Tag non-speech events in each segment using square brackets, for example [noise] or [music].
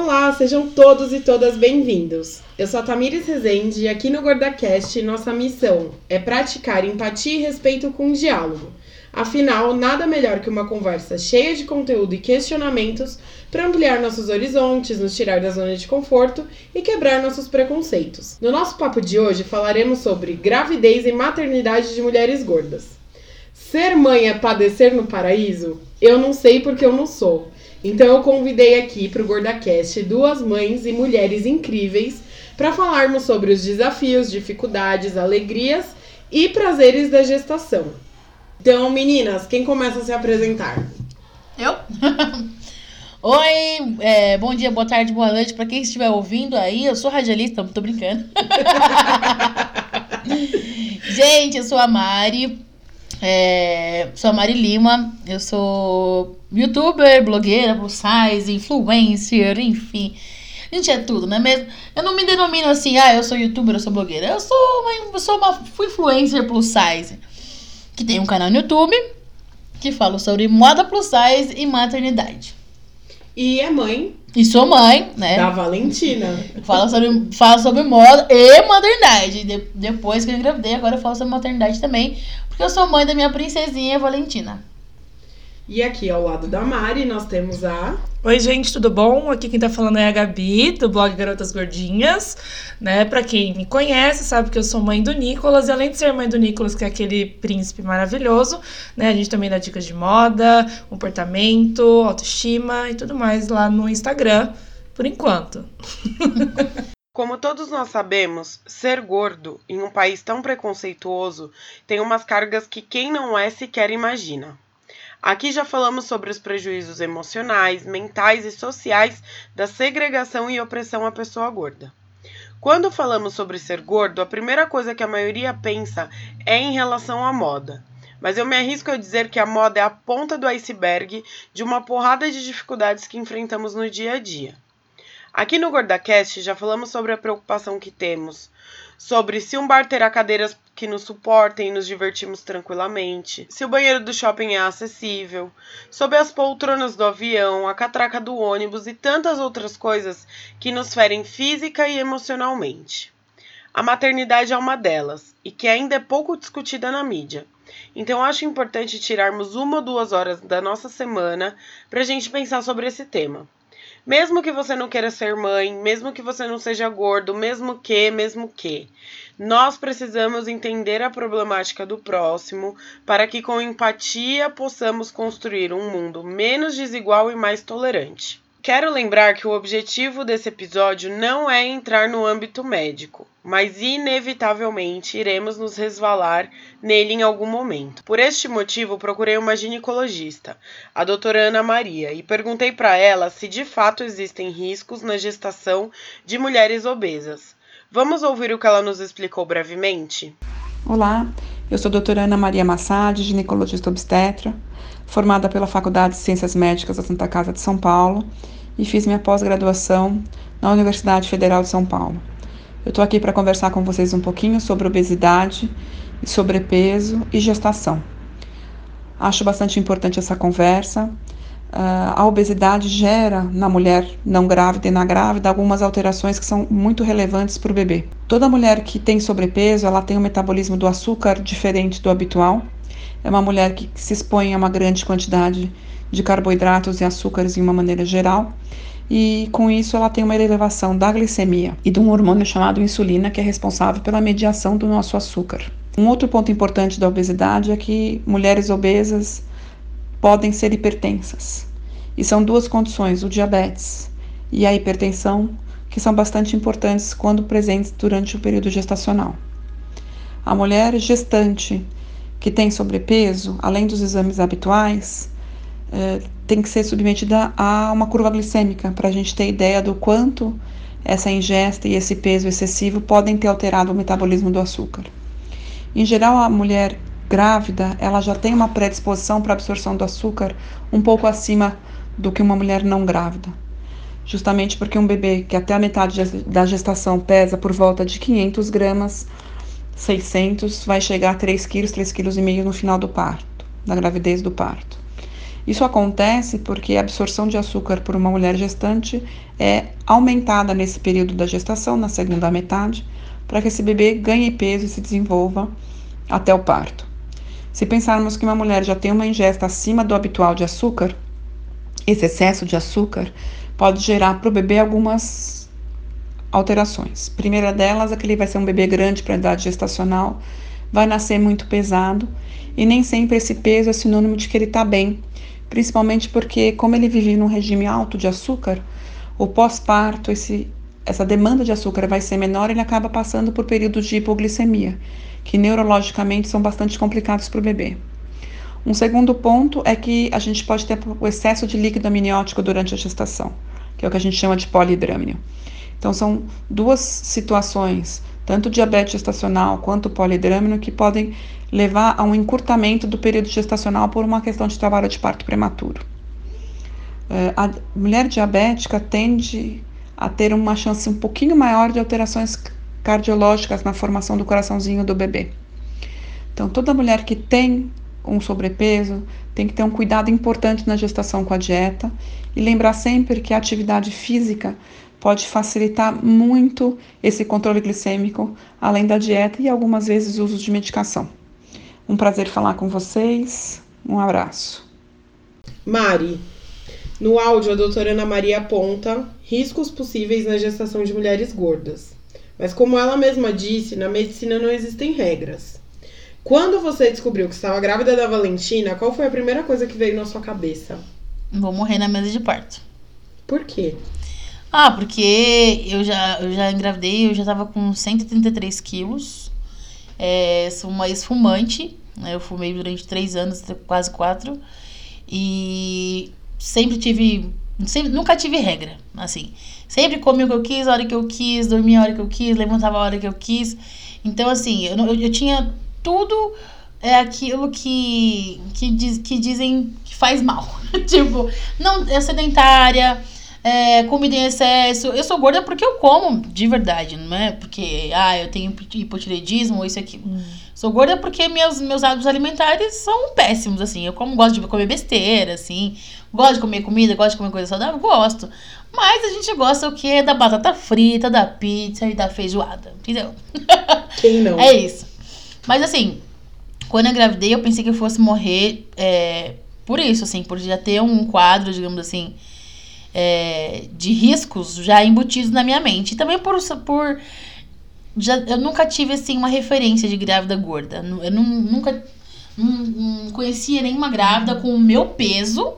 Olá, sejam todos e todas bem-vindos. Eu sou a Tamires Rezende e aqui no GordaCast nossa missão é praticar empatia e respeito com diálogo. Afinal, nada melhor que uma conversa cheia de conteúdo e questionamentos para ampliar nossos horizontes, nos tirar da zona de conforto e quebrar nossos preconceitos. No nosso papo de hoje falaremos sobre gravidez e maternidade de mulheres gordas. Ser mãe é padecer no paraíso? Eu não sei porque eu não sou. Então eu convidei aqui para o GordaCast duas mães e mulheres incríveis para falarmos sobre os desafios, dificuldades, alegrias e prazeres da gestação. Então, meninas, quem começa a se apresentar? Eu? [laughs] Oi, é, bom dia, boa tarde, boa noite para quem estiver ouvindo aí. Eu sou radialista, tô brincando. [laughs] Gente, eu sou a Mari. É, sou a Mari Lima, eu sou youtuber, blogueira, plus size, influencer, enfim. A gente é tudo, não é mesmo? Eu não me denomino assim, ah, eu sou youtuber, eu sou blogueira. Eu sou uma, eu sou uma influencer plus size, que tem um canal no YouTube, que fala sobre moda plus size e maternidade. E é mãe. E sou mãe, né? Da Valentina. Fala sobre, fala sobre moda e maternidade. De, depois que eu engravidei, agora eu falo sobre maternidade também. Porque eu sou mãe da minha princesinha Valentina. E aqui ao lado da Mari nós temos a. Oi, gente, tudo bom? Aqui quem tá falando é a Gabi, do blog Garotas Gordinhas, né? Pra quem me conhece, sabe que eu sou mãe do Nicolas, e além de ser mãe do Nicolas, que é aquele príncipe maravilhoso, né? A gente também dá dicas de moda, comportamento, autoestima e tudo mais lá no Instagram, por enquanto. [laughs] Como todos nós sabemos, ser gordo em um país tão preconceituoso tem umas cargas que quem não é sequer imagina. Aqui já falamos sobre os prejuízos emocionais, mentais e sociais da segregação e opressão à pessoa gorda. Quando falamos sobre ser gordo, a primeira coisa que a maioria pensa é em relação à moda. Mas eu me arrisco a dizer que a moda é a ponta do iceberg de uma porrada de dificuldades que enfrentamos no dia a dia. Aqui no GordaCast já falamos sobre a preocupação que temos sobre se um bar terá cadeiras que nos suportem e nos divertimos tranquilamente, se o banheiro do shopping é acessível, sobre as poltronas do avião, a catraca do ônibus e tantas outras coisas que nos ferem física e emocionalmente. A maternidade é uma delas e que ainda é pouco discutida na mídia. Então acho importante tirarmos uma ou duas horas da nossa semana para a gente pensar sobre esse tema. Mesmo que você não queira ser mãe, mesmo que você não seja gordo, mesmo que, mesmo que. Nós precisamos entender a problemática do próximo para que, com empatia, possamos construir um mundo menos desigual e mais tolerante. Quero lembrar que o objetivo desse episódio não é entrar no âmbito médico, mas inevitavelmente iremos nos resvalar nele em algum momento. Por este motivo, procurei uma ginecologista, a doutora Ana Maria, e perguntei para ela se de fato existem riscos na gestação de mulheres obesas. Vamos ouvir o que ela nos explicou brevemente? Olá, eu sou a doutora Ana Maria Massad, ginecologista obstetra, formada pela Faculdade de Ciências Médicas da Santa Casa de São Paulo e fiz minha pós-graduação na Universidade Federal de São Paulo. Eu estou aqui para conversar com vocês um pouquinho sobre obesidade, sobrepeso e gestação. Acho bastante importante essa conversa. Uh, a obesidade gera na mulher não grávida e na grávida algumas alterações que são muito relevantes para o bebê. Toda mulher que tem sobrepeso, ela tem um metabolismo do açúcar diferente do habitual. É uma mulher que se expõe a uma grande quantidade de carboidratos e açúcares em uma maneira geral. E com isso ela tem uma elevação da glicemia e de um hormônio chamado insulina que é responsável pela mediação do nosso açúcar. Um outro ponto importante da obesidade é que mulheres obesas podem ser hipertensas. E são duas condições, o diabetes e a hipertensão, que são bastante importantes quando presentes durante o período gestacional. A mulher gestante que tem sobrepeso, além dos exames habituais, é, tem que ser submetida a uma curva glicêmica para a gente ter ideia do quanto essa ingesta e esse peso excessivo podem ter alterado o metabolismo do açúcar. Em geral, a mulher grávida ela já tem uma predisposição para absorção do açúcar um pouco acima do que uma mulher não grávida. Justamente porque um bebê que até a metade da gestação pesa por volta de 500 gramas, 600, vai chegar a 3 quilos, 3,5 kg no final do parto, da gravidez do parto. Isso acontece porque a absorção de açúcar por uma mulher gestante é aumentada nesse período da gestação, na segunda metade, para que esse bebê ganhe peso e se desenvolva até o parto. Se pensarmos que uma mulher já tem uma ingesta acima do habitual de açúcar, esse excesso de açúcar pode gerar para o bebê algumas alterações. Primeira delas é que ele vai ser um bebê grande para a idade gestacional, vai nascer muito pesado e nem sempre esse peso é sinônimo de que ele está bem, principalmente porque, como ele vive num regime alto de açúcar, o pós-parto, essa demanda de açúcar vai ser menor e ele acaba passando por períodos de hipoglicemia, que neurologicamente são bastante complicados para o bebê. Um segundo ponto é que a gente pode ter o excesso de líquido amniótico durante a gestação, que é o que a gente chama de polidrâmino. Então, são duas situações, tanto diabetes gestacional quanto polidrâmino, que podem levar a um encurtamento do período gestacional por uma questão de trabalho de parto prematuro. É, a mulher diabética tende a ter uma chance um pouquinho maior de alterações cardiológicas na formação do coraçãozinho do bebê. Então, toda mulher que tem um sobrepeso tem que ter um cuidado importante na gestação com a dieta e lembrar sempre que a atividade física pode facilitar muito esse controle glicêmico, além da dieta e algumas vezes o uso de medicação. Um prazer falar com vocês. Um abraço. Mari, no áudio a doutora Ana Maria aponta riscos possíveis na gestação de mulheres gordas. Mas como ela mesma disse, na medicina não existem regras. Quando você descobriu que estava grávida da Valentina, qual foi a primeira coisa que veio na sua cabeça? Vou morrer na mesa de parto. Por quê? Ah, porque eu já, eu já engravidei, eu já tava com 133 quilos. É, sou uma esfumante, né? Eu fumei durante três anos, quase quatro. E sempre tive. Sempre, nunca tive regra, assim. Sempre comi o que eu quis, a hora que eu quis, dormia a hora que eu quis, levantava a hora que eu quis. Então, assim, eu, eu, eu tinha tudo é aquilo que, que, diz, que dizem que faz mal. [laughs] tipo, não é sedentária, é, comida em excesso. Eu sou gorda porque eu como, de verdade, não é porque, ah, eu tenho hipotireoidismo ou isso aqui. Hum. Sou gorda porque meus, meus hábitos alimentares são péssimos, assim. Eu como, gosto de comer besteira, assim. Gosto de comer comida, gosto de comer coisa saudável, gosto. Mas a gente gosta o quê? Da batata frita, da pizza e da feijoada, entendeu? [laughs] Quem não? é isso. Mas assim, quando eu engravidei, eu pensei que eu fosse morrer é, por isso, assim, por já ter um quadro, digamos assim, é, de riscos já embutidos na minha mente. E também por. por já, eu nunca tive assim uma referência de grávida gorda. Eu não, nunca não, não conhecia nenhuma grávida com o meu peso.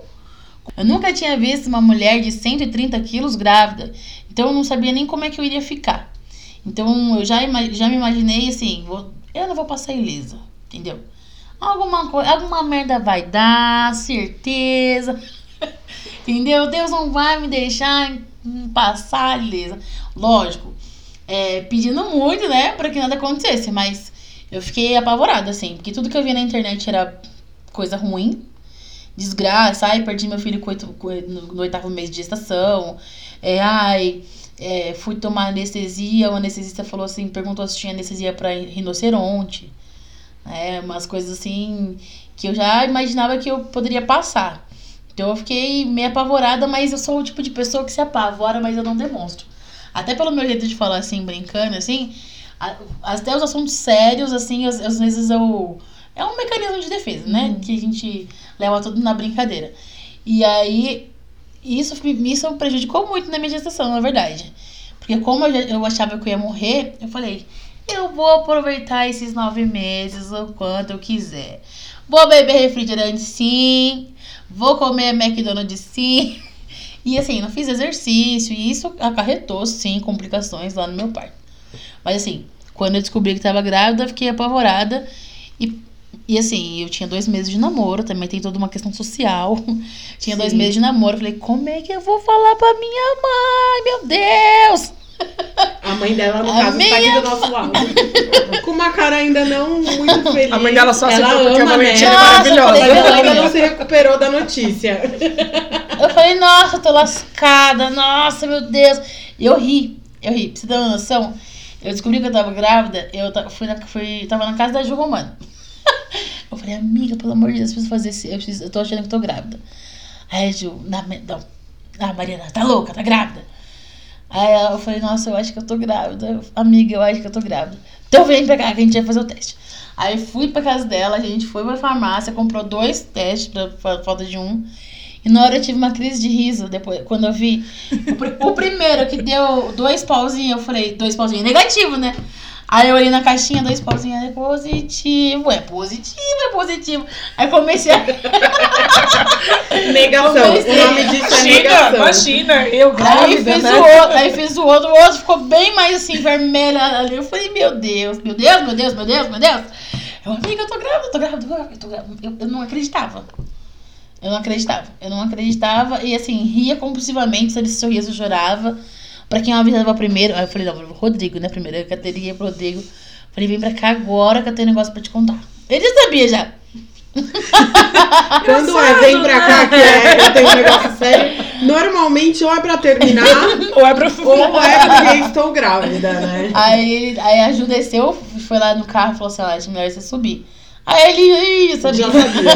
Eu nunca tinha visto uma mulher de 130 quilos grávida. Então eu não sabia nem como é que eu iria ficar. Então eu já, já me imaginei assim, vou, eu não vou passar ilesa, entendeu? Alguma coisa, alguma merda vai dar, certeza. Entendeu? Deus não vai me deixar passar ilesa. Lógico, é, pedindo muito, né, para que nada acontecesse, mas eu fiquei apavorada, assim, porque tudo que eu via na internet era coisa ruim, desgraça, ai, perdi meu filho no oitavo mês de gestação, é, ai, é, fui tomar anestesia, o anestesista falou assim, perguntou se tinha anestesia para rinoceronte, é, umas coisas assim que eu já imaginava que eu poderia passar. Então eu fiquei meio apavorada, mas eu sou o tipo de pessoa que se apavora, mas eu não demonstro. Até pelo meu jeito de falar assim, brincando, assim, até os assuntos sérios, assim, às, às vezes eu. É um mecanismo de defesa, né? Uhum. Que a gente leva tudo na brincadeira. E aí, isso, isso prejudicou muito na minha gestação, na verdade. Porque como eu, eu achava que eu ia morrer, eu falei, eu vou aproveitar esses nove meses o quanto eu quiser. Vou beber refrigerante sim, vou comer McDonald's sim. E assim, não fiz exercício e isso acarretou sim complicações lá no meu parto. Mas assim, quando eu descobri que estava grávida, fiquei apavorada e e assim, eu tinha dois meses de namoro, também tem toda uma questão social. [laughs] tinha Sim. dois meses de namoro. Falei, como é que eu vou falar pra minha mãe? Meu Deus! A mãe dela, no a caso, está aqui do nosso lado. Com uma cara ainda não muito feliz. A mãe dela só aceitou ela porque ama, a né? é maravilhosa. Ela ainda não se recuperou da notícia. Eu falei, nossa, eu tô lascada. Nossa, meu Deus. E eu ri. Eu ri. Pra você ter uma noção, eu descobri que eu tava grávida. Eu fui na, fui, tava na casa da Ju Romano. [laughs] Eu falei, amiga, pelo amor de Deus, eu preciso fazer esse. Eu, preciso, eu tô achando que tô grávida. Aí a Ju, na, não, a Mariana, tá louca, tá grávida. Aí eu falei, nossa, eu acho que eu tô grávida. Amiga, eu acho que eu tô grávida. Então vem pra cá que a gente vai fazer o teste. Aí fui pra casa dela, a gente foi pra farmácia, comprou dois testes pra falta de um. E na hora eu tive uma crise de riso, depois, quando eu vi o, o primeiro que deu dois pauzinhos, eu falei, dois pauzinhos, negativo, né? Aí eu olhei na caixinha, dois pauzinhos, é positivo, é positivo, é positivo. Aí comecei a... [laughs] Negação, comecei... o nome disso é negação. Imagina, eu grávida, aí fiz né? o outro, aí fiz o outro, o outro ficou bem mais assim, vermelho ali. Eu falei, meu Deus, meu Deus, meu Deus, meu Deus, meu Deus. Eu, amiga, eu tô grávida, eu tô grávida, eu tô grávida. Eu, eu não acreditava. Eu não acreditava. Eu não acreditava. E assim, ria compulsivamente. Se ele sorria, eu chorava. Pra quem avisava primeiro. Aí eu falei, não, Rodrigo, né? Primeiro eu cateria pro Rodrigo. Falei, vem pra cá agora que eu tenho um negócio pra te contar. Ele sabia já. [laughs] Quando é vem pra cá que é, eu tenho um negócio sério, normalmente ou é pra terminar, [laughs] ou é pra ou é porque estou grávida, né? Aí, aí a Ju desceu, foi lá no carro e falou assim: acho melhor você subir. Aí ele, sabia. Já sabia.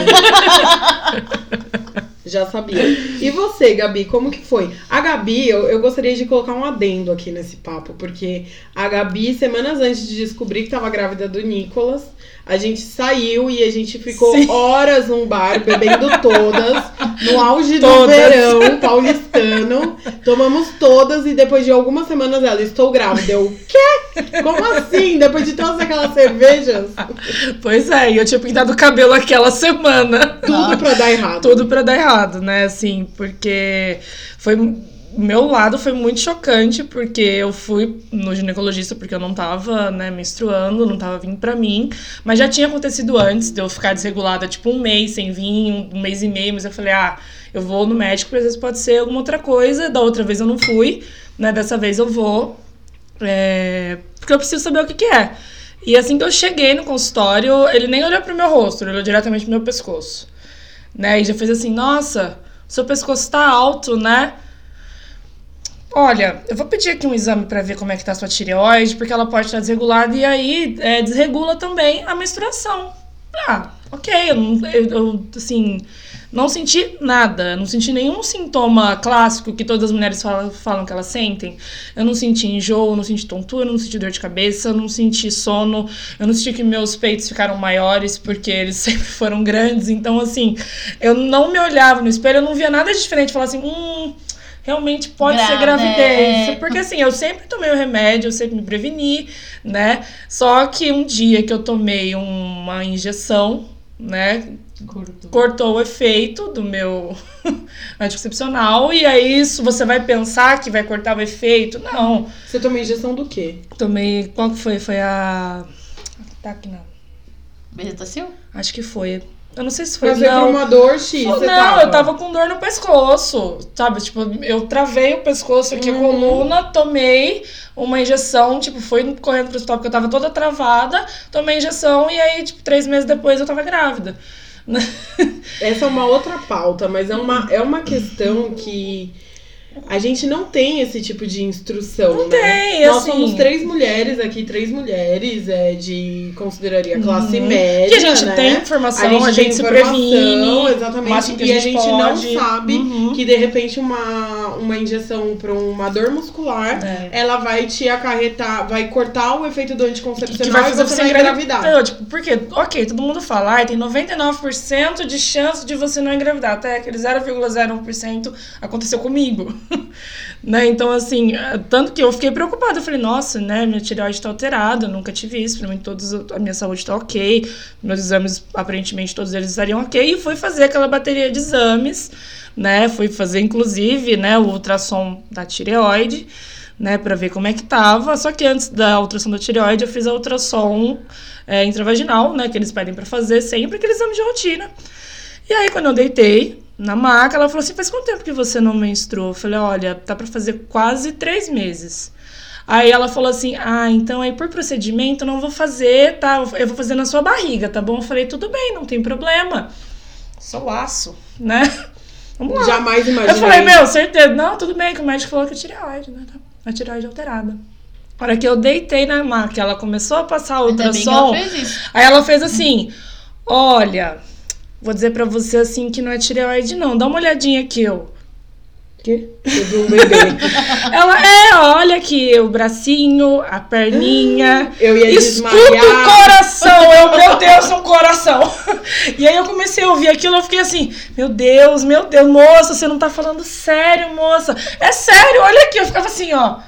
[laughs] Já sabia. E você, Gabi, como que foi? A Gabi, eu, eu gostaria de colocar um adendo aqui nesse papo, porque a Gabi, semanas antes de descobrir que tava grávida do Nicolas, a gente saiu e a gente ficou Sim. horas num bar bebendo [laughs] todas, no auge todas. do verão paulistano. Tomamos todas e depois de algumas semanas ela, estou grávida. Eu, quê? Como assim? Depois de todas aquelas cervejas? Pois é, e eu tinha pintado o cabelo aquela semana. Tudo pra dar errado. Tudo pra dar errado, né? Assim, porque foi meu lado foi muito chocante, porque eu fui no ginecologista porque eu não tava, né, menstruando, não tava vindo pra mim. Mas já tinha acontecido antes de eu ficar desregulada, tipo, um mês sem vir, um, mês e meio. Mas eu falei, ah, eu vou no médico, porque às vezes pode ser alguma outra coisa. Da outra vez eu não fui, né, dessa vez eu vou. É, porque eu preciso saber o que que é. E assim que eu cheguei no consultório, ele nem olhou pro meu rosto, ele olhou diretamente pro meu pescoço. Né, e já fez assim, nossa, seu pescoço tá alto, né? Olha, eu vou pedir aqui um exame para ver como é que tá a sua tireoide, porque ela pode estar desregulada e aí é, desregula também a menstruação. Ah, ok, eu, eu, eu, assim, não senti nada, não senti nenhum sintoma clássico que todas as mulheres falam, falam que elas sentem. Eu não senti enjoo, não senti tontura, não senti dor de cabeça, não senti sono, eu não senti que meus peitos ficaram maiores porque eles [laughs] sempre foram grandes. Então, assim, eu não me olhava no espelho, eu não via nada diferente. Falar assim, hum realmente pode Grave, ser gravidez. É. Porque assim, eu sempre tomei o remédio, eu sempre me preveni, né? Só que um dia que eu tomei uma injeção, né? Cortou, cortou o efeito do meu [laughs] anticoncepcional. E aí isso você vai pensar que vai cortar o efeito. Não. Você tomou injeção do quê? Tomei. Qual que foi? Foi a. Tá aqui não. Bezetacil? Acho que foi. Eu não sei se foi. Mas não. foi uma dor X. Não, tava. eu tava com dor no pescoço. Sabe? Tipo, eu travei o pescoço aqui, uhum. a coluna, tomei uma injeção, tipo, fui correndo pro hospital porque eu tava toda travada, tomei injeção e aí, tipo, três meses depois eu tava grávida. [laughs] Essa é uma outra pauta, mas é uma, é uma questão que a gente não tem esse tipo de instrução, não né? Tem, Nós assim... somos três mulheres aqui, três mulheres é, de consideraria classe uhum. média. Que a gente né? tem informação, a gente, a gente se previne. Exatamente. E a gente, não sabe uhum. que de repente uma, uma injeção para uma dor muscular, é. ela vai te acarretar, vai cortar o efeito do anticoncepcional que vai fazer e você, engravidar. Tipo, porque, ok, todo mundo fala, ah, tem 99% de chance de você não engravidar. Até aquele 0,01% aconteceu comigo. [laughs] né? Então, assim, é, tanto que eu fiquei preocupada. Eu falei, nossa, né? Minha tireoide está alterada, nunca tive isso. Pra mim, todos, a minha saúde está ok. Meus exames, aparentemente, todos eles estariam ok. E fui fazer aquela bateria de exames, né? Fui fazer, inclusive, né, o ultrassom da tireoide, né, para ver como é que tava. Só que antes da ultrassom da tireoide, eu fiz a ultrassom é, intravaginal, né, que eles pedem para fazer sempre, aquele exame de rotina. E aí, quando eu deitei, na maca, ela falou assim: faz quanto tempo que você não menstruou? Eu falei: olha, tá para fazer quase três meses. Aí ela falou assim: ah, então aí por procedimento não vou fazer, tá? Eu vou fazer na sua barriga, tá bom? Eu falei: tudo bem, não tem problema. Sou aço, né? [laughs] Vamos lá. Jamais imaginei. Eu falei: meu, certeza. Não, tudo bem, que o médico falou que é tireoide, né? Tá, a tireoide alterada. A hora que eu deitei na maca, ela começou a passar o ultrassom. Ela aí ela fez assim. Olha, vou dizer pra você assim que não é tireoide, não. Dá uma olhadinha aqui, eu. Que? Teve um bebê. [laughs] Ela é, olha aqui, o bracinho, a perninha. Eu ia Escuta o desmaiar. coração, eu, meu Deus, um coração. [laughs] E aí eu comecei a ouvir aquilo, eu fiquei assim, meu Deus, meu Deus, moça, você não tá falando sério, moça. É sério, olha aqui, eu ficava assim, ó.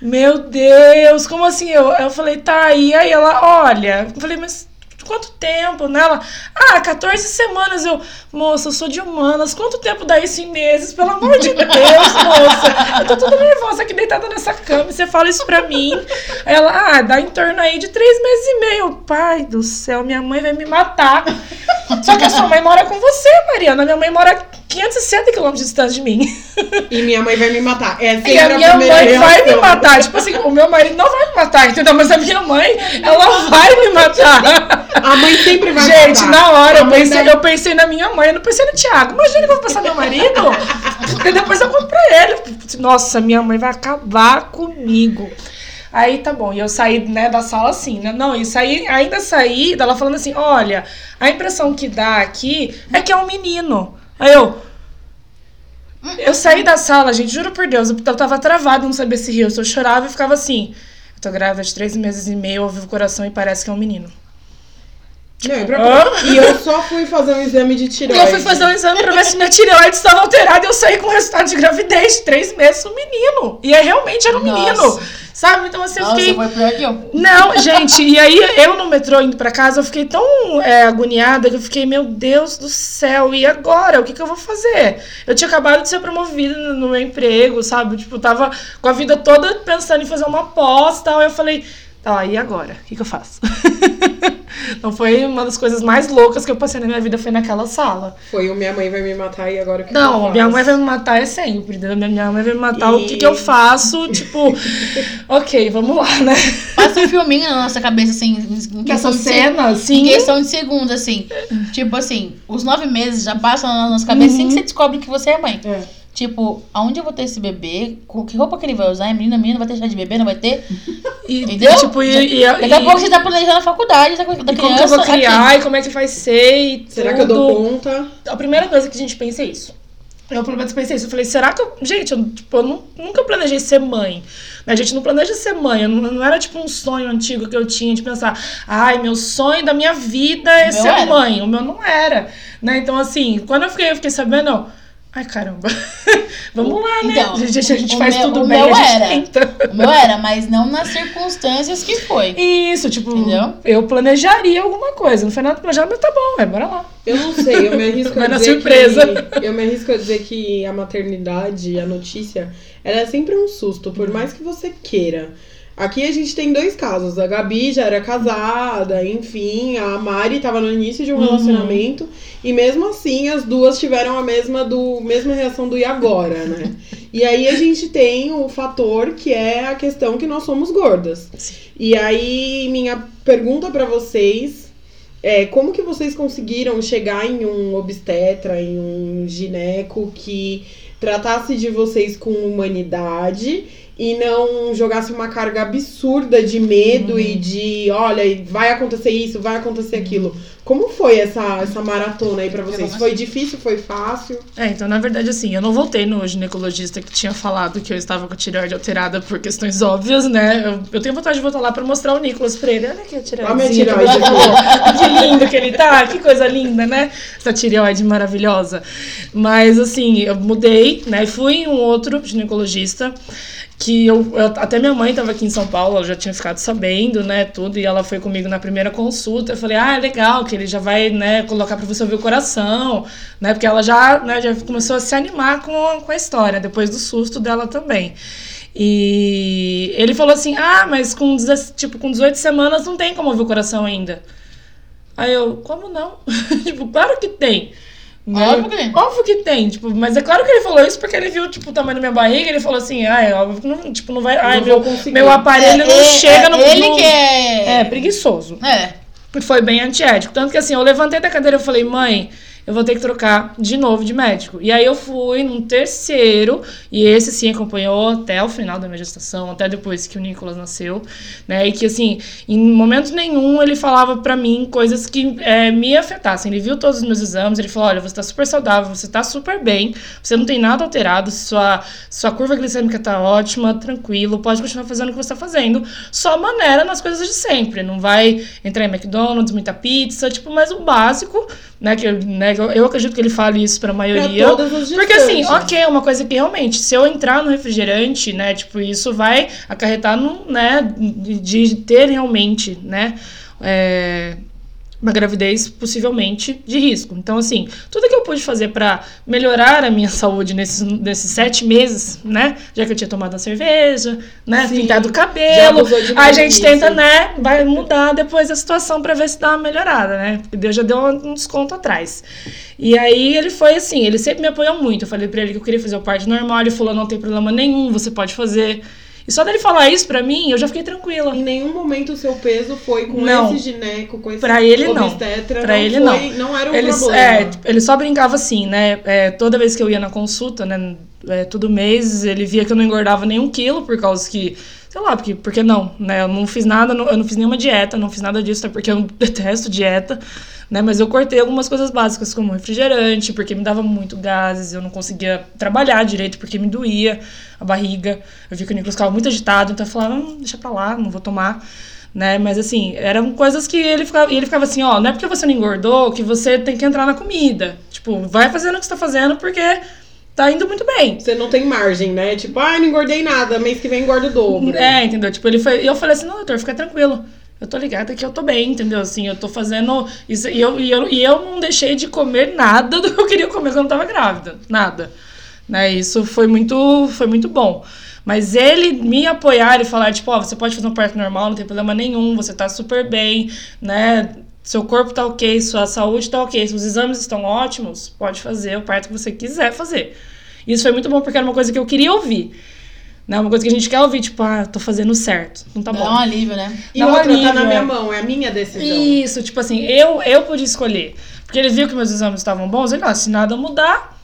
Meu Deus, como assim? Eu, eu falei, tá, e aí ela, olha, eu falei, mas quanto tempo? Nela, ah, 14 semanas. Eu, moça, eu sou de humanas, quanto tempo dá isso em meses? Pelo amor de Deus, moça. Eu tô toda nervosa aqui deitada nessa cama e você fala isso pra mim. Ela, ah, dá em torno aí de três meses e meio. Pai do céu, minha mãe vai me matar. Só que a sua mãe mora com você, Mariana. Minha mãe mora 560 quilômetros de distância de mim. E minha mãe vai me matar. É sempre E a minha primeira mãe vai me reação. matar. Tipo assim, o meu marido não vai me matar, entendeu? Mas a minha mãe, ela vai me matar. A mãe sempre vai Gente, na hora eu pensei, da- eu pensei na minha mãe, eu não pensei no Thiago. Imagina que eu vou passar meu marido. Porque depois eu conto pra ele. Nossa, minha mãe vai acabar comigo. Aí tá bom, e eu saí né, da sala assim, né? Não, e saí, ainda saí dela falando assim: olha, a impressão que dá aqui é que é um menino. Aí eu. Eu saí da sala, gente, juro por Deus, eu tava travada, não sabia se ria, eu só chorava e ficava assim. Eu tô grávida de três meses e meio, ouvi o coração e parece que é um menino. Não, é pra- E eu só fui fazer um exame de tireoide. Eu fui fazer um exame pra ver se minha tireoide estava alterada e eu saí com resultado de gravidez de três meses, um menino. E aí realmente era um Nossa. menino. Sabe? Então assim, eu Nossa, fiquei. foi pior que eu. Não, gente, e aí eu no metrô indo pra casa, eu fiquei tão é, agoniada que eu fiquei, meu Deus do céu, e agora? O que, que eu vou fazer? Eu tinha acabado de ser promovida no meu emprego, sabe? Tipo, tava com a vida toda pensando em fazer uma pós e tal. Aí eu falei, tá, e agora? O que, que eu faço? [laughs] Então foi uma das coisas mais loucas que eu passei na minha vida, foi naquela sala. Foi o minha mãe vai me matar e agora o que que eu Não, faço? minha mãe vai me matar é sempre, entendeu? Minha minha mãe vai me matar, o que, E- que eu faço? [laughs] Tipo, ok, vamos lá, né? Passa um filminho na nossa cabeça, assim, em questão Essa de ser- cena, Em questão de segundos, assim. Tipo assim, os nove meses já passam na nossa cabeça assim que você descobre que você é mãe. É. Tipo, aonde eu vou ter esse bebê? Com que roupa que ele vai usar? É menina, menina, vai ter chá de bebê? Não vai ter? E, Entendeu? Tipo, e, e, Daqui a e- pouco você tá planejando a faculdade da, da e como criança. que eu vou aqui. criar e como é que vai ser e Será que eu tudo. dou conta? A primeira coisa que a gente pensa é isso. Eu, pelo menos, pensei isso. Eu falei, será que eu. Gente, eu, tipo, eu nu- nunca planejei ser mãe. A gente não planeja ser mãe. Eu não, não era tipo um sonho antigo que eu tinha de pensar, ai, meu sonho da minha vida é ser era. mãe. O meu não era. Né? Então, assim, quando eu fiquei, eu fiquei sabendo, eu, ai, caramba. [laughs] Vamos lá, né? Então, a gente, a gente faz meu- tudo o bem, meu a gente era. tenta. O meu era, mas não nas circunstâncias que foi. Isso, tipo, Entendeu? eu planejaria alguma coisa. Não foi nada planejado, mas tá bom, é, bora lá. Eu não sei, eu me [laughs] arrisco a dizer surpresa. que... Eu me arrisco a dizer que a maternidade, a notícia, ela é sempre um susto, por mais que você queira. Aqui a gente tem dois casos. A Gabi já era casada, enfim, a Mari tava no início de um Uhum. relacionamento. E mesmo assim, as duas tiveram a mesma, do, mesma reação do e agora, né? E aí a gente tem o fator que é a questão que nós somos gordas. E aí, minha pergunta pra vocês é como que vocês conseguiram chegar em um obstetra, em um gineco que tratasse de vocês com humanidade e não jogasse uma carga absurda de medo e de, olha, vai acontecer isso, vai acontecer aquilo. Como foi essa, essa maratona aí pra vocês? Foi difícil, foi fácil? É, então, na verdade, assim, eu não voltei no ginecologista que tinha falado que eu estava com a tireoide alterada por questões óbvias, né? Eu, eu tenho vontade de voltar lá pra mostrar o Nicolas pra ele. Olha aqui a tireoide. Olha a minha tireoide aqui. [laughs] que lindo que ele tá, que coisa linda, né? Essa tireoide maravilhosa. Mas, assim, eu mudei, né? Fui em um outro ginecologista que eu, eu- até minha mãe estava aqui em São Paulo, ela já tinha ficado sabendo, né, tudo, e ela foi comigo na primeira consulta. Eu falei, ah, é legal, que ele já vai, né, colocar para você ouvir o coração, né, porque ela já, né, já começou a se animar com, a- com a história, depois do susto dela também. E ele falou assim, ah, mas com, 16 tipo, com 18 semanas não tem como ouvir o coração ainda. Aí eu, como não? [laughs] tipo, claro que tem. Né? Óbvio que tem. Óbvio que tem, tipo, mas é claro que ele falou isso porque ele viu, tipo, o tamanho da minha barriga, ele falou assim, ah, é óbvio que não, tipo, não vai, ai, Não meu, meu aparelho não É, chega é no... Ele no- que é. É, preguiçoso. É. Foi bem antiético. Tanto que assim, eu levantei da cadeira e falei, mãe, eu vou ter que trocar de novo de médico. E aí eu fui num terceiro, e esse sim acompanhou até o final da minha gestação, até depois que o Nicolas nasceu, né? E que assim, em momento nenhum ele falava para mim coisas que é, me afetassem. Ele viu todos os meus exames, ele falou: olha, você tá super saudável, você tá super bem, você não tem nada alterado, sua, sua curva glicêmica tá ótima, tranquilo, pode continuar fazendo o que você tá fazendo, só maneira nas coisas de sempre. Não vai entrar em McDonald's, muita pizza, tipo, mas o básico, né? Que, né, eu, acredito que ele fale isso pra maioria. Pra porque assim, ok, é uma coisa que realmente, se eu entrar no refrigerante, né, tipo, isso vai acarretar no, né, de, de ter realmente, né, é, uma gravidez possivelmente de risco. Então, assim, tudo que eu pude fazer pra melhorar a minha [laughs] saúde nesses, nesses sete meses, né, já que eu tinha tomado a cerveja, né, Sim, pintado o cabelo, a gente tenta, né, vai mudar depois a situação pra ver se dá uma melhorada, né, porque Deus já deu um desconto atrás. E aí ele foi assim, ele sempre me apoiou muito. Eu falei pra ele que eu queria fazer o parto normal, ele falou: não tem problema nenhum, você pode fazer. E só dele falar isso pra mim, eu já fiquei tranquila. Em nenhum momento o seu peso foi com Não. esse gineco, com esse Pra ele, não. obstetra. Pra não ele, foi, não. era um Ele, problema. é, ele só brincava assim, né? É, toda vez que eu ia na consulta, né? É, todo mês, ele via que eu não engordava nenhum quilo, por causa que. Sei lá, porque, porque não, né? Eu não fiz nada, não- eu não fiz nenhuma dieta, não fiz nada disso, até porque eu [laughs] detesto dieta, né? Mas eu cortei algumas coisas básicas, como refrigerante, porque me dava muito gases, eu não conseguia trabalhar direito, porque me doía a barriga. Eu vi que o Nicolas ficava muito agitado, então eu falava, hum, deixa pra lá, não vou tomar né? Mas assim, eram coisas que ele ficava, ele ficava assim, ó, não é porque você não engordou que você tem que entrar na comida. Tipo, vai fazendo o que você tá fazendo porque tá indo muito bem. Você não tem margem, né? Tipo, ai, não engordei nada, mês que vem engordo o dobro. É, entendeu? Tipo, ele foi, e eu falei assim, não, doutor, fica tranquilo. Eu tô ligada que eu tô bem, entendeu? Assim, eu tô fazendo isso e eu, e eu, e eu não deixei de comer nada [laughs] do que eu queria comer quando eu tava grávida, nada. Né? Isso foi muito, foi muito bom. Mas ele me apoiar e falar, tipo, ó, você pode fazer um parto normal, não tem problema nenhum, você tá super bem, né? Seu corpo tá ok, sua saúde tá ok, seus exames estão ótimos, pode fazer o parto que você quiser fazer. Isso foi muito bom porque era uma coisa que eu queria ouvir. Né? Uma coisa que a gente quer ouvir, tipo, ah, tô fazendo certo. Não tá Dá bom. um alívio, né? E Dá um outra, tá alívio, na minha é. mão, é a minha decisão. Isso, tipo assim, eu, eu podia escolher. Porque ele viu que meus exames estavam bons, ele, ó, se nada mudar,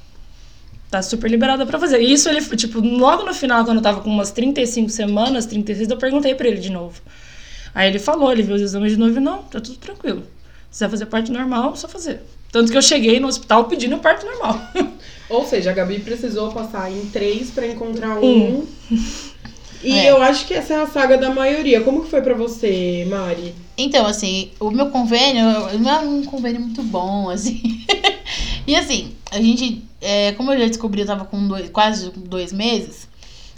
tá super liberada pra fazer. E isso ele, tipo, logo no final, quando eu tava com umas 35 semanas, 36, eu perguntei pra ele de novo. Aí ele falou, ele viu os exames de novo e não, tá tudo tranquilo. Se quiser fazer parte normal, é só fazer. Tanto que eu cheguei no hospital pedindo parte normal. [laughs] Ou seja, a Gabi precisou passar em três pra encontrar Um. um. E É. eu acho que essa é a saga da maioria. Como que foi pra você, Mari? Então, assim, o meu convênio não é um convênio muito bom, [laughs] assim. e assim, a gente, é, como eu já descobri, eu tava com dois, quase dois meses,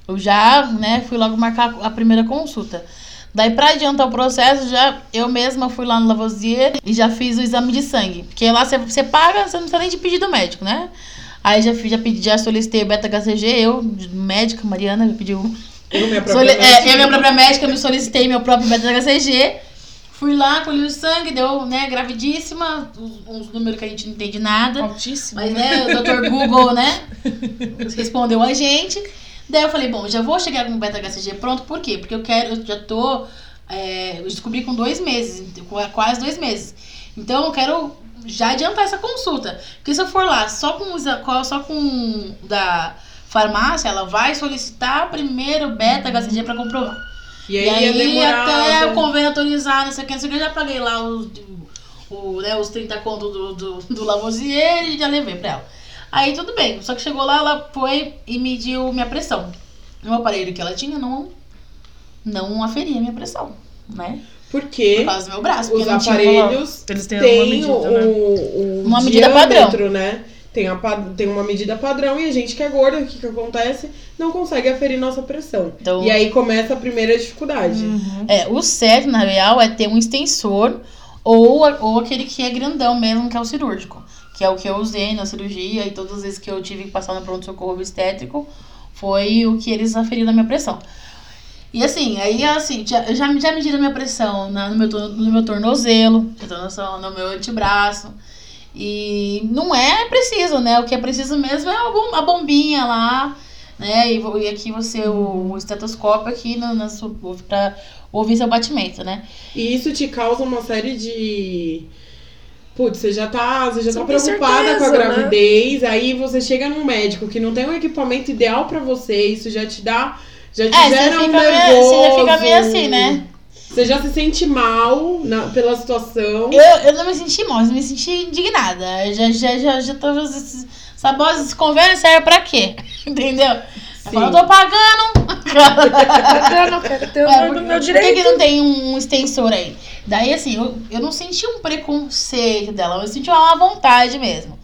eu já, né, fui logo marcar a primeira consulta. Daí, pra adiantar o processo, já eu mesma fui lá no Lavoisier e já fiz o exame de sangue. Porque lá você, você paga, você não precisa nem de pedido médico, né? Aí já, fiz- já, pedi, já solicitei o beta-HCG, eu, médica, Mariana, me pediu Eu, minha própria Soli- é, médica. eu, minha própria médica, me solicitei meu próprio beta-HCG. Fui lá, colhi o sangue, deu, né, gravidíssima, uns, números que a gente não entende nada. Altíssimo. Mas, né, o Dr. Google, né, [laughs] respondeu a gente. Daí eu falei, bom, já vou chegar com o beta-HCG pronto, por quê? Porque eu quero, eu já tô, é, eu descobri com dois meses, com quase dois meses. Então eu quero já adiantar essa consulta. Porque se eu for lá só com, só com da farmácia, ela vai solicitar primeiro beta-HCG pra comprovar. E E aí, aí, demorar. até o convênio autorizar, não sei o que, não sei o que, eu já paguei lá os, o, né, os 30 contos do, do, do Lavoisier e já levei pra ela. Aí tudo bem, só que chegou lá, ela foi e mediu minha pressão. O aparelho que ela tinha não, não aferia minha pressão, né? Por Porque causa do meu braço. os aparelhos Eles têm medida, o, né? o, o Uma medida diâmetro, né? Tem, a, tem uma medida padrão e a gente que é gorda, o que, que acontece? Não consegue aferir nossa pressão. Então- E aí começa a primeira dificuldade. Uhum. É, o certo, na real, é ter um extensor ou, ou aquele que é grandão mesmo, que é o cirúrgico. Que é o que eu usei na cirurgia e todas as vezes que eu tive que passar no pronto-socorro obstétrico, foi o que eles aferiram na minha pressão. E assim, aí assim, já, já, já mediram minha pressão na- no, meu, no meu tornozelo, no meu antebraço. E não é preciso, né? O que é preciso mesmo é a, bom- a bombinha lá, né? E, e aqui você, o, o estetoscópio aqui na, na sua, pra ouvir seu batimento, né? E isso te causa uma série de putz, você já tá, você já tá preocupada certeza, com a né? gravidez, aí você chega num médico que não tem um equipamento ideal pra você, isso já te dá, já te É, você gera um fica, meio, nervoso. você já fica meio assim, né? Você já se sente mal na- pela situação. Eu, eu não me senti mal, eu me senti indignada. Eu Já, já, já, já tô. Essa voz, esse convênio serve pra quê? [laughs] Entendeu? Eu falo, eu tô pagando. Eu não quero ter o É, do meu por que, direito. que não tem um extensor aí? Daí, assim, eu, eu não senti um preconceito dela, eu senti uma vontade mesmo.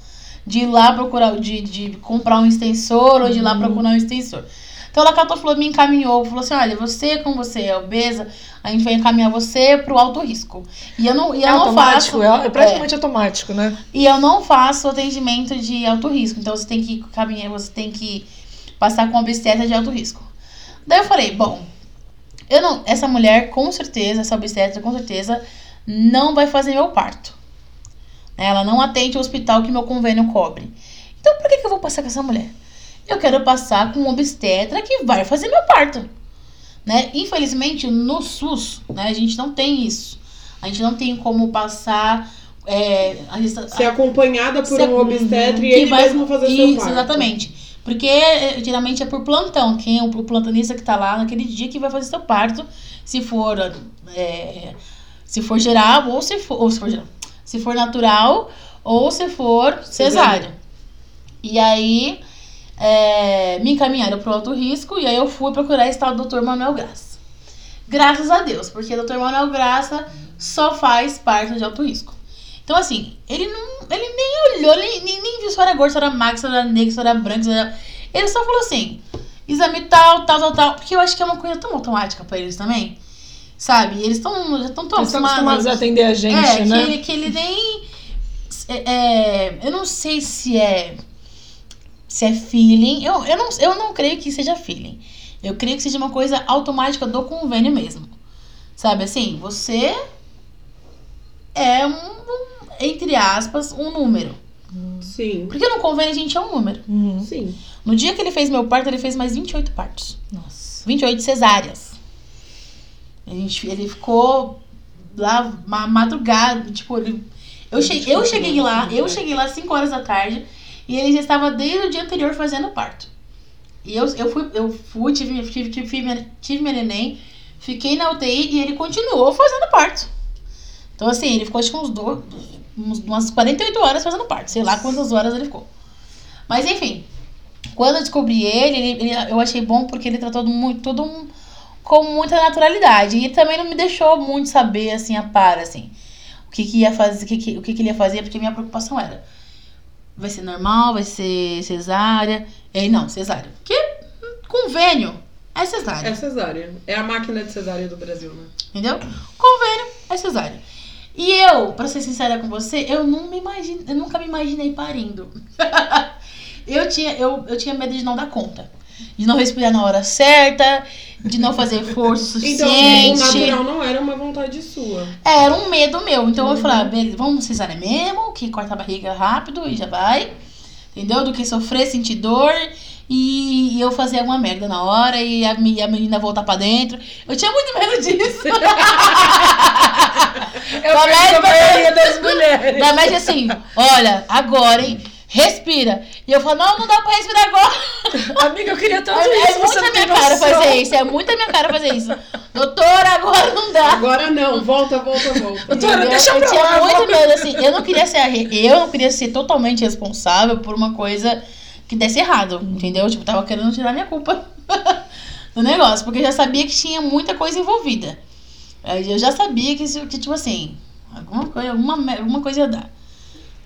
De ir lá procurar, de, de comprar um extensor ou de ir lá procurar um extensor. Então ela catou, falou, me encaminhou, falou assim: olha, você, como você é obesa, a gente vai encaminhar você pro alto risco. E eu não, e eu É não automático, faço. é, é praticamente automático, né? E eu não faço atendimento de alto risco. Então você tem que caminhar, você tem que passar com obstetra de alto risco. Daí eu falei, bom, eu não, essa mulher com certeza, essa obstetra com certeza não vai fazer meu parto. Ela não atende o hospital que meu convênio cobre. Então por que, que eu vou passar com essa mulher? Eu quero passar com um obstetra que vai fazer meu parto. Né? Infelizmente, no SUS, né, a gente não tem isso. A gente não tem como passar. É, a Ser acompanhada por Se- um obstetra e ele vai- mesmo fazer seu Isso, parto. exatamente. Porque é, geralmente é por plantão. Quem é o o plantonista que tá lá naquele dia que vai fazer seu parto. Se for, é, se for geral ou se for, ou se for. Se for natural ou se for cesárea. E aí é, me encaminharam pro alto risco e aí eu fui procurar esse tal Dr. Manuel Graça. Graças a Deus, porque o Dr. Manuel Graça só faz parto de alto risco. Então, assim, ele não. Ele nem olhou, nem, nem, nem viu se era gordo, se era magro, se era negro, se era branco, se era... Ele só falou assim: exame tal, tal, tal, tal. Porque eu acho que é uma coisa tão automática pra eles também. Sabe? Eles estão já estão tão Eles acostumados acostumados. a atender a gente, é, né? que, ele, que ele nem. é, é, eu não sei se é. Se é feeling. Eu, eu, não, eu não creio que seja feeling. Eu creio que seja uma coisa automática do convênio mesmo. Sabe assim? Você é um, entre aspas, um número. Sim. Porque no convênio a gente é um número. Uhum. Sim. No dia que ele fez meu parto, ele fez mais 28 partos. Nossa. 28 cesáreas. A gente, ele ficou lá ma- madrugada, tipo, ele, eu, che, eu cheguei lá, eu cheguei lá às 5 horas da tarde e ele já estava desde o dia anterior fazendo parto. E eu, eu fui, eu fui tive, tive, tive, tive, minha- tive minha neném, fiquei na UTI e ele continuou fazendo parto. Então, assim, ele ficou acho que uns, do, uns umas 48 horas fazendo parto, sei lá quantas horas ele ficou. Mas enfim, quando eu descobri ele, ele, ele- eu achei bom porque ele tratou muito, tudo um- com muita naturalidade. E também não me deixou muito saber, assim, a par, assim, o que, que ia fazer, o que, que, o que, que ele ia fazer, porque minha preocupação era, vai ser normal, vai ser cesárea? Ele, não, cesárea. Porque hum, convênio é cesárea, É cesárea. É a máquina de cesárea do Brasil, né? entendeu? Convênio é cesárea. E eu, pra ser sincera com você, eu não me imagino, eu nunca me imaginei parindo. [laughs] eu, tinha, eu, eu tinha medo de não dar conta. De não respirar na hora certa, de não fazer força Então, o suficiente. natural não era uma vontade sua. Era um medo meu. Então eu falei, beleza, vamos cesárea mesmo, que corta a barriga rápido e já vai. Entendeu? Do que sofrer, sentir dor e, e eu fazer alguma merda na hora e a, me- a menina voltar pra dentro. Eu tinha muito medo disso. [laughs] Eu Da vejo a médica- maioria das mulheres. Da média assim, olha, agora, hein? Respira. E eu falo, não, não dá pra respirar agora. [laughs] Amiga, eu queria tanto É, isso. é você muito a minha cara noção. fazer isso. É muito a minha cara fazer isso. Doutora, agora não dá. Agora não, volta, volta, volta. Doutora, deixa eu pra tinha lá, muito medo, assim. Eu não queria ser eu não queria ser totalmente responsável por uma coisa que desse errado, entendeu? Tipo, tava querendo tirar minha culpa [laughs] do negócio, porque eu já sabia que tinha muita coisa envolvida. Eu já sabia que, isso- que tipo assim, alguma coisa, alguma, alguma coisa ia dar.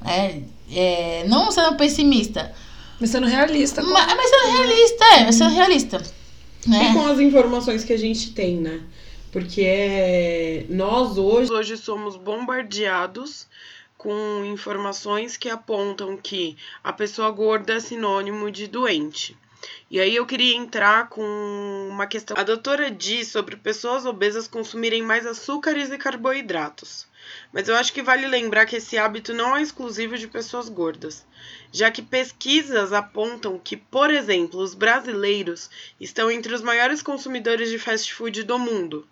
É, é, não sendo pessimista, Mas sendo realista. com- mas, mas sendo realista, é, mas sendo realista. E Né? com as informações que a gente tem, né? Porque é... nós hoje... Hoje somos bombardeados com informações que apontam que a pessoa gorda é sinônimo de doente. E aí eu queria entrar com uma questão. A doutora diz sobre pessoas obesas consumirem mais açúcares e carboidratos. Mas eu acho que vale lembrar que esse hábito não é exclusivo de pessoas gordas, já que pesquisas apontam que, por exemplo, os brasileiros estão entre os maiores consumidores de fast food do mundo.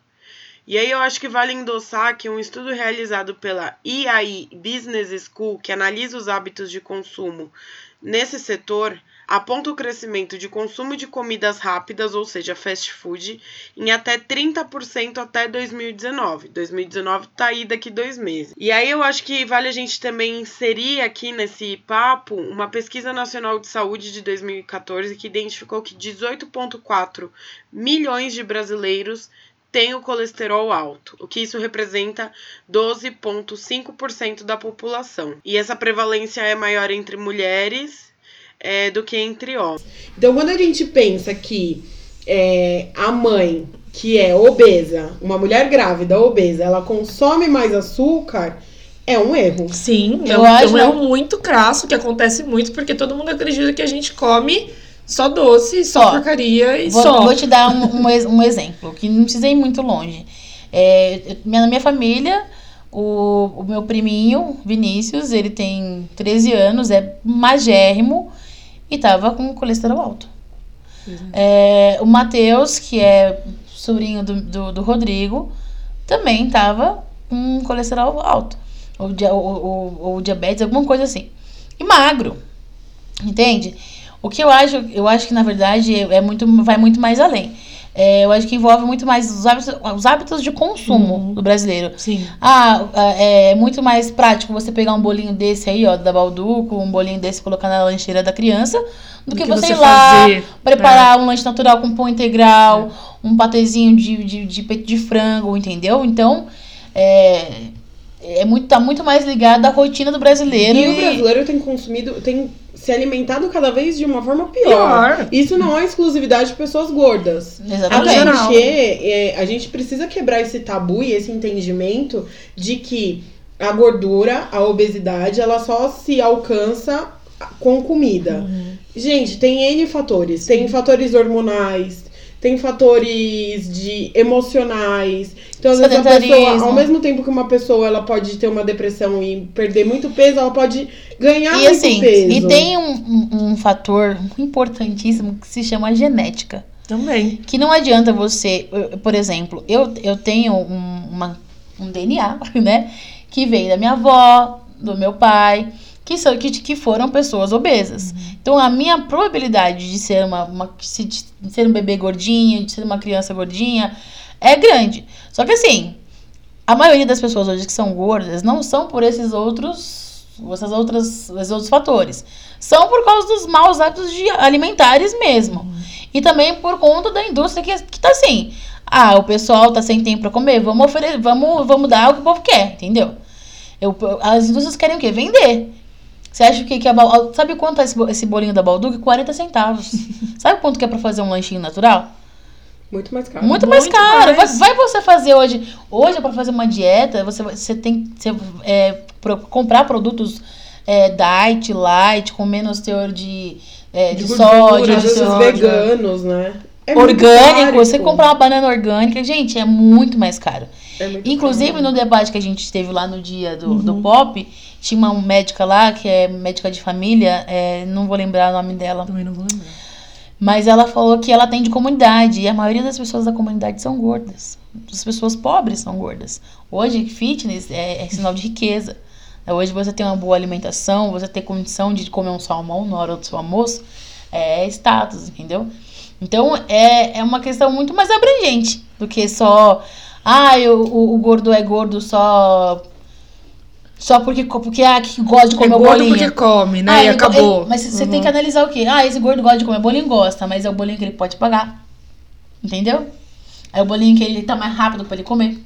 E aí eu acho que vale endossar que um estudo realizado pela EAI Business School, que analisa os hábitos de consumo nesse setor, aponta o crescimento de consumo de comidas rápidas, ou seja, fast food, em até 30% até 2019. 2019 tá aí daqui dois meses. E aí eu acho que vale a gente também inserir aqui nesse papo uma pesquisa nacional de saúde de 2014 que identificou que 18,4 milhões de brasileiros têm o colesterol alto, o que isso representa 12,5% da população. E essa prevalência é maior entre mulheres é, do que entre homens. Então, quando a gente pensa que é, a mãe que é obesa, uma mulher grávida obesa, ela consome mais açúcar, é um erro. Sim, Eu é um, acho- é um erro muito crasso que acontece muito porque todo mundo acredita que a gente come só doce, só Ó, porcaria e Vou, só. vou te dar um, um um exemplo, que não precisa ir muito longe. É, minha- na minha família, o, o meu priminho, Vinícius, ele tem 13 anos, é magérrimo e tava com colesterol alto. É, o Matheus, que é sobrinho do, do, do Rodrigo, também tava com colesterol alto. Ou, ou, ou- ou diabetes, alguma coisa assim. E magro. Entende? O que eu acho, eu acho que na verdade é muito, vai muito mais além. É, eu acho que envolve muito mais os hábitos, os hábitos de consumo Uhum. do brasileiro. Sim. Ah, é muito mais prático você pegar um bolinho desse aí, ó, da Balduco, um bolinho desse e colocar na lancheira da criança, do, que, você ir lá, fazer, preparar um lanche natural com pão integral, um patezinho de, de, de peito de frango, entendeu? Então, é, é muito, tá muito mais ligado à rotina do brasileiro. E o brasileiro tem consumido, tem se alimentado cada vez de uma forma pior. Pior. Isso não é exclusividade de pessoas gordas. Exatamente. Até porque é, a gente precisa quebrar esse tabu e esse entendimento de que a gordura, a obesidade, ela só se alcança com comida. Uhum. Gente, tem N fatores. Tem fatores hormonais, tem fatores de emocionais. Então, às vezes a pessoa, ao mesmo tempo que uma pessoa ela pode ter uma depressão e perder muito peso, ela pode ganhar E muito assim, peso. e tem um, um, um fator importantíssimo que se chama genética. Também. Que não adianta você, por exemplo, eu, eu tenho um, uma, um DNA, [laughs] né? Que veio da minha avó, do meu pai, que, são, que, que foram pessoas obesas. Então a minha probabilidade de ser, uma, uma, de ser um bebê gordinho, de ser uma criança gordinha, é grande. Só que assim, a maioria das pessoas hoje que são gordas não são por esses outros, essas outras, esses outros fatores. São por causa dos maus hábitos de alimentares mesmo. E também por conta da indústria que, que tá assim. Ah, o pessoal tá sem tempo pra comer, vamos oferecer, vamos, vamos dar o que o povo quer, entendeu? Eu, as indústrias querem o quê? Vender. Você acha que, que a Bal- Sabe quanto é esse, bo- esse bolinho da Balduque? 40 centavos. [laughs] sabe quanto que é pra fazer um lanchinho natural? Muito mais caro. Muito mais Muito caro. mais. Vai, vai você fazer hoje. Hoje, para fazer uma dieta, você, vai- você tem que você, é, pro- comprar produtos é, diet, light, com menos teor de, é, de, De sódio, de Produtos sódio. veganos, né? É orgânico. Você comprar uma banana orgânica, gente, é muito mais caro. É Inclusive, no debate que a gente teve lá no dia do, do Uhum. pop, tinha uma médica lá, que é médica de família, é, não vou lembrar o nome dela. Também não vou lembrar. Mas ela falou que ela atende comunidade e a maioria das pessoas da comunidade são gordas. As pessoas pobres são gordas. Hoje, fitness é, é sinal de riqueza. Hoje você tem uma boa alimentação, você ter condição de comer um salmão na hora do seu almoço, é status, entendeu? Então é, é uma questão muito mais abrangente do que só. Ah, eu, o, o gordo é gordo só. Só porque, porque ah, que gosta de É comer o gordo bolinho. porque come, né? Ah, e acabou. ele- mas você Uhum. tem que analisar o quê? Ah, esse gordo gosta de comer bolinho, gosta, mas é o bolinho que ele pode pagar. Entendeu? É o bolinho que ele tá mais rápido pra ele comer.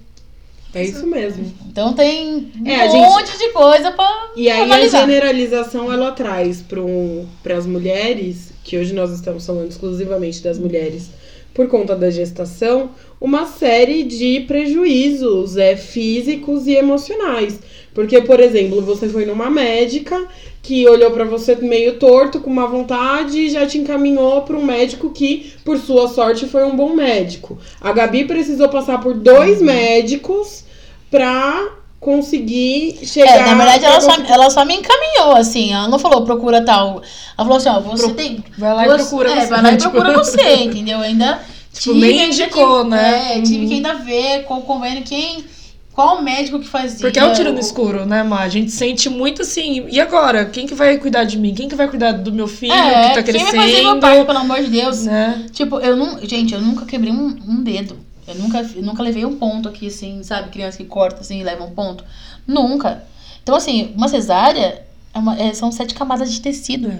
É isso mesmo. Então tem um É, a gente- monte de coisa pra E aí a analisar. generalização ela traz para um, as mulheres, que hoje nós estamos falando exclusivamente das mulheres, por conta da gestação, uma série de prejuízos é, físicos e emocionais. Porque, por exemplo, você foi numa médica que olhou pra você meio torto, com má vontade, e já te encaminhou para um médico que, por sua sorte, foi um bom médico. A Gabi precisou passar por dois médicos pra conseguir chegar. É, na verdade, ela só, conseguir- ela só me encaminhou, assim. Ela não falou procura tal. Ela falou assim, ó, você Pro- tem. Vai lá e procura é, você, vai lá e [laughs] procura você, entendeu? Ainda Tipo, nem ainda indicou, que, né? É, tive que ainda ver qual convênio, quem. Qual médico que fazia. Porque é um tiro no escuro, né, Má? A gente sente muito assim. E agora? Quem que vai cuidar de mim? Quem que vai cuidar do meu filho É, que tá quem vai fazer crescendo? meu pai, pelo amor de Deus. né? Tipo, eu não. Gente, eu nunca quebrei um, um dedo. Eu nunca, eu nunca levei um ponto aqui, assim, sabe? Criança que corta assim e leva um ponto. Nunca. Então, assim, uma cesárea é uma- é- são sete camadas de tecido.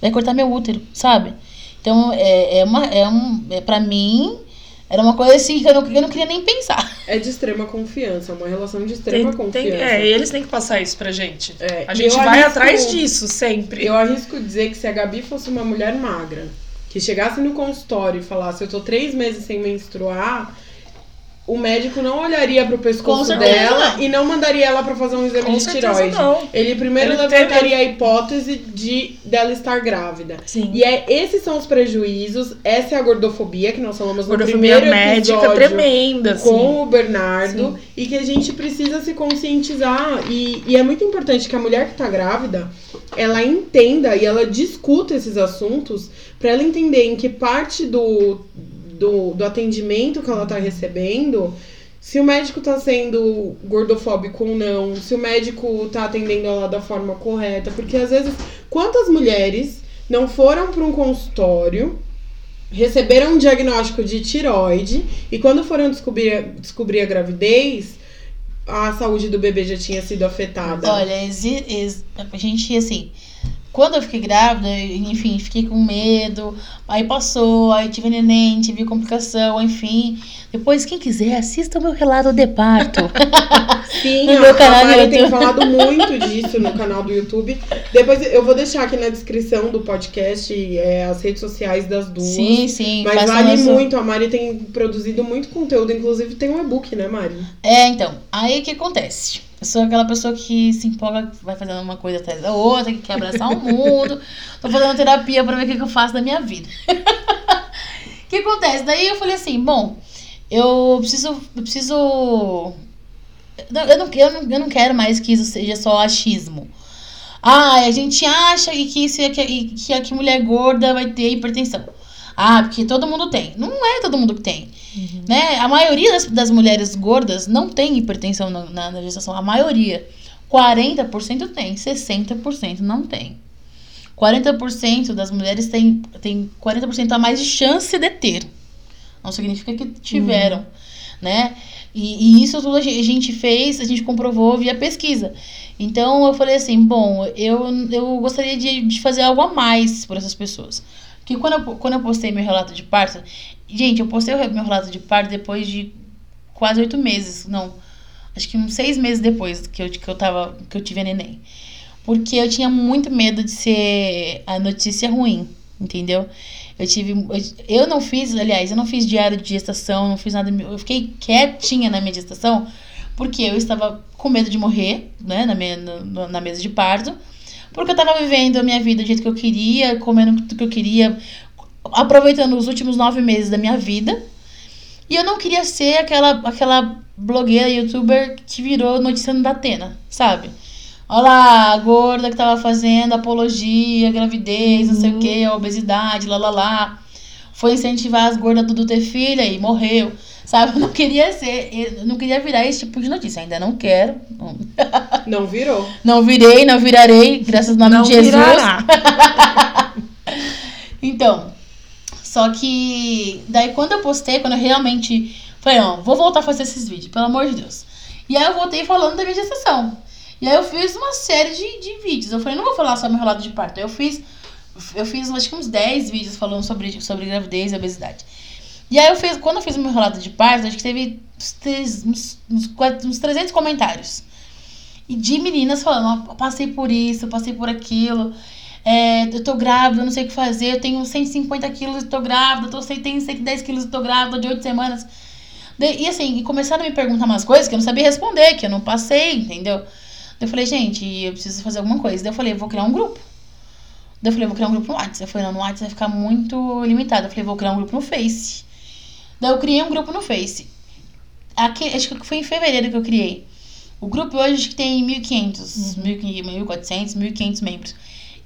Vai cortar meu útero, sabe? Então, é, é uma. É um, é, pra mim, era uma coisa assim que eu não, eu não queria nem pensar. É de extrema confiança, é uma relação de Tem, extrema tem, confiança. é, eles têm que passar isso pra gente. É, A gente vai arrisco- atrás disso sempre. Eu arrisco dizer que se a Gabi fosse uma mulher magra, que chegasse no consultório e falasse, eu tô três meses sem menstruar, o médico não olharia pro pescoço dela e não mandaria ela pra fazer um exame Com de tiroide. não. Ele primeiro Ele levantaria teve- a hipótese de dela estar grávida. Sim. E é, esses são os prejuízos, essa é a gordofobia que nós falamos no Gordofobia primeiro médica tremenda, com o Bernardo e que a gente precisa se conscientizar e, e é muito importante que a mulher que tá grávida ela entenda e ela discuta esses assuntos pra ela entender em que parte do, do, do atendimento que ela tá recebendo se o médico tá sendo gordofóbico ou não, se o médico tá atendendo ela da forma correta, porque às vezes quantas mulheres não foram para um consultório receberam um diagnóstico de tiroide e quando foram descobrir, descobrir a gravidez, a saúde do bebê já tinha sido afetada. Olha, a gente, assim, quando eu fiquei grávida, enfim, fiquei com medo, aí passou, aí tive neném, tive complicação, enfim. Depois, quem quiser, assista o meu relato de parto. [laughs] Sim, No meu a canal Mari tem falado muito disso no canal do YouTube. Depois eu vou deixar aqui na descrição do podcast é, as redes sociais das duas. sim, sim. Mas vale isso. muito, a Mari tem produzido muito conteúdo, inclusive tem um e-book, né, Mari? É, então, aí o que acontece? Eu sou aquela pessoa que se empolga, vai fazendo uma coisa atrás da outra, que quer abraçar o mundo. [laughs] Tô fazendo terapia pra ver o que, que eu faço da minha vida. O [laughs] que acontece? Daí eu falei assim, bom, eu preciso. Eu preciso. Não, Eu não, eu, não, eu não quero mais que isso seja só achismo. Ah, a gente acha que, isso, que, e que, a que mulher gorda vai ter hipertensão. Ah, porque todo mundo tem. Não é todo mundo que tem. Né? A maioria das, das mulheres gordas não tem hipertensão na, na, na gestação. A maioria. 40% tem, 60% não tem. 40% das mulheres tem, tem 40% a mais de chance de ter. Não significa que tiveram, né? E, e isso tudo a gente fez, a gente comprovou via pesquisa. Então eu falei assim, bom, eu, eu gostaria de, de fazer algo a mais por essas pessoas. Porque quando eu, quando eu postei meu relato de parto, gente, eu postei meu relato de parto depois de quase oito meses, não, acho que uns seis meses depois que eu, que eu tava, que eu tive a neném. Porque eu tinha muito medo de ser a notícia ruim, entendeu? Eu tive. Eu, eu não fiz, aliás, eu não fiz diário de gestação, não fiz nada. Eu fiquei quietinha na minha gestação, porque eu estava com medo de morrer, né, na, minha, na, na mesa de parto. Porque eu tava vivendo a minha vida do jeito que eu queria, comendo tudo que eu queria, aproveitando os últimos nove meses da minha vida. E eu não queria ser aquela, aquela blogueira, youtuber que virou notícia da Atena, sabe? Olha lá, a gorda que tava fazendo apologia, gravidez, não sei o que, obesidade, lá lá lá. Foi incentivar as gordas tudo ter filha e morreu. Sabe? Eu não queria ser, eu não queria virar esse tipo de notícia. Ainda não quero. Não, Não virou. não virei, não virarei, graças ao nome Não de Jesus. virará. [laughs] Então, só que daí quando eu postei, quando eu realmente falei, não, vou voltar a fazer esses vídeos, pelo amor de Deus. E aí eu voltei falando da minha gestação. E aí eu fiz uma série de, de vídeos. Eu falei, não vou falar só meu relato de parto. Eu fiz, eu fiz acho que uns 10 vídeos falando sobre, sobre gravidez e obesidade. E aí eu fiz, quando eu fiz o meu relato de parto, acho que teve uns, uns, uns, uns 300 comentários. E de meninas falando, passei por isso, passei por aquilo. É, eu tô grávida, eu não sei o que fazer, eu tenho 150 quilos e tô grávida, tô, sei- tenho 110 quilos e tô grávida de 8 semanas. E assim, e começaram a me perguntar umas coisas que eu não sabia responder, que eu não passei, entendeu? Eu falei, gente, eu preciso fazer alguma coisa. Daí eu falei, vou criar um grupo. Daí eu falei, vou criar um grupo no WhatsApp. Eu falei, não, no WhatsApp vai ficar muito limitado. Eu falei, vou criar um grupo no Face. Daí eu criei um grupo no Face. Aqui, acho que foi em fevereiro que eu criei. O grupo hoje tem 1.500, 1.400, 1.500 membros.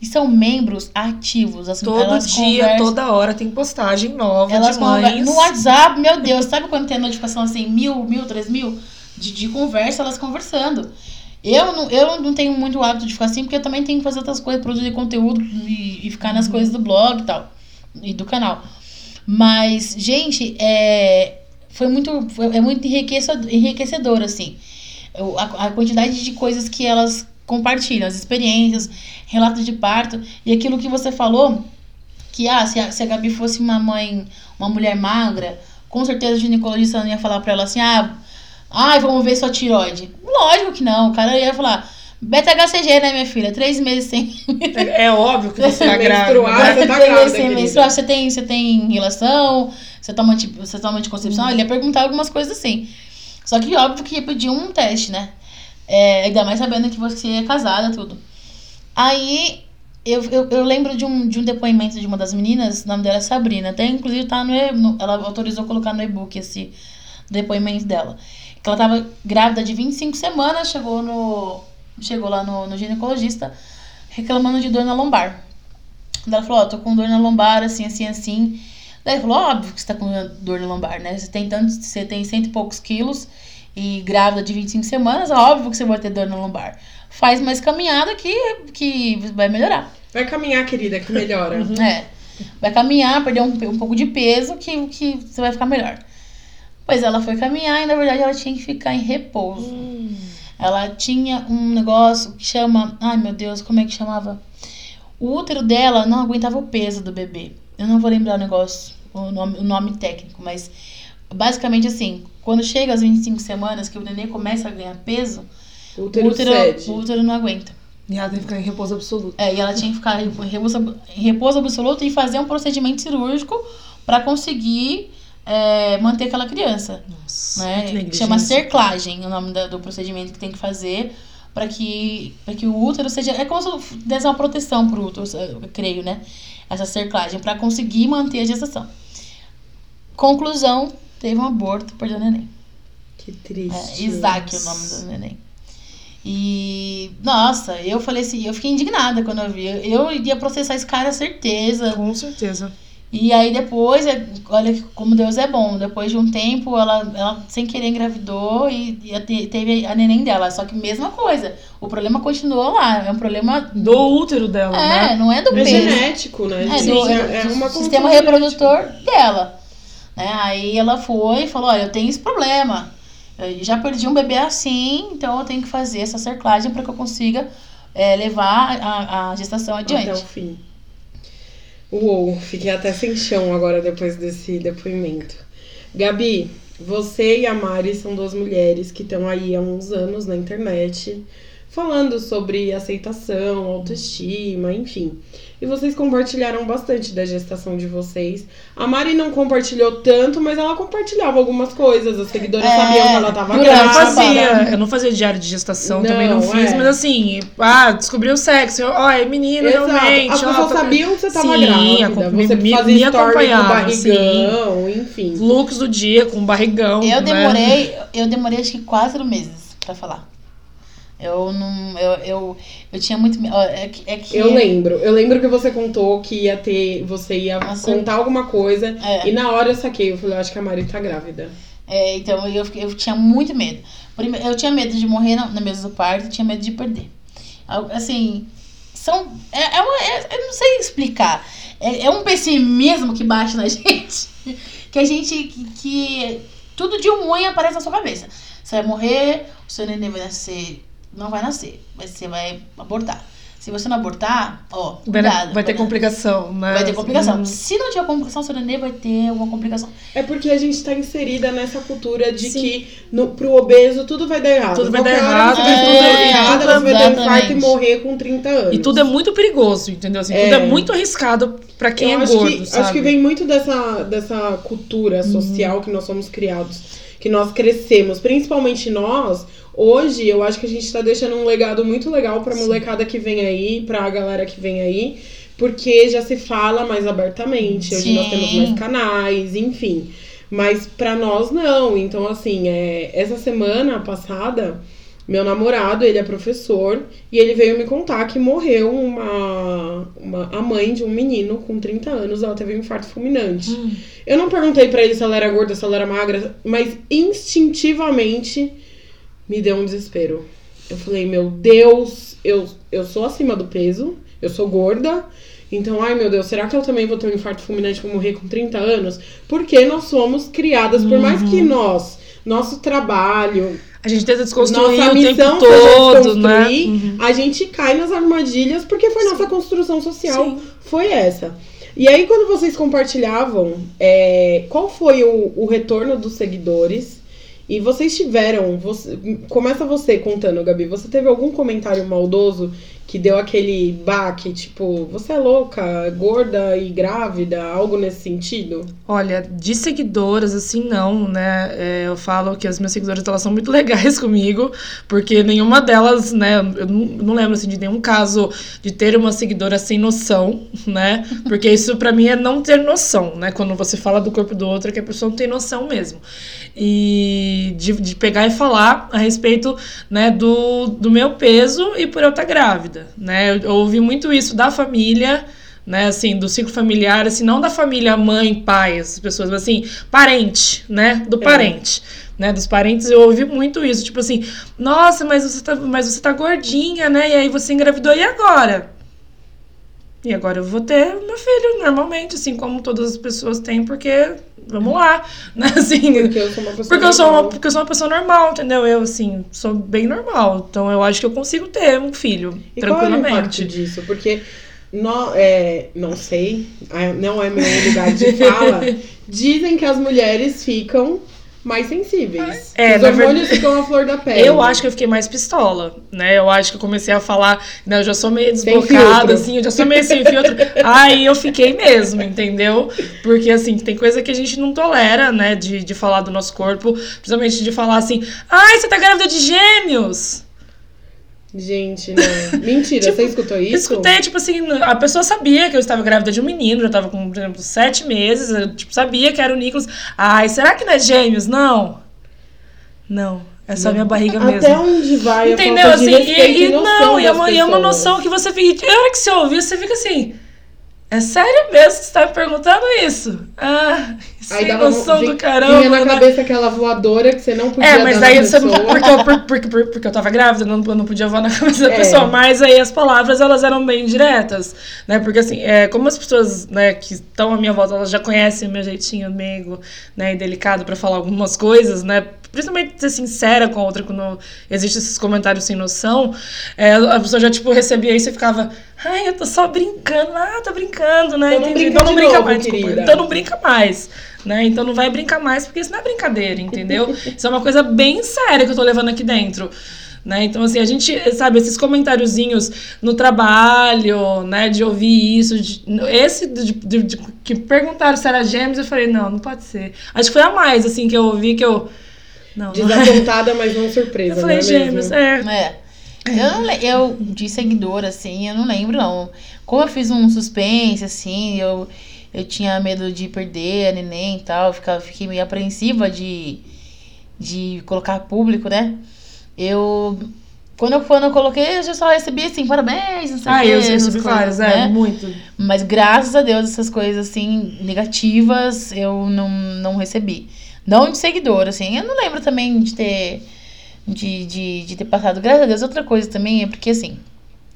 E são membros ativos. As, Todo dia, conversam- toda hora tem postagem nova elas de mães. No WhatsApp, meu Deus, sabe quando tem notificação assim, mil, mil, três mil? De, de conversa, elas conversando. Eu não, eu não tenho muito hábito de ficar assim, porque eu também tenho que fazer outras coisas, produzir conteúdo e, e ficar nas coisas do blog e tal. E do canal. Mas, gente, é, foi muito, foi, é muito enriquecedor, enriquecedor assim. Eu- A, a quantidade de coisas que elas compartilham, as experiências, relatos de parto. E aquilo que você falou, que ah, se a, se a Gabi fosse uma mãe, uma mulher magra, com certeza o ginecologista não ia falar pra ela assim, ah, ai, vamos ver sua tiroide. Lógico que não, o cara ia falar, beta-HCG, né, minha filha? Três meses sem É, é óbvio que você tá grávida. Né? você tá Três grávida, meses sem menstruar, você tem, você tem relação, você toma, anti, você toma anticoncepção, ele ia perguntar algumas coisas assim. Só que óbvio que ia pedir um teste, né? É, ainda mais sabendo que você é casada, tudo. Aí eu, eu, eu lembro de um, de um depoimento de uma das meninas, o nome dela é Sabrina, até inclusive tá no, no ela autorizou colocar no e-book esse depoimento dela. Que ela tava grávida de 25 semanas, chegou no chegou lá no, no ginecologista reclamando de dor na lombar. Daí ela falou, ó, tô com dor na lombar, assim, assim, assim. Daí ele falou, óbvio que você tá com dor na lombar, né? Você tem tanto, você tem cento e poucos quilos e grávida de 25 semanas, é óbvio que você vai ter dor na lombar. Faz mais caminhada que, que vai melhorar. Vai caminhar, querida, que melhora. [laughs] É. Vai caminhar, perder um, um pouco de peso que, que você vai ficar melhor. Pois ela foi caminhar e na verdade ela tinha que ficar em repouso. Ela tinha um negócio que chama. Ai meu Deus, como é que chamava? O útero dela não aguentava o peso do bebê. Eu não vou lembrar o negócio, o nome, o nome técnico, mas basicamente assim, quando chega às 25 semanas que o neném começa a ganhar peso, O o útero útero, cede. o útero não aguenta. E ela tem que ficar em repouso absoluto. É, e ela tinha que ficar em repouso, em repouso absoluto e fazer um procedimento cirúrgico para conseguir é, manter aquela criança. Nossa, Né? Chama cerclagem o nome da- do procedimento que tem que fazer para que, pra que o útero seja. É como se desse uma proteção pro útero, eu creio, né? Essa cerclagem, para conseguir manter a gestação. Conclusão: teve um aborto, perdeu o neném. Que triste. É, Isaac o nome do neném. E, nossa, eu falei assim, eu fiquei indignada quando eu vi. Eu iria processar esse cara, certeza. Com certeza. E aí depois, é- olha como Deus é bom. Depois de um tempo, ela, ela sem querer engravidou e, e teve a neném dela. Só que mesma coisa. O problema continuou lá. É um problema. Do útero dela, É, né? não é do É peso. genético, né? É, gente? do, é, é do uma sistema reprodutor dela. Né? Aí ela foi e falou, olha, eu tenho esse problema. Eu já perdi um bebê assim, então eu tenho que fazer essa cerclagem para que eu consiga é, levar a, a gestação adiante. Até o fim. Uou, fiquei até sem chão agora depois desse depoimento. Gabi, você e a Mari são duas mulheres que estão aí há uns anos na internet falando sobre aceitação, autoestima, enfim. E vocês compartilharam bastante da gestação de vocês. A Mari não compartilhou tanto, mas ela compartilhava algumas coisas. As seguidoras É, sabiam que ela tava durante Eu não grávida. fazia, eu não fazia diário de gestação, também não Não, fiz, é. mas assim, ah, descobri o sexo, eu, ó, é menino Exato. realmente. As pessoas tá- sabiam que você tava Sim, grávida. Você me- fazia me story com acompanhava, barrigão, enfim. Looks do dia com barrigão. Eu né? demorei, eu demorei acho que quatro meses pra falar. Eu não. Eu, eu, eu tinha muito. É que, é que Eu lembro. Eu lembro que você contou que ia ter. Você ia Nossa. contar alguma coisa. É. E na hora eu saquei. Eu falei, eu acho que a Mari tá grávida. É, então eu, fiquei- eu tinha muito medo. Primeiro, eu tinha medo de morrer na, na mesa do parto, tinha medo de perder. Assim, são. É, é uma, é- eu não sei explicar. É, é um pessimismo que bate na [laughs] gente. Que a gente. Que, que tudo de ruim aparece na sua cabeça. Você vai morrer, o seu neném vai nascer. Não vai nascer, mas você vai abortar. Se você não abortar, ó, Vai, cuidado. vai ter complicação, né? Vai ter complicação. Hum. Se não tiver complicação, seu neném vai ter alguma complicação. É porque a gente tá inserida nessa cultura de Sim. que no, pro obeso tudo vai dar errado. Tudo vai dar errado, é, tudo dar errado, você vai dar um infarto e morrer com 30 anos. E tudo é muito perigoso, entendeu? Assim, É. Tudo é muito arriscado pra quem eu é acho gordo, que, sabe? Acho que vem muito dessa, dessa cultura social que nós somos criados, que nós crescemos, principalmente nós. Hoje, eu acho que a gente tá deixando um legado muito legal pra molecada que vem aí, pra galera que vem aí, porque já se fala mais abertamente. Hoje nós Sim. temos mais canais, enfim. Mas pra nós não. Então, assim, é, essa semana passada, Meu namorado, ele é professor, e ele veio me contar que morreu uma, uma a mãe de um menino com 30 anos, ela teve um infarto fulminante. Hum. Eu não perguntei pra ele se ela era gorda, se ela era magra, mas instintivamente me deu um desespero. Eu falei, meu Deus, eu, eu sou acima do peso, eu sou gorda, então, ai meu Deus, será que eu também vou ter um infarto fulminante e vou morrer com 30 anos? Porque nós somos criadas, por mais que nós, nosso trabalho, A gente tenta desconstruir nossa o tempo missão todo, né? Uhum. a gente cai nas armadilhas porque foi nossa construção social, Sim. foi essa. E aí, quando vocês compartilhavam, é, qual foi o, o retorno dos seguidores? E vocês tiveram. Você, começa você contando, Gabi. Você teve algum comentário maldoso que deu aquele baque, tipo, você é louca, gorda e grávida, algo nesse sentido? Olha, de seguidoras, assim, não, né? É, eu falo que as minhas seguidoras, elas são muito [laughs] legais comigo, porque nenhuma delas, né? Eu não, não lembro, assim, de nenhum caso de ter uma seguidora sem noção, [laughs] né? Porque isso, pra mim, é não ter noção, né? Quando você fala do corpo do outro, é que a pessoa não tem noção mesmo. E de, de pegar e falar a respeito, né, do, do meu peso e por eu estar grávida, né? Eu, ouvi muito isso da família, né, assim, do ciclo familiar, assim, não da família mãe, pai, essas pessoas, mas assim, parente, né, do É. parente. Né, dos parentes eu ouvi muito isso, tipo assim, nossa, mas você tá, mas você tá gordinha, né? E aí você engravidou e agora? E agora eu vou ter meu filho normalmente, assim como todas as pessoas têm, porque vamos lá, [laughs] né? Assim, Porque eu sou uma pessoa. porque eu sou uma, normal. porque eu sou uma pessoa normal, entendeu? Eu assim, sou bem normal, então eu acho que eu consigo ter um filho E qual é o impacto tranquilamente. disso? Porque nó- é, não sei, ah, não é meu lugar de fala. [laughs] Dizem que as mulheres ficam mais sensíveis. É, Os hormônios ficam à flor da [laughs] pele. Eu acho que eu fiquei mais pistola, né? Eu acho que eu comecei a falar, né? Eu já sou meio desbocada, assim, eu já sou meio sem filtro. [laughs] Aí eu fiquei mesmo, entendeu? Porque, assim, tem coisa que a gente não tolera, né? De, de falar do nosso corpo, principalmente de falar assim, ai, você tá grávida de gêmeos! Gente, não. Mentira, Tipo, você escutou Eu isso? escutei, tipo assim, a pessoa sabia que eu estava grávida de um menino, já tava com, por exemplo, sete meses, eu, tipo, sabia que era o Nicolas. Ai, será que não é gêmeos? Não. Não, é só minha barriga mesmo. Até onde vai Entendeu? a de Assim, e, e, não, e é uma, e é uma noção que você fica. A hora que você ouvir, você fica assim. É sério mesmo que você tá me perguntando isso? Ah, sem dava noção do caramba. Vinha na né? cabeça aquela voadora que você não podia É, mas aí você, pessoa. porque, porque, por- porque eu tava grávida, não, eu não podia voar na [laughs] cabeça da É. pessoa. Mas aí as palavras, elas eram bem diretas, né? Porque assim, é, como as pessoas, né, que estão à minha volta, elas já conhecem o meu jeitinho meigo, né, e delicado pra falar algumas coisas, né? Principalmente ser sincera com a outra, quando existem esses comentários sem noção, é, a pessoa já, tipo, recebia isso e ficava... Ai, eu tô só brincando. Ah, tô brincando, né? Então não Entendi. brinca Então não brinca novo, mais, desculpa. querida. Então não brinca mais, né? Então não vai brincar mais, porque isso não é brincadeira, entendeu? [laughs] Isso é uma coisa bem séria que eu tô levando aqui dentro. Né? Então, assim, a gente, sabe, esses comentáriozinhos no trabalho, né, de ouvir isso, de- esse de, de- de- que perguntaram se era gêmeos, eu falei, não, não pode ser. Acho que foi a mais, assim, que eu ouvi, que eu, não, não é. Desapontada, mas não surpresa, Eu falei, não é gêmeos, mesmo? é. É. Eu, eu, de seguidor, assim, eu não lembro, não. Como eu fiz um suspense, assim, eu, eu tinha medo de perder a neném e tal, ficava, fiquei meio apreensiva de, de colocar público, né? Eu. Quando eu, quando eu coloquei, eu já só recebi assim, parabéns, não sei o Ah, quê, eu recebi vários, né? é, muito. Mas graças a Deus, essas coisas assim, negativas, eu não, não recebi. Não de seguidor, assim. Eu não lembro também de ter. De, de, de ter passado. Graças a Deus, outra coisa também é porque, assim,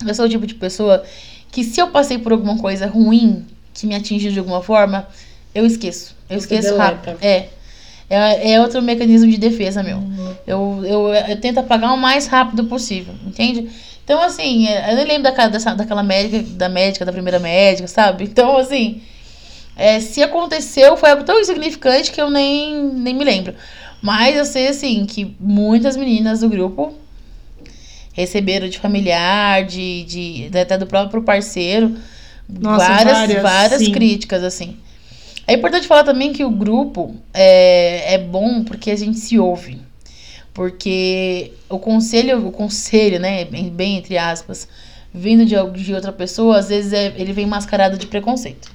eu sou o tipo de pessoa que se eu passei por alguma coisa ruim que me atingiu de alguma forma, eu esqueço. Eu Você esqueço deleta. rápido. É. É, é outro mecanismo de defesa meu. Eu, eu, eu tento apagar o mais rápido possível, entende? Então, assim, é, eu nem lembro daquela, dessa, daquela médica, da médica, da primeira médica, sabe? Então, assim, é, se aconteceu, foi algo tão insignificante que eu nem, nem me lembro. Mas eu sei, assim, que muitas meninas do grupo receberam de familiar, de, de até do próprio parceiro, Nossa, várias, várias, várias sim. críticas, assim. É importante falar também que o grupo é, é bom porque a gente se ouve. Porque o conselho, o conselho, né, bem, bem entre aspas, vindo de, de outra pessoa, às vezes é- ele vem mascarado de preconceito.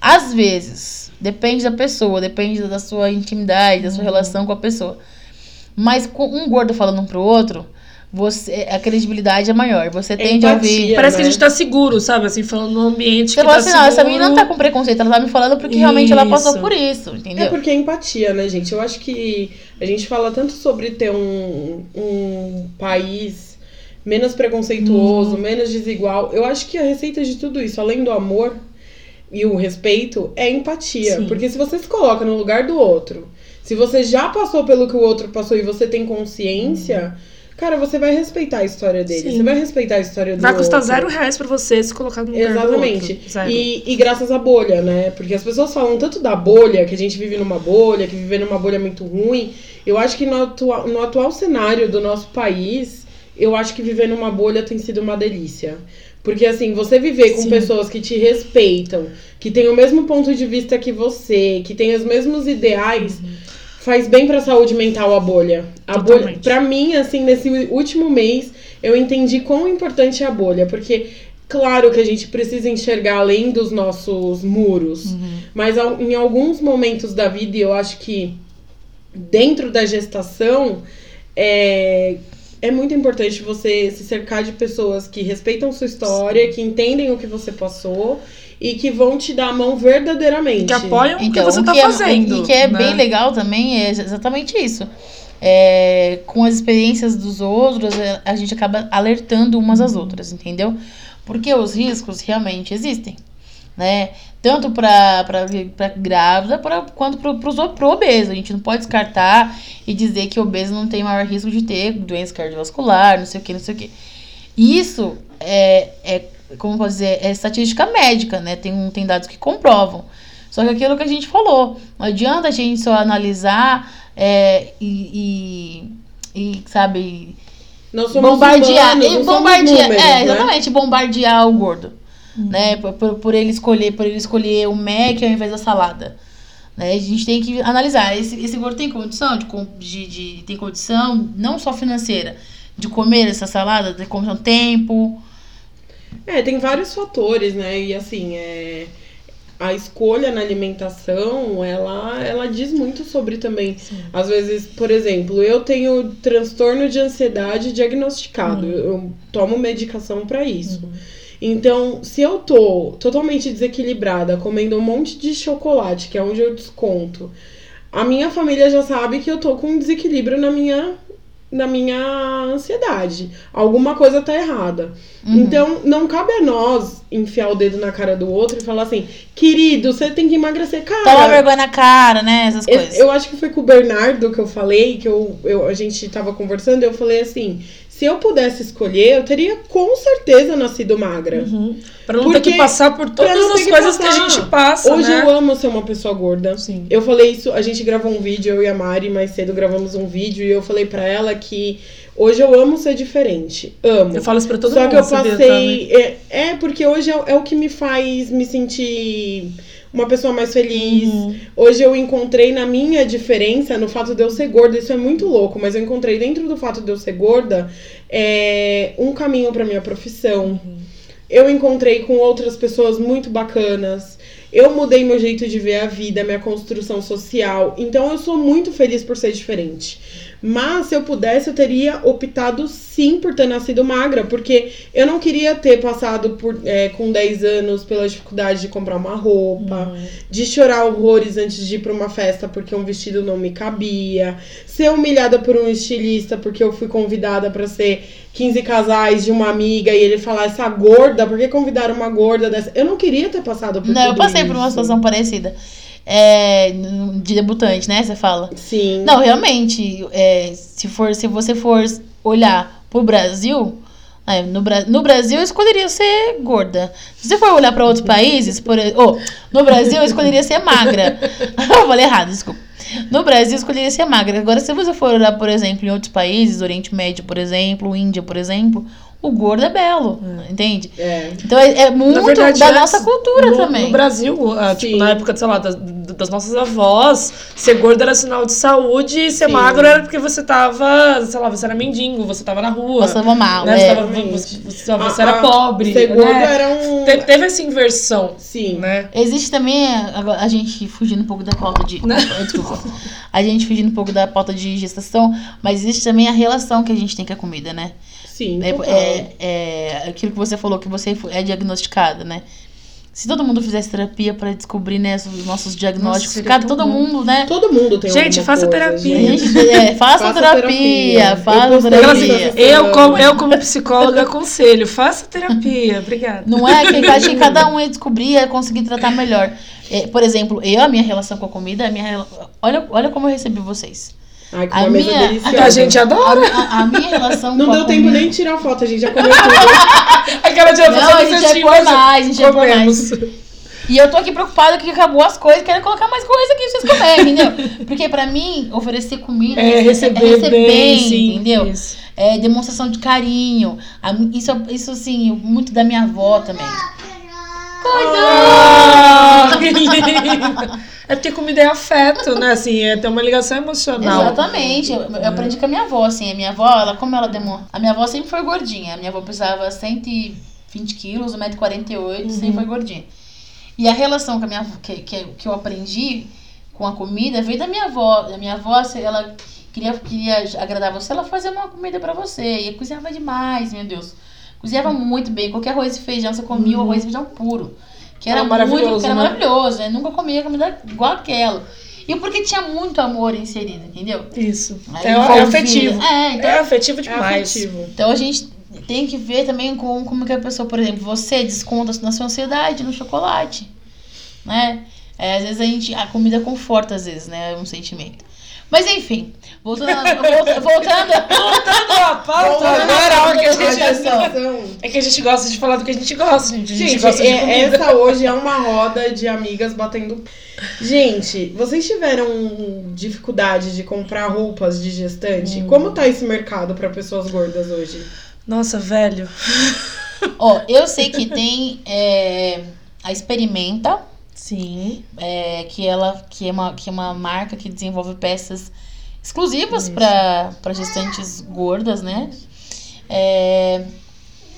Às vezes, depende da pessoa, depende da sua intimidade, da sua relação com a pessoa. Mas com um gordo falando um pro outro, você, a credibilidade é maior. Você tende empatia. a ouvir. Parece que a né? gente tá seguro, sabe? Assim, falando num ambiente Você que fala tá assim, seguro. não, essa menina não tá com preconceito, ela tá me falando porque realmente ela passou Isso. por isso, entendeu? É porque é empatia, né, gente? Eu acho que a gente fala tanto sobre ter um, um país menos preconceituoso, Uhum. menos desigual. Eu acho que a receita de tudo isso, além do amor e o respeito, é empatia. Sim. Porque se você se coloca no lugar do outro, se você já passou pelo que o outro passou e você tem consciência, cara, você vai respeitar a história dele. Sim. Você vai respeitar a história do Vai custar outro. zero reais pra você se colocar no lugar Exatamente. E, e graças à bolha, né? Porque as pessoas falam tanto da bolha, que a gente vive numa bolha, que viver numa bolha é muito ruim. Eu acho que no, atua no atual cenário do nosso país, eu acho que viver numa bolha tem sido uma delícia. Porque assim, você viver com Sim. pessoas que te respeitam, que têm o mesmo ponto de vista que você, que têm os mesmos ideais, faz bem pra saúde mental a bolha. A bolha, pra mim, assim, nesse último mês, eu entendi quão importante é a bolha, porque claro que a gente precisa enxergar além dos nossos muros, mas al- em alguns momentos da vida, e eu acho que dentro da gestação, é, é muito importante você se cercar de pessoas que respeitam sua história, que entendem o que você passou e que vão te dar a mão verdadeiramente. Que apoiam o que Então, você o tá que é- fazendo. E que é né? bem legal também é exatamente isso. É, com as experiências dos outros, é, a gente acaba alertando umas às outras, entendeu? Porque os riscos realmente existem, né? Tanto para para grávida pra, quanto para o pro obeso. A gente não pode descartar e dizer que o obeso não tem maior risco de ter doença cardiovascular, não sei o que, não sei o que. Isso é, é como pode dizer, é estatística médica, né? Tem, um- tem dados que comprovam. Só que aquilo que a gente falou, não adianta a gente só analisar é, e, e, e, sabe, Nós somos bombardear. humanos, e não somos bombardear números, é, né? exatamente, bombardear o gordo. Né? Por, por, ele escolher, por ele escolher o Mac ao invés da salada. Né? A gente tem que analisar. Esse, esse gordo tem condição de, de, de- tem condição, não só financeira, de comer essa salada, tem condição tempo. É, tem vários fatores, né? E assim, é, a escolha na alimentação, ela, ela diz muito sobre também. Às vezes, por exemplo, eu tenho transtorno de ansiedade diagnosticado. Eu, eu tomo medicação pra isso. Então, se eu tô totalmente desequilibrada, comendo um monte de chocolate, que é onde eu desconto, a minha família já sabe que eu tô com um desequilíbrio na minha na minha ansiedade. Alguma coisa tá errada. Uhum. Então, não cabe a nós enfiar o dedo na cara do outro e falar assim: "Querido, você tem que emagrecer, cara". Toma vergonha na cara, né? Essas Eu, coisas. eu acho que foi com o Bernardo que eu falei, que eu, eu, a gente tava conversando, eu falei assim: se eu pudesse escolher, eu teria com certeza nascido magra. Uhum. Pra não ter Porque- que passar por todas ter as que coisas que a passar. gente passa, Hoje né? eu amo ser uma pessoa gorda. Sim. Eu falei isso, a gente gravou um vídeo, eu e a Mari, mais cedo gravamos um vídeo e eu falei pra ela que hoje eu amo ser diferente. Amo. Eu falo isso pra todo Só mundo. que eu passei. É, é, porque hoje é, é o que me faz me sentir uma pessoa mais feliz. Uhum. Hoje eu encontrei na minha diferença, no fato de eu ser gorda, isso é muito louco, mas eu encontrei dentro do fato de eu ser gorda é, um caminho pra minha profissão. Eu encontrei com outras pessoas muito bacanas. Eu mudei meu jeito de ver a vida, minha construção social. Então eu sou muito feliz por ser diferente. Mas se eu pudesse, eu teria optado sim por ter nascido magra, porque eu não queria ter passado por, é, com 10 anos pela dificuldade de comprar uma roupa, de chorar horrores antes de ir pra uma festa porque um vestido não me cabia, ser humilhada por um estilista porque eu fui convidada pra ser 15 casais de uma amiga e ele falar essa gorda, por que convidaram uma gorda dessa? Eu não queria ter passado por Não, eu passei por uma isso. situação parecida. É, de debutante, né? Você fala. Sim. Não, realmente, é, se, for, se você for olhar pro Brasil, é, no, no Brasil eu escolheria ser gorda. Se você for olhar para outros [laughs] países, por, oh, no Brasil eu escolheria ser magra. [laughs] eu falei errado, desculpa. No Brasil eu escolheria ser magra. Agora, se você for olhar, por exemplo, em outros países, Oriente Médio, por exemplo, Índia, por exemplo, o gordo é belo, entende? É. Então é, é muito verdade, da nossa cultura no, também. No Brasil, tipo, na época, sei lá, da, da- das nossas avós, ser gordo era sinal de saúde e ser Sim. magro era porque você tava, sei lá, você era mendigo, você tava na rua. Passava mal, né? é. Você, tava- Exatamente. você- você- você A- era a- pobre. Ser gordo né? era um. Te- Teve essa inversão, Sim. né? Existe também, agora, a gente fugindo um pouco da pauta de. Né? [laughs] Desculpa. A gente fugindo um pouco da pauta de gestação, mas existe também a relação que a gente tem com a comida, né? Sim. É, total. é, é aquilo que você falou, que você é diagnosticada, né? Se todo mundo fizesse terapia pra descobrir né, os nossos diagnósticos, cada tão todo bom. mundo, né? Todo mundo tem Gente, faça coisa, terapia. gente. [laughs] É, faça, Faça terapia, terapia. faça terapia. eu, como, eu, como psicóloga, aconselho, faça terapia. [laughs] Obrigada. Não é que acho que cada um ia descobrir e ia conseguir tratar melhor. É, por exemplo, eu, a minha relação com a comida, a minha olha, olha como eu recebi vocês. Ai, com A uma mesa minha- deliciosa. A gente adora. a- a minha relação Não com a deu tempo comida... nem de tirar foto, a gente já comeu tudo. [laughs] Aquela dia Não, a gente vai pôr mais, a gente vai pôr mais. E eu tô aqui preocupada que acabou as coisas, quero colocar mais coisa aqui pra vocês comerem, entendeu? Porque pra mim, oferecer comida É, receber bem, sim. entendeu? isso. É demonstração de carinho. Isso, isso, assim, muito da minha avó também. Ah, que lindo. É porque comida é afeto, né? Assim, é ter uma ligação emocional. Exatamente. Eu, eu aprendi com a minha avó, assim. A minha avó, ela, como ela demonstra. A minha avó sempre foi gordinha. A minha avó pesava 120 quilos, 1,48m, sempre foi gordinha. E a relação com a minha, que, que, que eu aprendi com a comida veio da minha avó. A minha avó, ela queria, queria agradar você, ela fazia uma comida pra você. E cozinhava demais, meu Deus. Cozinhava muito bem. Qualquer arroz e feijão, você comia o arroz e feijão puro. Que era muito, maravilhoso, que era né? maravilhoso. Eu nunca comia comida igual aquela. E porque tinha muito amor inserido, entendeu? Isso. Aí É, é afetivo. É, então, É afetivo É demais. afetivo. então a gente tem que ver também com, como que a pessoa, por exemplo, você desconta na sua ansiedade no chocolate, né? É, às vezes a gente, a comida conforta, às vezes, né? Um sentimento. Mas enfim, voltando, a- volta- voltando, Voltando à pauta agora, a hora que a gente... Atenção. É que a gente gosta de falar do que a gente gosta, gente. A gente, Gente, gosta de é- essa hoje é uma roda de amigas batendo. Gente, vocês tiveram dificuldade de comprar roupas de gestante? Hum. Como tá esse mercado pra pessoas gordas hoje? Nossa, velho. ó, eu sei que tem é, a Experimenta, Sim. é, que ela que é uma que é uma marca que desenvolve peças exclusivas para gestantes gordas, né? É,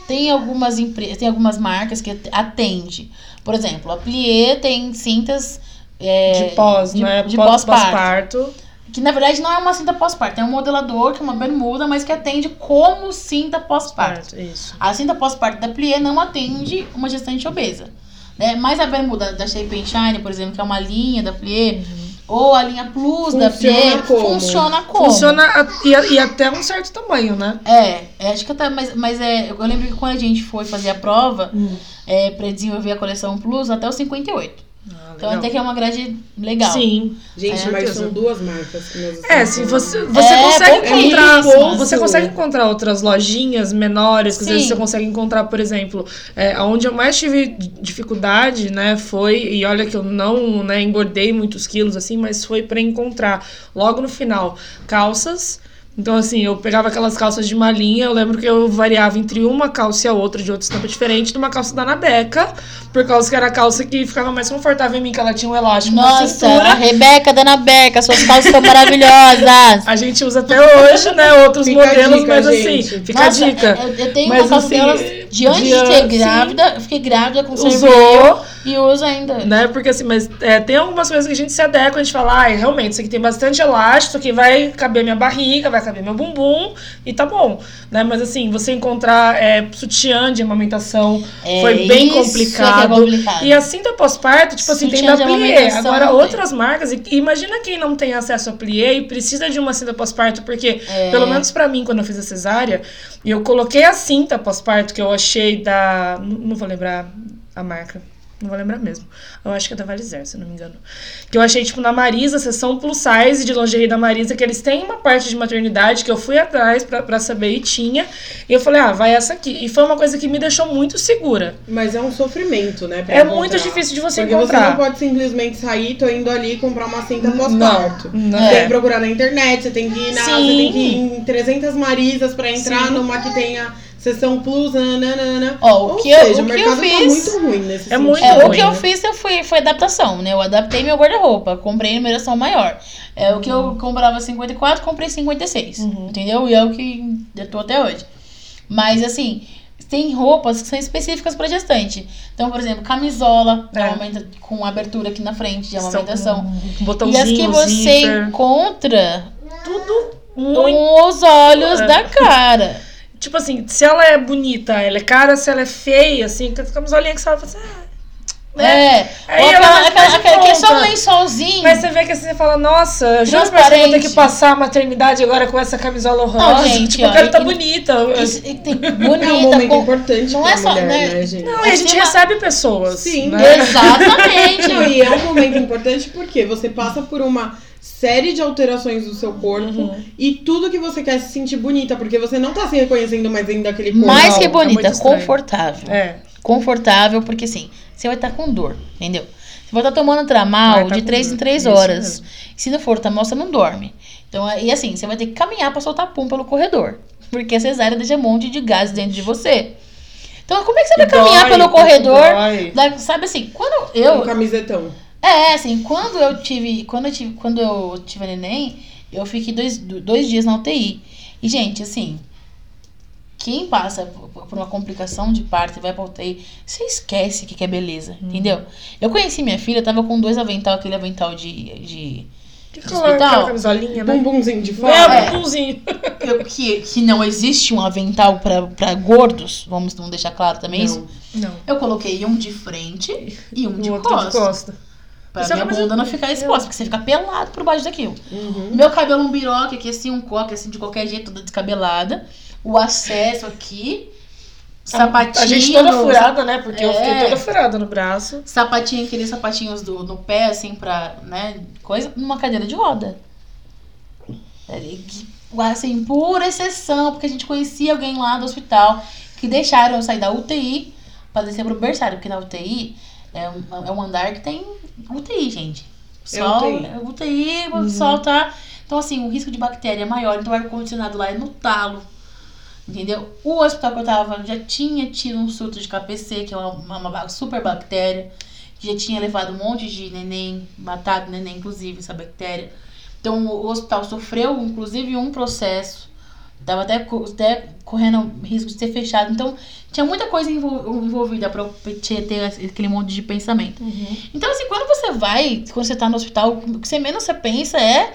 tem algumas empresas, tem algumas marcas que atende. Por exemplo, a Plié tem cintas é, de pós, de- né? de Pós- pós-parto. Pós-parto. que na verdade não é uma cinta pós-parto, é um modelador que é uma bermuda, mas que atende como cinta pós-parto. A cinta pós-parto da Plié não atende uma gestante obesa. Né? Mas a bermuda da Shape and Shine, por exemplo, que é uma linha da Plié, ou a linha Plus da Funciona Plié, como? funciona como? Funciona a- e, e até um certo tamanho, né? É, é, acho que até, mas, mas é, eu lembro que quando a gente foi fazer a prova, Hum. é, pra desenvolver a coleção Plus, até os 58. Ah, Então até que é uma grade legal. Sim. Gente, É. mas são duas marcas que nós estamos É, se você, você É, consegue encontrar. Você consegue encontrar outras lojinhas menores, que às vezes você consegue encontrar, por exemplo, é, onde eu mais tive dificuldade, né, foi, e olha que eu não né, engordei muitos quilos assim, mas foi pra encontrar logo no final calças. Então, assim, eu pegava aquelas calças de malinha, eu lembro que eu variava entre uma calça e a outra de outra estampa diferente, de uma calça da Nabeca, por causa que era a calça que ficava mais confortável em mim, que ela tinha um elástico na Nossa, cintura. a Rebeca da Nabeca, suas calças são maravilhosas. A gente usa até hoje, né? Outros Fica modelos, dica, mas gente. assim, fica Nossa, a dica. Eu, eu tenho Mas, uma calça assim, delas de antes de ser grávida, eu fiquei grávida, conservei Usou, e uso ainda. né? Porque assim, mas é, tem algumas coisas que a gente se adequa, a gente fala, ai, realmente, isso aqui tem bastante elástico, isso aqui vai caber minha barriga, vai caber meu bumbum, e tá bom. Né? Mas assim, você encontrar é, sutiã de amamentação É foi bem que é complicado. complicado. E a cinta pós-parto, tipo assim, tem Sutiã da plié. Agora, outras marcas, imagina quem não tem acesso a plié e precisa de uma cinta pós-parto, porque, É. pelo menos pra mim, quando eu fiz a cesárea, eu coloquei a cinta pós-parto que eu achei da. Não vou lembrar a marca. Não vou lembrar mesmo. Eu acho que é da Valizer, se não me engano. Que eu achei, tipo, na Marisa, seção plus size de lingerie da Marisa, que eles têm uma parte de maternidade que eu fui atrás pra, pra saber e tinha. E eu falei, ah, vai essa aqui. E foi uma coisa que me deixou muito segura. Mas é um sofrimento, né? É encontrar. muito difícil de você Porque encontrar. você não pode simplesmente sair, tô indo ali comprar uma cinta pós-parto. Não, Você tem é. que procurar na internet, você tem que ir na, você Sim. tem que ir em 300 Marisas pra entrar Sim. numa que tenha sessão plus, nananana. Ó, o Ou que eu- seja, o o que mercado eu tá fiz- muito ruim nesse É sentido. muito É, o ruim, que eu né? fiz, eu foi, foi adaptação, né? Eu adaptei meu guarda-roupa, comprei numeração maior. É o que eu comprava 54, comprei 56. Uhum. Entendeu? E é o que eu tô até hoje. Mas assim, tem roupas que são específicas para gestante. Então, por exemplo, camisola, É. aumenta com abertura aqui na frente de amamentação. com E as botãozinho, que você zíper, encontra tudo com os olhos É. da cara. Tipo assim, se ela é bonita, ela é cara, se ela é feia, assim, com as camisolinhas que você vai fazer. Ah, né? É. Aí ela aquela, aquela, que é só um ponta. lençolzinho. Mas você vê que assim, você fala, nossa, eu juro pra você, eu vou ter que passar a maternidade agora com essa camisola horrorosa. gente, tipo, eu ó, quero tá e- bonita. Isso, e tem [laughs] É um bonita. momento com- importante não pra é só, mulher, né? né, gente? Não, e a gente Acima- recebe pessoas. Sim. né? Exatamente. [laughs] Não, e é um momento importante porque você passa por uma série de alterações do seu corpo Uhum. e tudo que você quer se sentir bonita, porque você não tá se reconhecendo mais dentro daquele corpo. Mais que é muito bonita, estranho. confortável. É. Confortável, porque assim, você vai estar com dor, entendeu? Você vai estar tomando tramal tá de com 3 dor, em 3 isso horas. Se não for tramal, você não dorme. Então, e assim, você vai ter que caminhar pra soltar pum pelo corredor. Porque a cesárea deixa um monte de gás dentro de você. Então, como é que você vai E caminhar dói, pelo corredor? dói. Da- sabe assim, quando Um eu. camisetão. É, assim, quando eu tive. Quando eu tive, quando eu tive a neném, eu fiquei dois, dois dias na UTI. E, gente, assim. Quem passa por uma complicação de parto e vai pra UTI, você esquece o que que é beleza, entendeu? Eu conheci minha filha, tava com dois avental, aquele avental de. de Que De hospital? aquela camisolinha, né? Bumbumzinho de É, fora. o bumbumzinho. eu- que, que não existe um avental pra, pra gordos, vamos, vamos deixar claro também isso. Não. Não. Eu coloquei um de frente e um de o outro costa. de costa. Pra é minha bunda não ficar exposta, porque você fica pelado por baixo daquilo. Uhum. Meu cabelo um biroque aqui, assim, um coque, assim, de qualquer jeito, toda descabelada. O acesso aqui. Sapatinho. A gente toda no- furada, né? Porque eu fiquei É. toda furada no braço. Sapatinho, aqueles sapatinhos do, no pé, assim, pra, né, coisa, numa cadeira de roda. É, Assim, por exceção, porque a gente conhecia alguém lá do hospital que deixaram eu sair da UTI pra descer pro berçário, porque na UTI é um, é um andar que tem UTI, gente. É UTI. é UTI, o sol tá. Então, assim, o risco de bactéria é maior, então o ar-condicionado lá é no talo. Entendeu? O hospital que eu tava já tinha tido um surto de KPC, que é uma, uma, uma super bactéria. Já tinha levado um monte de neném, matado neném, inclusive, essa bactéria. Então o hospital sofreu, inclusive, um processo. Tava até, até correndo risco de ser fechado. Então, tinha muita coisa envol- envolvida pra eu ter aquele monte de pensamento. Então, assim, quando você vai, quando você tá no hospital, o que você menos você pensa é.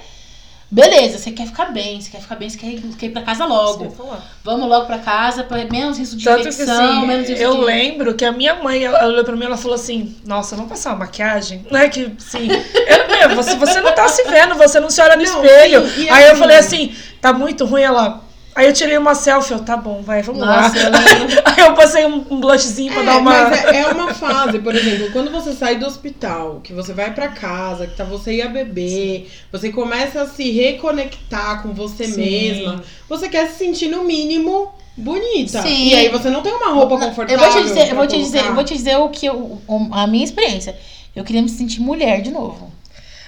Beleza, você quer ficar bem, você quer ficar bem, você quer, ir- quer ir pra casa logo. Vamos logo pra casa, pra menos risco de Tanto que infecção, assim, menos risco eu de... lembro que a minha mãe, ela olhou pra mim e ela falou assim, nossa, vamos passar uma maquiagem? Não é que, assim, eu, meu, você, você não tá se vendo, você não se olha no Não, espelho. sim, Aí eu assim- falei assim, tá muito ruim, ela... Aí eu tirei uma selfie, eu, tá bom, vai, vamos Nossa, eu lá. [laughs] lembro. Aí eu passei um, um blushzinho pra É, dar uma... mas é, é uma fase, por exemplo, quando você sai do hospital, que você vai pra casa, que tá você e a bebê, você começa a se reconectar com você Sim. mesma, você quer se sentir no mínimo bonita. Sim. E aí você não tem uma roupa Eu confortável. vou te dizer, eu vou te dizer, eu vou te dizer o que eu, a minha experiência. Eu queria me sentir mulher de novo.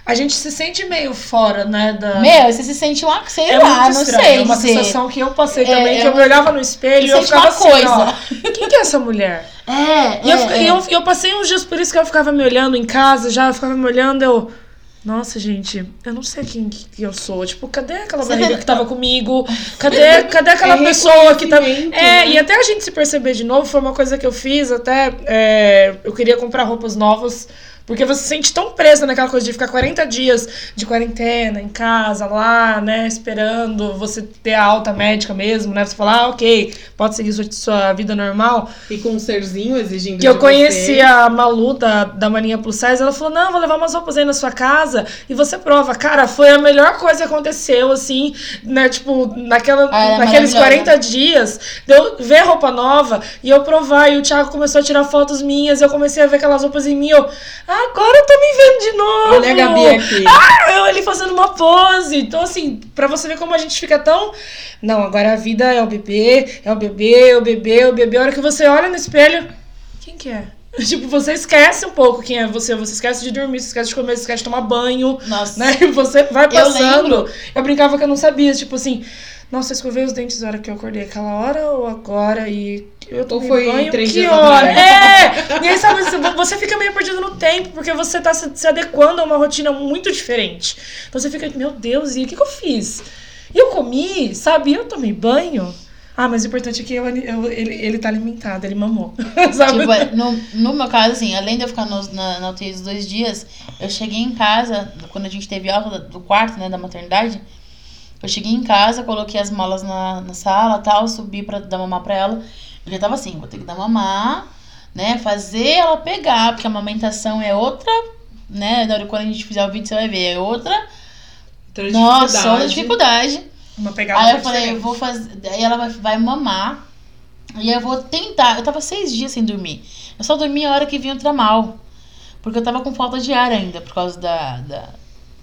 A gente se sente meio fora, né, da... Meu, você se sente uma, sei É lá, não estranho, sei é uma sensação que eu passei É, também, é que eu uma- me olhava no espelho e eu ficava assim, coisa. ó, quem que é essa mulher? É, E eu, é, é. eu, eu passei uns dias por isso que eu ficava me olhando em casa, já eu ficava me olhando, eu. Nossa, gente, eu não sei quem que eu sou. Tipo, cadê aquela Você barriga que tava comigo? [laughs] Cadê, cadê aquela É pessoa que tá. É, né? e até a gente se perceber de novo, foi uma coisa que eu fiz, até é, eu queria comprar roupas novas. Porque você se sente tão presa naquela coisa de ficar 40 dias de quarentena, em casa, lá, né, esperando você ter a alta médica mesmo, né? Você falar, ah, ok, pode seguir sua, sua vida normal. E com um serzinho exigindo Que eu conheci você. a Malu da, da Maninha Plus Size, ela falou: Não, vou levar umas roupas aí na sua casa e você prova. Cara, foi a melhor coisa que aconteceu, assim, né? Tipo, naquela, Ah, era naqueles maravilhosa. 40 dias, de eu ver roupa nova e eu provar. E o Thiago começou a tirar fotos minhas e eu comecei a ver aquelas roupas em mim. Eu, agora eu tô me vendo de novo. Olha a Gabi aqui. Ah, eu ali fazendo uma pose. Então, assim, pra você ver como a gente fica tão. Não, agora a vida é o bebê, é o bebê, é o bebê, é o bebê. A hora que você olha no espelho, quem que é? [laughs] Tipo, você esquece um pouco quem é você. Você esquece de dormir, você esquece de comer, você esquece de tomar banho, Nossa. né? [laughs] Você vai Eu passando. lembro. Eu brincava que eu não sabia, tipo assim. Nossa, eu escovei os dentes na hora que eu acordei. Aquela hora ou agora? E eu tomei foi banho? três que dias hora? É! E aí, sabe, você você fica meio perdido no tempo, porque você tá se, se adequando a uma rotina muito diferente. Então você fica, meu Deus, e o que, que eu fiz? E eu comi, sabe? Eu tomei banho. Ah, mas o importante é que eu, eu- ele, ele tá alimentado, ele mamou. [laughs] sabe? Tipo, é, no, no meu caso, assim, além de eu ficar nos- na, na UTI os dois dias, eu cheguei em casa, quando a gente teve alta do quarto, né, da maternidade, eu cheguei em casa, coloquei as malas na, na sala tal, subi pra dar mamar pra ela. Eu já tava assim, vou ter que dar mamar, né, fazer ela pegar, porque a amamentação é outra, né, na hora quando a gente fizer o vídeo você vai ver, é outra. Outra Nossa, outra dificuldade. Uma pegada Aí eu falei, eu diferente. vou fazer. Aí ela vai, vai mamar. E eu vou tentar. Eu tava seis dias sem dormir. Eu só dormia a hora que vinha o tramal. Porque eu tava com falta de ar ainda, por causa da. da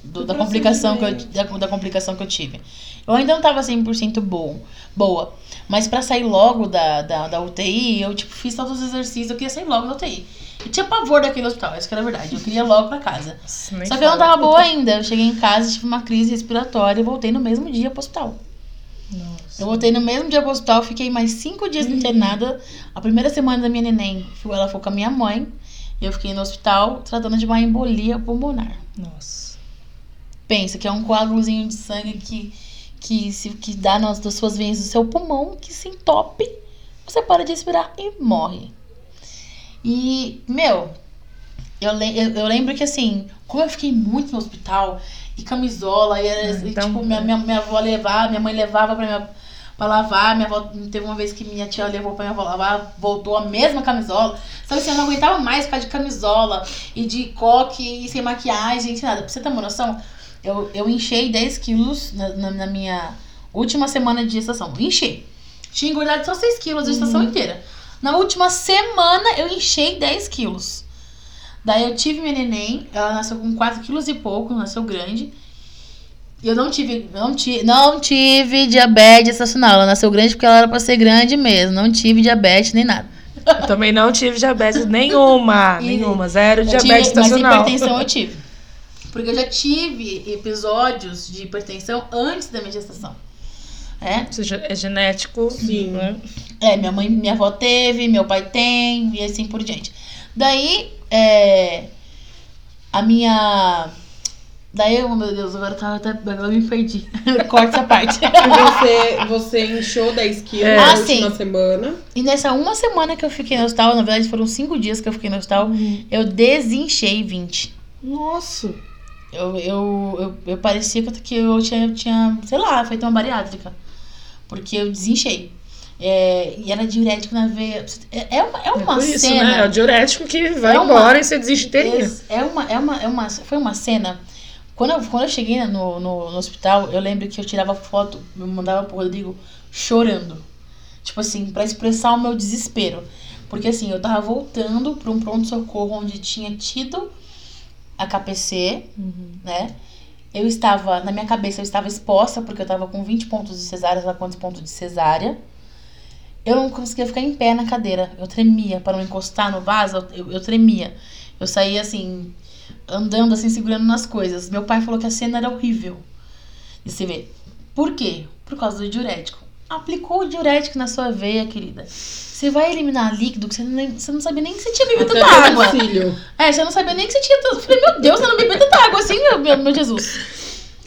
do- da, complicação que eu, da, da complicação que eu tive. Eu ainda não tava 100% bom, boa. Mas pra sair logo da, da, da UTI, eu tipo, fiz todos os exercícios, eu queria sair logo da UTI. Eu tinha pavor daquele hospital, isso que era verdade. Eu queria logo pra casa. [laughs] Só que eu não tava boa ainda. Eu cheguei em casa, tive uma crise respiratória e voltei no mesmo dia pro hospital. Nossa. Eu voltei no mesmo dia pro hospital, fiquei mais cinco dias [laughs] internada. A primeira semana da minha neném, ela foi com a minha mãe. E eu fiquei no hospital tratando de uma embolia pulmonar. Nossa. Pensa que é um coágulozinho de sangue que, que, se, que dá nas das suas veias do seu pulmão, que se entope, você para de respirar e morre. E, meu, eu, le- eu, eu lembro que assim, como eu fiquei muito no hospital, e camisola, e era, Ah, e, então- tipo, minha, minha, minha avó levava, minha mãe levava pra, minha, pra lavar, minha avó, teve uma vez que minha tia levou pra minha avó lavar, voltou a mesma camisola. Sabe assim, eu não aguentava mais ficar de camisola, e de coque, e sem maquiagem, sem nada. Pra você ter uma noção, eu, eu enchei 10 quilos na, na, na minha última semana de gestação. Enchei. Tinha engordado só 6 quilos a gestação inteira. Na última semana eu enchei 10 quilos. Daí eu tive minha neném, ela nasceu com 4 quilos e pouco, nasceu grande. E Eu não tive, não tive, não tive diabetes estacional. Ela nasceu grande porque ela era pra ser grande mesmo. Não tive diabetes nem nada. Eu também não tive diabetes nenhuma. [laughs] Nenhuma. Zero diabetes tive, mas estacional. hipertensão eu tive. Porque eu já tive episódios de hipertensão antes da minha gestação. É? Ou seja, é genético. Sim. né? É, minha mãe, minha avó teve, meu pai tem, e assim por diante. Daí, é. A minha. Daí, eu, meu Deus, agora, tá, tá, agora eu me perdi. [laughs] Corta essa parte. [laughs] Você, você inchou 10 quilos É. na Ah, última sim. semana. E nessa uma semana que eu fiquei no hospital, na verdade foram cinco dias que eu fiquei no hospital, eu desinchei 20. Nossa. Eu, eu, eu, eu parecia que eu, tinha, eu tinha, sei lá, feito uma bariátrica. Porque eu desinchei. É, e era diurético na veia. É, é uma, é É uma por isso, cena. né? É o diurético que vai É uma- embora e você desiste inteirinho. É uma, é uma, é uma, foi uma cena. Quando eu, quando eu cheguei no, no, no hospital, eu lembro que eu tirava foto, eu mandava pro Rodrigo chorando. Tipo assim, pra expressar o meu desespero. Porque assim, eu tava voltando pra um pronto-socorro onde tinha tido a KPC, né? Eu estava, na minha cabeça, eu estava exposta, porque eu tava com 20 pontos de cesárea, sei lá quantos pontos de cesárea. Eu não conseguia ficar em pé na cadeira. Eu tremia para não encostar no vaso, eu, eu tremia. Eu saía assim, andando assim, segurando nas coisas. Meu pai falou que a cena era horrível. E você vê. Por quê? Por causa do diurético. Aplicou o diurético na sua veia, querida. Você vai eliminar líquido que você não, você não sabia nem que você tinha bebido tanta água. auxílio. É, você não sabia nem que você tinha. Eu falei, meu Deus, eu não bebi tanta água assim, meu, meu, meu Jesus.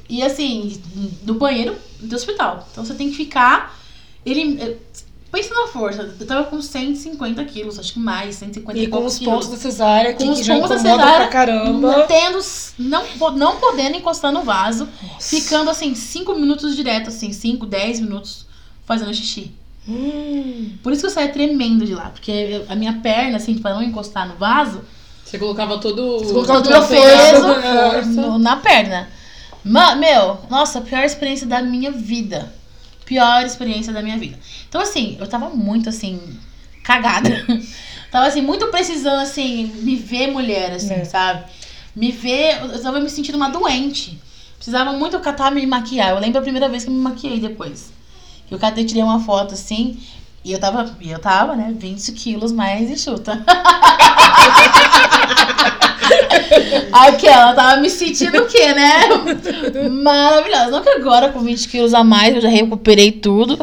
E assim, do banheiro do hospital. Então você tem que ficar. Ele. eh, Pensa na força. Eu tava com 150 quilos, acho que mais, 150 E com os pontos da cesárea, que, Com que os já pontos da incomoda cesárea, pra caramba. Tendo, não, não podendo encostar no vaso, ficando assim, 5 minutos direto, assim, 5, 10 minutos fazendo xixi. Hum, Por isso que eu saía tremendo de lá, porque a minha perna, assim, pra não encostar no vaso, Você colocava todo Você colocava todo todo o peso peso, né? no- na perna. Ma- meu, nossa, a pior experiência da minha vida. Pior experiência da minha vida. Então, assim, eu tava muito, assim, cagada. [laughs] tava, assim, muito precisando, assim, me ver mulher, assim, É. sabe? Me ver, eu tava me sentindo uma doente. Precisava muito catar me maquiar. Eu lembro a primeira vez que eu me maquiei depois. Que eu catei, tirei uma foto, assim, e eu tava, e eu tava, né, 20 quilos mais enxuta. [laughs] Aquela, tava me sentindo o quê, né? Maravilhosa. Não que agora, com 20 quilos a mais, eu já recuperei tudo.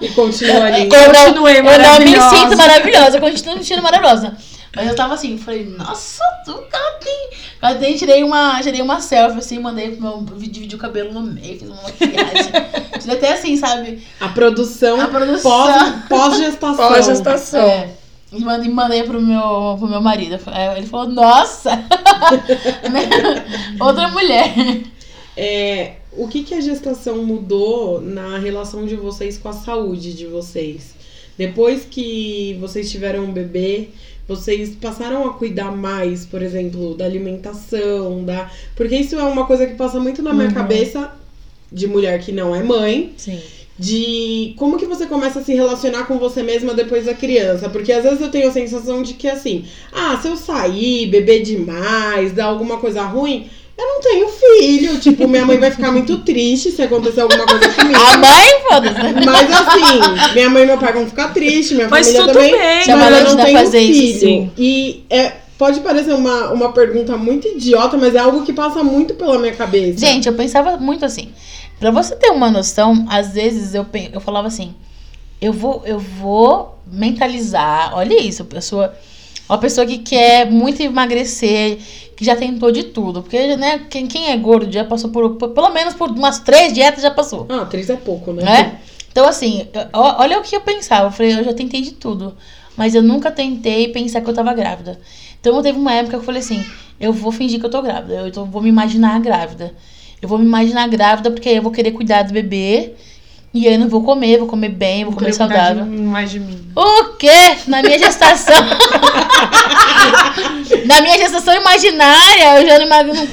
e continua ali. [laughs] Eu não, Continuei eu não me maravilhosa. sinto maravilhosa, eu continuo me sentindo maravilhosa. Mas eu tava assim, falei, nossa, tu tem. Até tirei uma, tirei uma selfie assim, mandei pro meu. Dividi o cabelo no meio, fiz uma maquiagem. [laughs] tirei até assim, sabe? A produção, A produção. pós- pós-gestação. Pós-gestação. É. E mandei, mandei pro meu, pro meu marido. Ele falou, nossa! [laughs] [laughs] Outra mulher. É, o que, que a gestação mudou na relação de vocês com a saúde de vocês? Depois que vocês tiveram um bebê, vocês passaram a cuidar mais, por exemplo, da alimentação, da. Porque isso é uma coisa que passa muito na minha Uhum. cabeça de mulher que não é mãe. Sim. de como que você começa a se relacionar com você mesma depois da criança. Porque às vezes eu tenho a sensação de que assim, ah, se eu sair, beber demais, dar alguma coisa ruim, eu não tenho filho. Tipo, minha mãe vai ficar muito triste se acontecer alguma coisa comigo. A mãe, foda-se, né? Mas assim, minha mãe e meu pai vão ficar tristes, minha Mas família tudo também. bem. Mas ela eu não tenho fazer isso, filho. sim. E é, pode parecer uma, uma pergunta muito idiota, mas é algo que passa muito pela minha cabeça. Gente, eu pensava muito assim. Pra você ter uma noção, às vezes eu, eu falava assim, eu vou, eu vou mentalizar, olha isso, pessoa, uma pessoa que quer muito emagrecer, que já tentou de tudo. Porque, né, quem, quem é gordo já passou por, por- pelo menos por umas três dietas já passou. Ah, três é pouco, né? né? Então, assim, olha o que eu pensava. Eu falei, eu já tentei de tudo. Mas eu nunca tentei pensar que eu tava grávida. Então, teve uma época que eu falei assim: eu vou fingir que eu tô grávida. Eu tô- vou me imaginar grávida. Eu vou me imaginar grávida porque aí eu vou querer cuidar do bebê. E aí eu não vou comer, vou comer bem, vou comer saudável. de- mais de mim. O quê? Na minha gestação. [laughs] Na minha gestação imaginária, eu já não imagino. [laughs]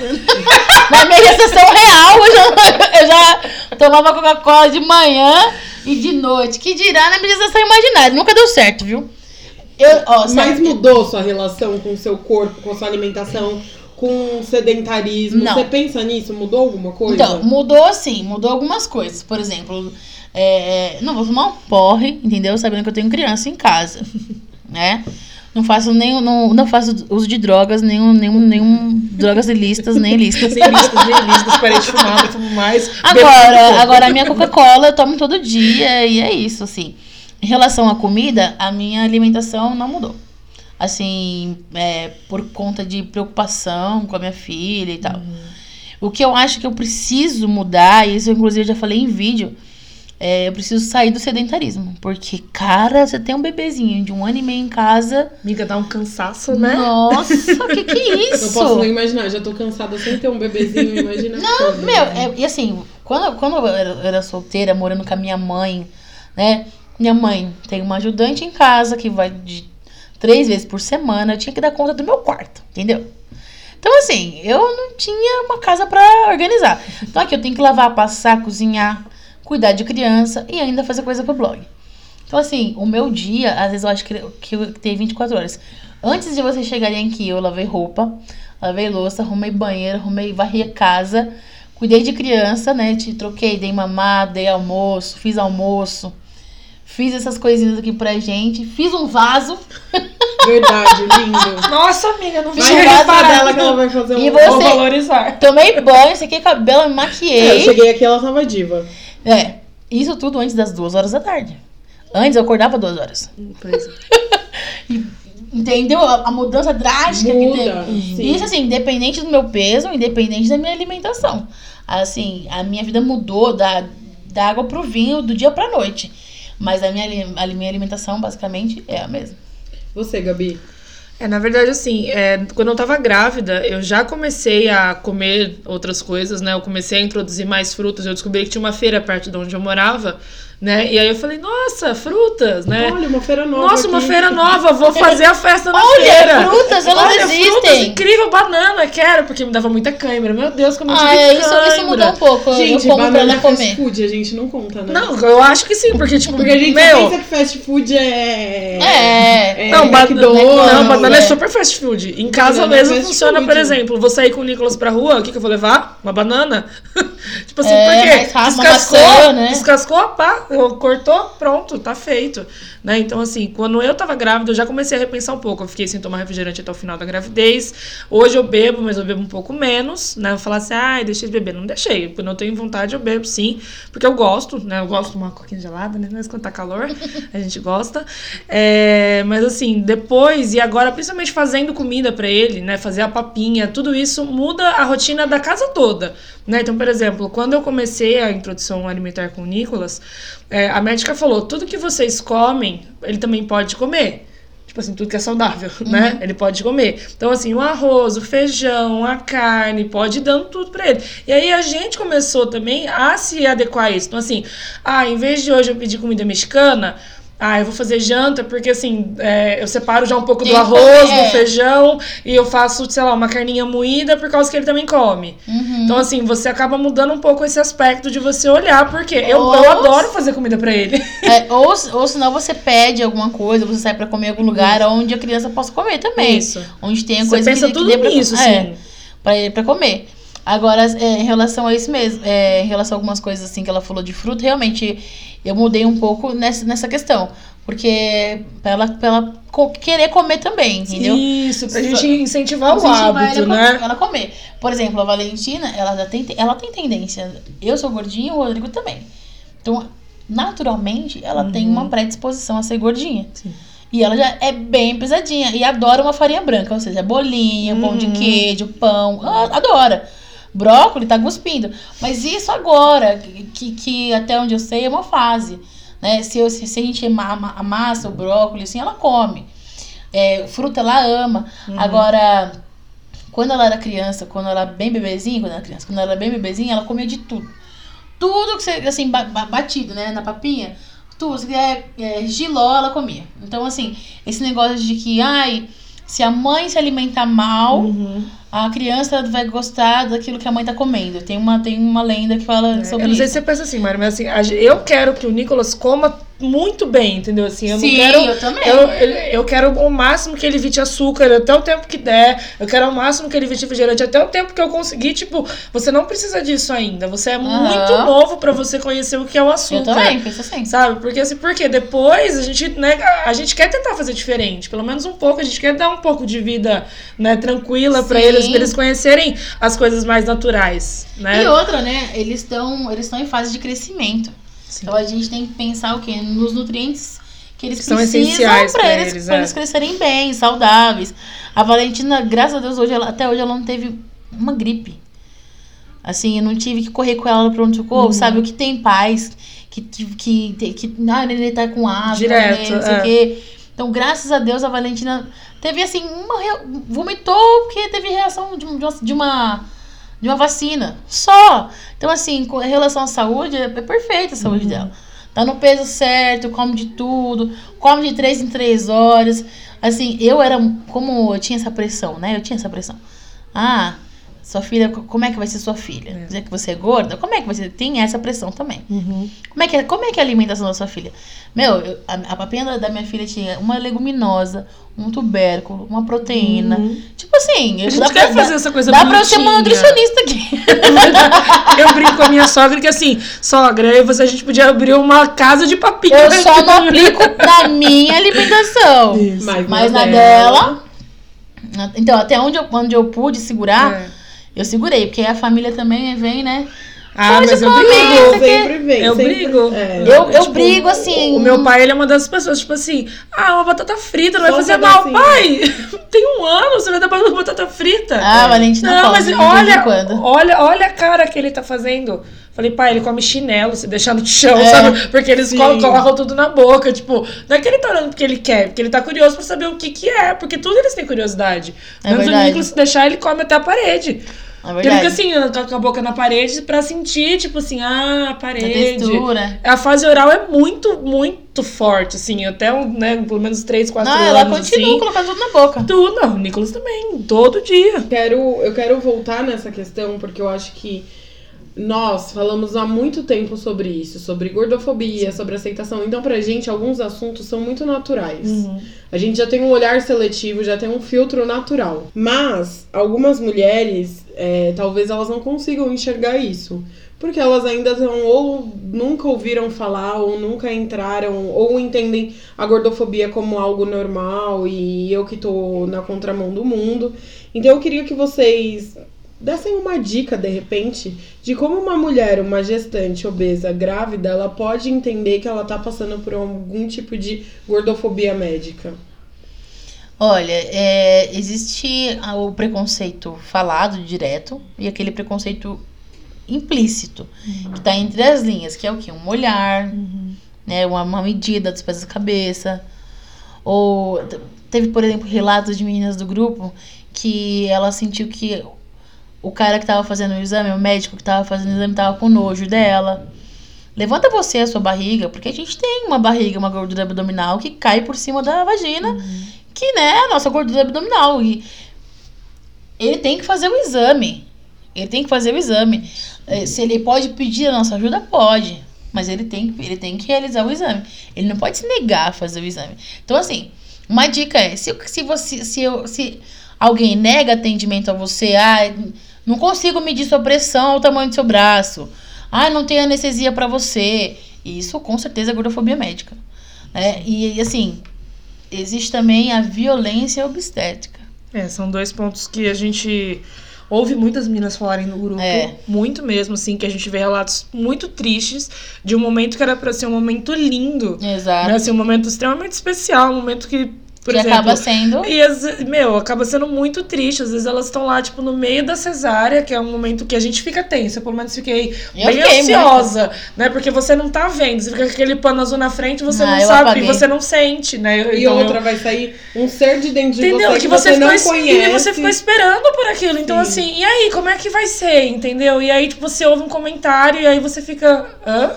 Na minha gestação real, eu já, eu já tomava Coca-Cola de manhã e de noite. Que dirá na minha gestação imaginária. Nunca deu certo, viu? Eu, ó, Mas mudou sua relação com o seu corpo, com a sua alimentação, com sedentarismo? Não. Você pensa nisso? Mudou alguma coisa? Então, mudou sim, mudou algumas coisas. Por exemplo, é, não vou tomar um porre, entendeu? Sabendo que eu tenho criança em casa, [laughs] né? Não faço nenhum, não, não faço uso de drogas, nenhum, nenhum, nenhum drogas ilícitas, nem ilícitas. Sem listas, nem listas, parei de fumar, não fumo mais. Agora, agora a minha Coca-Cola eu tomo todo dia e é isso, assim. Em relação à comida, a minha alimentação não mudou. Assim, é, por conta de preocupação com a minha filha e tal. O que eu acho que eu preciso mudar, e isso eu, inclusive já falei em vídeo, é, eu preciso sair do sedentarismo. Porque, cara, você tem um bebezinho de um ano e meio em casa. Amiga, dá um cansaço, né? Nossa, o que, que é [laughs] isso? Não posso nem imaginar, já tô cansada sem ter um bebezinho, imagina. Não, Meu, é- e assim, quando, quando eu era, eu era solteira, morando com a minha mãe, né? Minha mãe tem uma ajudante em casa que vai de três vezes por semana. Eu tinha que dar conta do meu quarto, entendeu? Então, assim, eu não tinha uma casa pra organizar. Então, aqui eu tenho que lavar, passar, cozinhar, cuidar de criança e ainda fazer coisa pro blog. Então, assim, o meu dia, às vezes eu acho que, que eu tenho 24 horas. Antes de vocês chegarem aqui, eu lavei roupa, lavei louça, arrumei banheiro, arrumei, varri a casa, cuidei de criança, né? Te troquei, dei mamar, dei almoço, fiz almoço, fiz essas coisinhas aqui pra gente, fiz um vaso. [laughs] Verdade, lindo. Nossa, amiga, não Vai reparar dela que ela vai fazer um... E Vou você- valorizar. Tomei banho, sequei cabelo, me É, eu maquiei. cheguei aqui ela tava diva. É, isso tudo antes das duas horas da tarde. Antes eu acordava duas horas. Pois [laughs] é. Entendeu? A, a mudança drástica que Muda, teve. sim. Isso, assim, independente do meu peso, independente da minha alimentação. Assim, a minha vida mudou da, da água pro vinho, do dia pra noite. Mas a minha, a minha alimentação, basicamente, é a mesma. Você, Gabi? É, na verdade, assim, é, quando eu tava grávida, eu já comecei a comer outras coisas, né? Eu comecei a introduzir mais frutas. Eu descobri que tinha uma feira perto de onde eu morava, né? E aí eu falei, nossa, frutas, né? Olha, uma feira nova Nossa, uma aqui. feira nova, vou fazer a festa na Olha, feira. frutas, elas Olha, frutas, existem. incrível, banana, quero, porque me dava muita câimbra. Meu Deus, como eu tive Ah, é, isso, isso mudou um pouco. Gente, eu como pra banana é não fast comer. food, a gente não conta, né? Não, eu acho que sim, porque, tipo, Porque a gente meu... pensa que fast food é... É. é Não, ba- McDonald's, não, banana é é. super fast food. Em casa Banana é mesmo fast funciona, food. por exemplo, vou sair com o Nicolas pra rua, o que, que eu vou levar? Uma banana? [laughs] tipo assim, É, por quê? uma Descascou, maçã, né? descascou, pá, cortou, pronto, tá feito. Né? Então, assim, quando eu tava grávida, eu já comecei a repensar um pouco. Eu fiquei sem tomar refrigerante até o final da gravidez. Hoje eu bebo, mas eu bebo um pouco menos, né? Eu falar assim, ai, deixei de beber. Não deixei. Quando eu tenho vontade, eu bebo sim. Porque eu gosto, né? Eu gosto de uma coquinha gelada, né? Mas quando tá calor, [laughs] a gente gosta. É, mas assim, depois e agora, principalmente fazendo comida pra ele, né? Fazer a papinha, tudo isso muda a rotina da casa toda. Né? Então, por exemplo, quando eu comecei a introdução alimentar com o Nicolas, é, a médica falou: tudo que vocês comem, ele também pode comer. Tipo assim, tudo que é saudável, [laughs] né? Ele pode comer. Então, assim, o arroz, o feijão, a carne, pode ir dando tudo pra ele. E aí a gente começou também a se adequar a isso. Então, assim, ah, em vez de hoje eu pedir comida mexicana, ah, eu vou fazer janta, porque assim, é, eu separo já um pouco do que arroz, é. do feijão, e eu faço, sei lá, uma carninha moída por causa que ele também come. Uhum. Então, assim, você acaba mudando um pouco esse aspecto de você olhar, porque eu, Ou- eu adoro fazer comida pra ele. É, [laughs] ou, ou senão você pede alguma coisa, você sai pra comer em algum lugar onde a criança possa comer também. Isso. Onde tem Você coisa pensa que, tudo que dê pra, nisso, é, assim. pra ele pra comer. Agora, é, em relação a isso mesmo, é, em relação a algumas coisas assim que ela falou de fruta, realmente eu mudei um pouco nessa, nessa questão. Porque pra ela, pra ela co- querer comer também, entendeu? Isso, pra gente incentivar o Incentivar hábito, ela, né? ela comer. Por exemplo, a Valentina, ela, já tem, ela tem tendência. Eu sou gordinha, o Rodrigo também. Então, naturalmente, ela tem uma predisposição a ser gordinha. Uhum. Sim. E ela já é bem pesadinha. E adora uma farinha branca, ou seja, bolinho, pão de Uhum. queijo, pão. Adora. Brócolis tá cuspindo. Mas isso agora, que, que até onde eu sei é uma fase. Né? Se, eu, se, a gente ama- ama- amassa o brócolis, assim, ela come. É, fruta ela ama. Uhum. Agora, quando ela era criança, quando ela era bem bebezinha, quando ela era criança, quando ela era bem bebezinha, ela comia de tudo. Tudo que você, assim, ba- ba- batido, né, na papinha, tudo, se é, é, giló, ela comia. Então, assim, esse negócio de que, ai, se a mãe se alimentar mal, Uhum. A criança vai gostar daquilo que a mãe tá comendo. Tem uma, tem uma lenda que fala sobre eu não sei isso. se você pensa assim, Mário, mas assim, eu quero que o Nicolas coma muito bem, entendeu? Assim, eu Sim, não quero. eu também. Eu, eu, quero o máximo que ele evite açúcar, até o tempo que der. Eu quero o máximo que ele evite refrigerante, até o tempo que eu conseguir. Tipo, você não precisa disso ainda. Você é Aham. muito novo pra você conhecer o que é o açúcar. Eu também, penso assim. Sabe? Porque assim, porque depois a gente, né, a gente quer tentar fazer diferente, pelo menos um pouco, a gente quer dar um pouco de vida, né, tranquila Sim. eles, pra eles conhecerem as coisas mais naturais, né? E outra, né? Eles estão eles estão em fase de crescimento. Sim. Então a gente tem que pensar o quê? Nos nutrientes que eles Que são precisam pra eles, eles, é. eles crescerem bem, saudáveis. A Valentina, graças a Deus, hoje ela- até hoje ela não teve uma gripe. Assim, eu não tive que correr com ela no pronto-socorro, Uhum. sabe? O que tem pais que, que, que, que, ah, neném tá com asma, Direto, neném, não sei é. o quê. Então, graças a Deus, a Valentina teve, assim, uma... rea- Vomitou porque teve reação de, de uma... De uma vacina. Só. Então, assim, com relação à saúde, é é perfeita a saúde dela. Tá no peso certo, come de tudo, come de três em três horas. Assim, eu era. Como eu tinha essa pressão, né? Eu tinha essa pressão. Ah, sua filha, como é que vai ser sua filha? Dizer que você é gorda? Como é que ser? Tem essa pressão também. Uhum. Como é que é, como é, que é a alimentação da sua filha? Meu, eu- a, a papinha da, da minha filha tinha uma leguminosa, um tubérculo, uma proteína. Uhum. Assim, A gente dá quer pra- fazer essa coisa Dá pra eu ser uma bonitinha. nutricionista aqui. [laughs] Eu brinco com a minha sogra que assim, sogra, e você a gente podia abrir uma casa de papinha. Eu só não [laughs] aplico na minha alimentação. Isso. Mas, Mas na na dela. Então, até onde eu, onde eu pude segurar, É. eu segurei. Porque a família também vem, né? Ah, Pode mas eu brigo. Sempre vem. Eu sempre- brigo. é. Eu, eu tipo, brigo assim. O meu pai, ele é uma das pessoas, tipo assim, ah, uma batata frita não vai fazer mal. pedacinho. Pai, [laughs] tem um ano, você vai dar uma batata frita. Ah, Valentina Não, come, mas de vez em olha, quando. olha, olha a cara que ele tá fazendo. Falei, pai, ele come chinelo, se deixar no chão, É, sabe? Porque eles col- colocam tudo na boca, tipo, não é que ele tá olhando porque ele quer, porque ele tá curioso pra saber o que que é, porque tudo eles têm curiosidade. É Menos o. Nicolas, se deixar, ele come até a parede. É verdade. fica assim, com a boca na parede pra sentir, tipo assim, ah, a A parede. textura. A fase oral é muito, muito forte, assim, até, um, né, pelo menos 3, 4 Não, anos, ela continua assim. colocando tudo na boca. Tudo, não, o Nicolas também, todo dia. Quero, eu quero voltar nessa questão porque eu acho que nós falamos há muito tempo sobre isso, sobre gordofobia, sobre aceitação. Então, pra gente, alguns assuntos são muito naturais. A gente já tem um olhar seletivo, já tem um filtro natural. Mas algumas mulheres, é, talvez elas não consigam enxergar isso. porque elas ainda estão ou nunca ouviram falar, ou nunca entraram, ou entendem a gordofobia como algo normal e eu que tô na contramão do mundo. Então eu queria que vocês dessem uma dica, de repente, de como uma mulher, uma gestante obesa, grávida, ela pode entender que ela tá passando por algum tipo de gordofobia médica. Olha, é, existe o preconceito falado direto e aquele preconceito implícito, uhum. que tá entre as linhas, que é o que? Um olhar, uhum. né? Uma, uma medida dos pés da cabeça. Ou teve, por exemplo, relatos de meninas do grupo que ela sentiu que o cara que tava fazendo o exame, o médico que tava fazendo o exame, tava com nojo dela. Levanta você a sua barriga, porque a gente tem uma barriga, uma gordura abdominal que cai por cima da vagina. Uhum que, né, a nossa gordura abdominal. E ele tem que fazer o exame. Ele tem que fazer o exame. Eh, se ele pode pedir a nossa ajuda, pode. Mas ele tem, ele tem que realizar o exame. Ele não pode se negar a fazer o exame. Então, assim, uma dica é: se, se você. Se, eu, se alguém nega atendimento a você, ah, não consigo medir sua pressão ou o tamanho do seu braço. Ah, não tem anestesia para você. Isso com certeza é gordofobia médica. É, e assim, existe também a violência obstétrica. É, são dois pontos que a gente ouve muitas meninas falarem no grupo, é. muito mesmo, assim, que a gente vê relatos muito tristes de um momento que era para ser um momento lindo. Exato. Né? Assim, um momento extremamente especial, um momento que por que exemplo, acaba sendo. E, meu, acaba sendo muito triste. Às vezes elas estão lá, tipo, no meio da cesárea, que é um momento que a gente fica tenso. Eu, pelo menos, fiquei eu bem fiquei ansiosa, muito. né? Porque você não tá vendo. Você fica com aquele pano azul na frente, você ah, não sabe, apaguei. você não sente, né? E então, outra vai sair um ser de dentro de entendeu? você que, você, você não conhece. E você ficou esperando por aquilo. Então, Sim. assim, e aí, como é que vai ser, entendeu? E aí, tipo, você ouve um comentário e aí você fica. hã?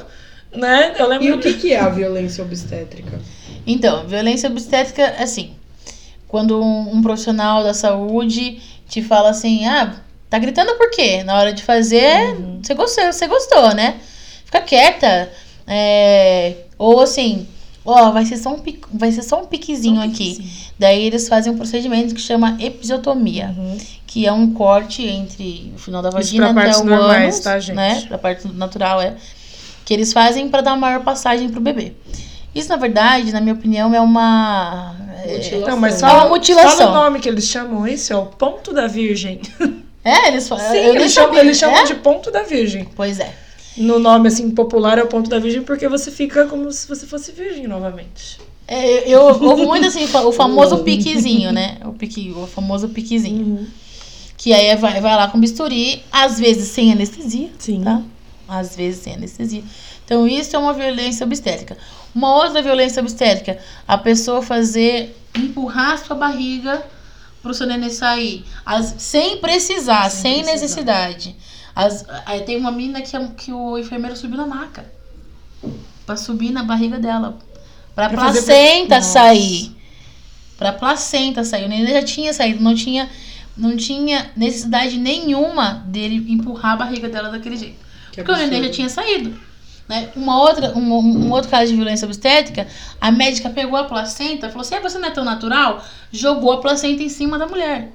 Né? Eu lembro... E o que, que é a violência obstétrica? Então, violência obstétrica, assim, quando um, um, profissional da saúde te fala assim, ah, tá gritando por quê? Na hora de fazer, uhum. você gostou, você gostou, né? Fica quieta. É, ou assim, ó, vai ser só um, vai ser só um piquezinho um aqui. Piquezinho. Daí eles fazem um procedimento que chama episiotomia, uhum. que é um corte entre o final da vagina até o ânus, tá, gente? né? Da parte natural é que eles fazem para dar maior passagem pro bebê. Isso, na verdade, na minha opinião, é uma. Mutilação. Não, mas fala, é uma mutilação. Fala o nome que eles chamam isso, é o ponto da virgem. [laughs] É, eles falam. Sim, eles chamam, eles chamam é? de ponto da virgem. Pois é. No nome, assim, popular é o ponto da virgem porque você fica como se você fosse virgem novamente. É, eu ouvo muito assim, o famoso piquezinho, né? O, pique, o famoso piquezinho. Uhum. Que aí vai, vai lá com bisturi, às vezes sem anestesia. Sim. Tá? Às vezes sem anestesia. Então, isso é uma violência obstétrica. Uma outra violência obstétrica, a pessoa fazer, empurrar sua barriga pro seu neném sair. As, sem precisar, sem, sem precisar. necessidade. As, aí tem uma menina que, que o enfermeiro subiu na maca. Pra subir na barriga dela. Pra, pra placenta sair. Pra placenta sair. O neném já tinha saído, não tinha, não tinha necessidade nenhuma dele empurrar a barriga dela daquele jeito. Que porque absurdo. o neném já tinha saído. Né? Uma outra, um, um, outro caso de violência obstétrica, a médica pegou a placenta e falou assim: ah, você não é tão natural? Jogou a placenta em cima da mulher.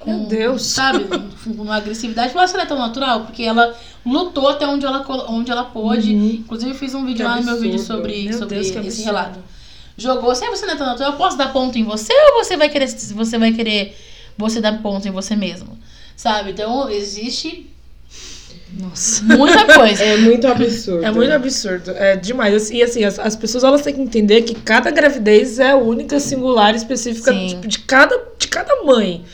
Com, Meu Deus! Sabe? Com [laughs] uma agressividade. Falou: ah, você não é tão natural? Porque ela lutou até onde ela, onde ela pôde. Uhum. Inclusive, fiz um vídeo que lá absurdo. no meu vídeo sobre, meu sobre Deus, esse relato. Jogou ah, você não é tão natural? Eu posso dar ponto em você ou você vai querer, você vai querer você dar ponto em você mesmo? Sabe? Então, existe nossa. Muita coisa. É muito absurdo. É muito absurdo. É demais. E assim, as, as pessoas elas têm que entender que cada gravidez é única, singular, específica tipo, de, cada, de cada mãe.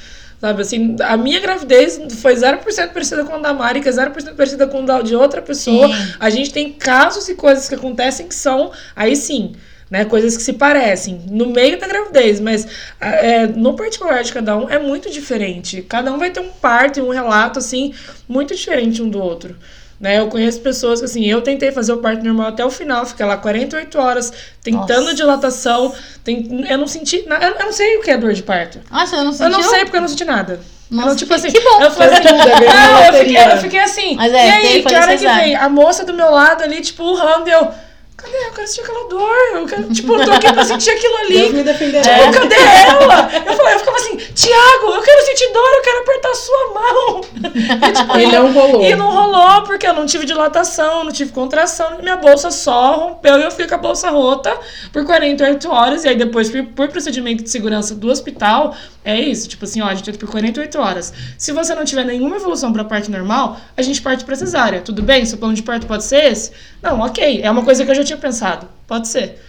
Sabe, assim, a minha gravidez foi 0% parecida com a da Mari, que é 0% parecida com a de outra pessoa. Sim. A gente tem casos e coisas que acontecem que são, aí sim, né? Coisas que se parecem no meio da gravidez, mas é, no particular de cada um é muito diferente. Cada um vai ter um parto e um relato, assim, muito diferente um do outro. Né, eu conheço pessoas que, assim, eu tentei fazer o parto normal até o final, fiquei lá 48 horas tentando Nossa. dilatação. Tem, eu não senti. Eu, eu não sei o que é dor de parto. Ah, você não sentiu? Eu não sei porque eu não senti nada. Nossa, eu, tipo que, assim, que bom. Eu falei, é [laughs] eu, fiquei, eu fiquei assim. Mas é, e aí, que hora que vem? A moça do meu lado ali, tipo, urrando, e eu. Cadê? Eu quero sentir aquela dor. Eu quero, tipo, eu tô aqui pra sentir aquilo ali. Me defenderá. Tipo, cadê ela? Eu, falei, eu ficava assim, Tiago, eu quero sentir dor, eu quero apertar a sua mão. E, tipo, E não rolou. E não rolou, porque eu não tive dilatação, não tive contração, minha bolsa só rompeu e eu fiquei com a bolsa rota por 48 horas. E aí depois, por, por procedimento de segurança do hospital, é isso. Tipo assim, ó, a gente entra por 48 horas. Se você não tiver nenhuma evolução pra parte normal, a gente parte pra cesárea. Tudo bem? Seu plano de parto pode ser esse? Não, ok. É uma coisa que eu já tinha pensado. Pode ser.